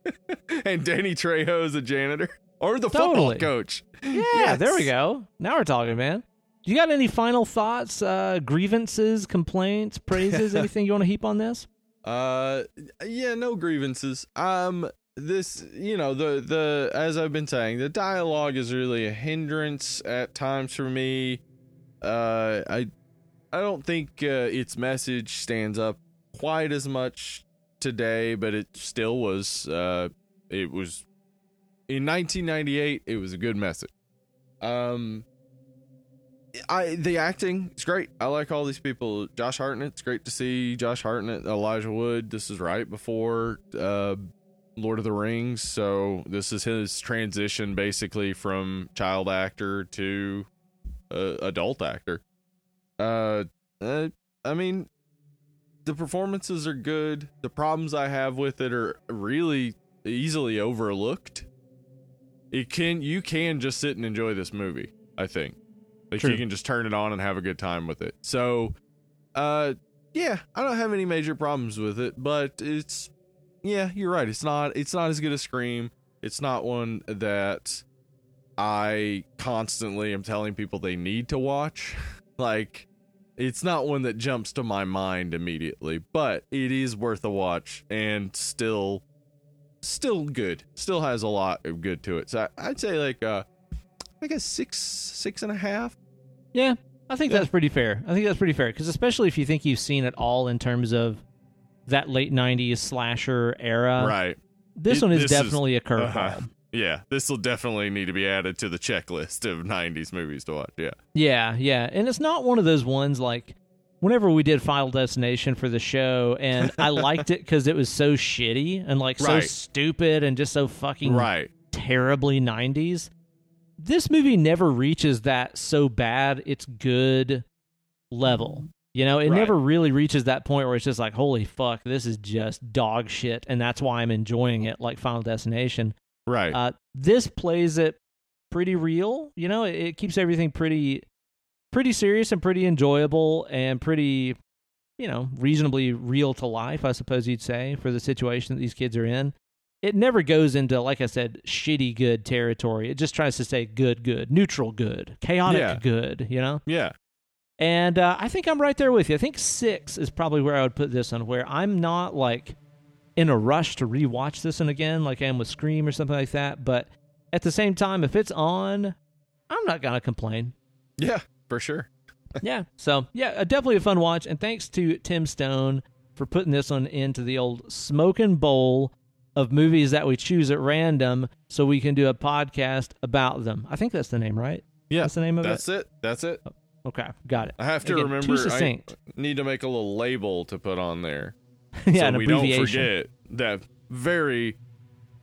and Danny Trejo is a janitor or the Totally. football coach. Yeah, there we go. Now we're talking, man. You got any final thoughts, uh, grievances, complaints, praises, anything you want to heap on this? Uh, yeah, no grievances. Um, this, you know, the the as I've been saying, the dialogue is really a hindrance at times for me. Uh, I I don't think uh, its message stands up quite as much today, but it still was. Uh, it was in 1998. It was a good message. Um. I the acting is great. I like all these people. Josh Hartnett, it's great to see Josh Hartnett, Elijah Wood. This is right before uh, Lord of the Rings, so this is his transition basically from child actor to uh, adult actor. Uh, uh, I mean, the performances are good. The problems I have with it are really easily overlooked. It can you can just sit and enjoy this movie. I think. Like True. you can just turn it on and have a good time with it. So, uh, yeah, I don't have any major problems with it, but it's, yeah, you're right. It's not, it's not as good as Scream. It's not one that I constantly am telling people they need to watch. like, it's not one that jumps to my mind immediately, but it is worth a watch and still, still good. Still has a lot of good to it. So I- I'd say like, uh, like a six, six and a half. Yeah, I think Yeah. that's pretty fair. I think that's pretty fair because especially if you think you've seen it all in terms of that late '90s slasher era, right. This It- one is this is- definitely a curveball. uh-huh. Yeah, this will definitely need to be added to the checklist of 90s movies to watch. Yeah. Yeah, yeah, and it's not one of those ones like whenever we did Final Destination for the show, and I liked it because it was so shitty and like so stupid and just so fucking Right. terribly 90s. This movie never reaches that so bad it's good level. You know, it Right. never really reaches that point where it's just like, holy fuck, this is just dog shit, and that's why I'm enjoying it, like Final Destination. Right. Uh, this plays it pretty real. You know, it, it keeps everything pretty, pretty serious and pretty enjoyable and pretty, you know, reasonably real to life. I suppose you'd say for the situation that these kids are in. It never goes into, like I said, shitty good territory. It just tries to say good, good, neutral good, chaotic Yeah. good. You know. yeah. And uh, I think I'm right there with you. I think six is probably where I would put this on, where I'm not like in a rush to rewatch this one again, like I am with Scream or something like that. But at the same time, if it's on, I'm not gonna complain. Yeah, for sure. yeah. So yeah, uh, definitely a fun watch. And thanks to Tim Stone for putting this one into the old smoking bowl of movies that we choose at random, so we can do a podcast about them. I think that's the name, right? Yeah. That's the name of That's it. That's it. That's it. Okay, got it. I have to Again, remember I need to make a little label to put on there. yeah, so an we don't forget that very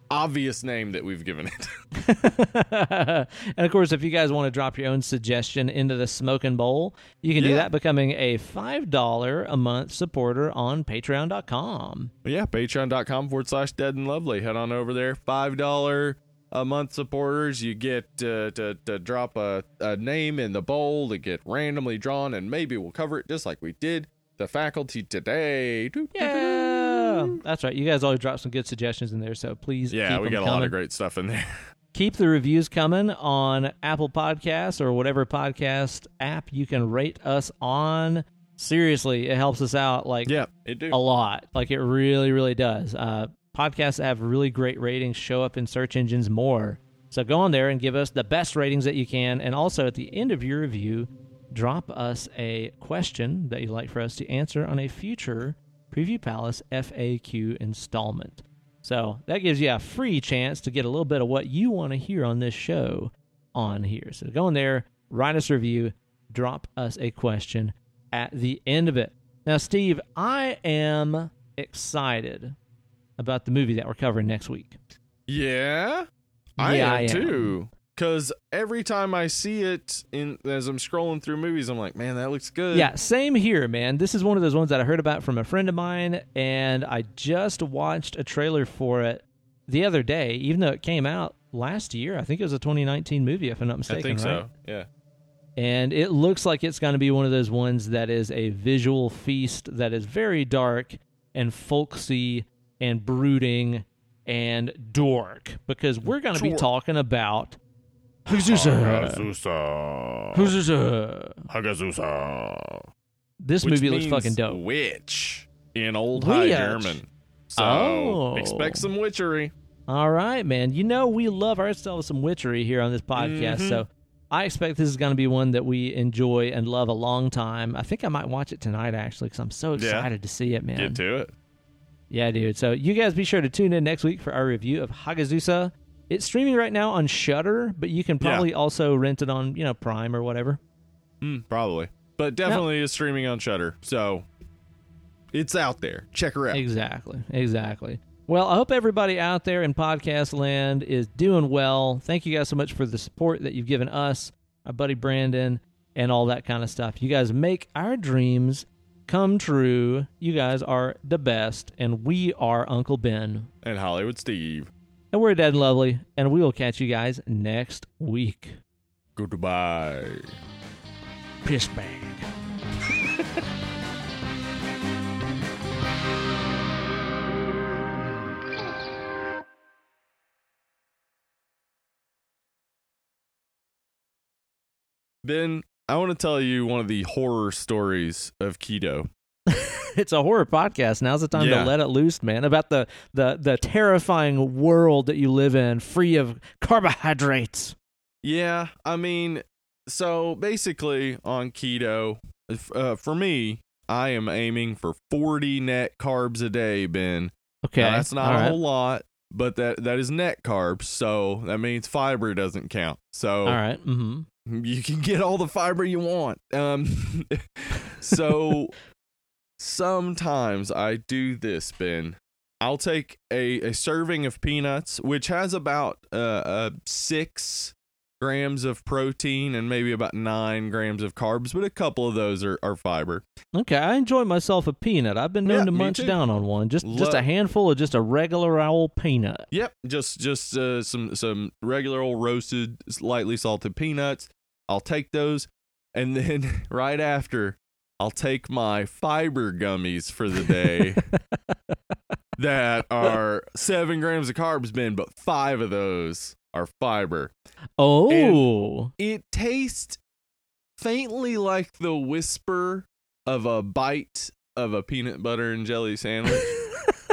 obvious name that we've given it. and of course, if you guys want to drop your own suggestion into the smoking bowl, you can do that becoming a $5 a month supporter on patreon.com. yeah, patreon.com forward slash dead and lovely. Head on over there. $5 a month supporters. You get uh, to, to drop a, a name in the bowl to get randomly drawn, and maybe we'll cover it just like we did the faculty today. Yeah. That's right. You guys always drop some good suggestions in there, so please Yeah, we got a lot of great stuff in there. keep the reviews coming on Apple Podcasts or whatever podcast app you can rate us on. Seriously, it helps us out like yeah, it do. a lot. Like it really, really does. Uh, podcasts that have really great ratings show up in search engines more. So go on there and give us the best ratings that you can. And also at the end of your review, drop us a question that you'd like for us to answer on a future Preview Palace FAQ installment. So that gives you a free chance to get a little bit of what you want to hear on this show on here. So go in there, write us a review, drop us a question at the end of it. Now, Steve, I am excited about the movie that we're covering next week. Yeah, I Yeah, am I am. too. Because every time I see it in as I'm scrolling through movies, I'm like, man, that looks good. Yeah, same here, man. This is one of those ones that I heard about from a friend of mine, and I just watched a trailer for it the other day, even though it came out last year. I think it was a 2019 movie, if I'm not mistaken. I think right? so. Yeah. and it looks like it's going to be one of those ones that is a visual feast that is very dark and folksy and brooding and dork because we're going to be talking about Hazusa. Hagazussa. Hazusa. Hagazussa. This Which movie looks means fucking dope. Witch in Old High German. So Oh. expect some witchery. All right, man. You know we love ourselves some witchery here on this podcast, Mhm. so I expect this is going to be one that we enjoy and love a long time. I think I might watch it tonight actually because I'm so Yeah. excited to see it, man. Get to it. Yeah, dude. So you guys be sure to tune in next week for our review of Hagazussa. It's streaming right now on Shudder, but you can Yeah. probably also rent it on, you know, Prime or whatever. Hmm, probably. But definitely is streaming on Shudder. So it's out there. Check her out. Exactly. Exactly. Well, I hope everybody out there in podcast land is doing well. Thank you guys so much for the support that you've given us, our buddy Brandon, and all that kind of stuff. You guys make our dreams come true. You guys are the best, and we are Uncle Ben. And Hollywood Steve. And we're dead and lovely, and we will catch you guys next week. Goodbye. piss bag. Ben, I want to tell you one of the horror stories of keto. it's a horror podcast. Now's the time Yeah. to let it loose, man. About the, the the terrifying world that you live in, free of carbohydrates. Yeah, I mean, so basically on keto, uh, for me, I am aiming for 40 net carbs a day, Ben. Okay, Now, that's not all a right. whole lot, but that that is net carbs, so that means fiber doesn't count. So All right. Mm-hmm. you can get all the fiber you want. Um, so sometimes I do this, Ben. I'll take a, a serving of peanuts, which has about uh, uh, six grams of protein and maybe about nine grams of carbs, but a couple of those are, are fiber. Okay, I enjoy myself a peanut. I've been known Yeah, to munch too. down on one. Just just a handful of just a regular old peanut. Yep, just just uh, some some regular old roasted, lightly salted peanuts. I'll take those, and then right after, I'll take my fiber gummies for the day that are seven grams of carbs, Ben, but five of those are fiber. Oh, It tastes faintly like the whisper of a bite of a peanut butter and jelly sandwich.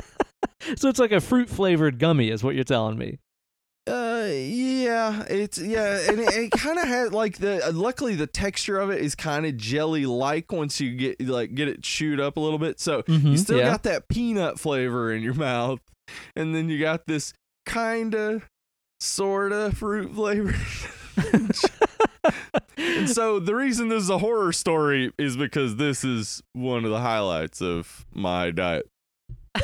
so it's like a fruit flavored gummy, is what you're telling me. Uh, yeah, it's yeah, and it, it kind of has like the. Uh, luckily, the texture of it is kind of jelly like once you get like get it chewed up a little bit. So you Mhm, still yeah. got that peanut flavor in your mouth, and then you got this kind of, sorta fruit flavor. and so the reason this is a horror story is because this is one of the highlights of my diet.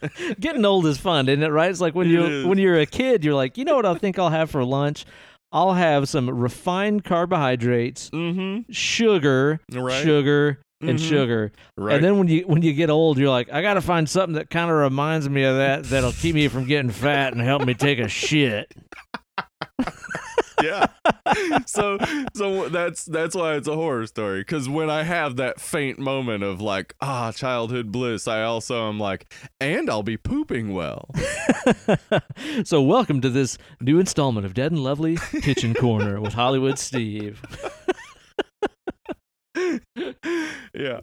Getting old is fun, isn't it? Right? It's like when It you is. when you're a kid, you're like, you know what I think I'll have for lunch? I'll have some refined carbohydrates, Mm-hmm. sugar, Right. sugar, and Mhm. sugar. Right. And then when you when you get old, you're like, I got to find something that kind of reminds me of that that'll keep me from getting fat and help me take a shit. yeah. so so that's that's why it's a horror story because when I have that faint moment of like ah childhood bliss, I also am like, and I'll be pooping well. so welcome to this new installment of Dead and Lovely Kitchen Corner with Hollywood Steve. yeah.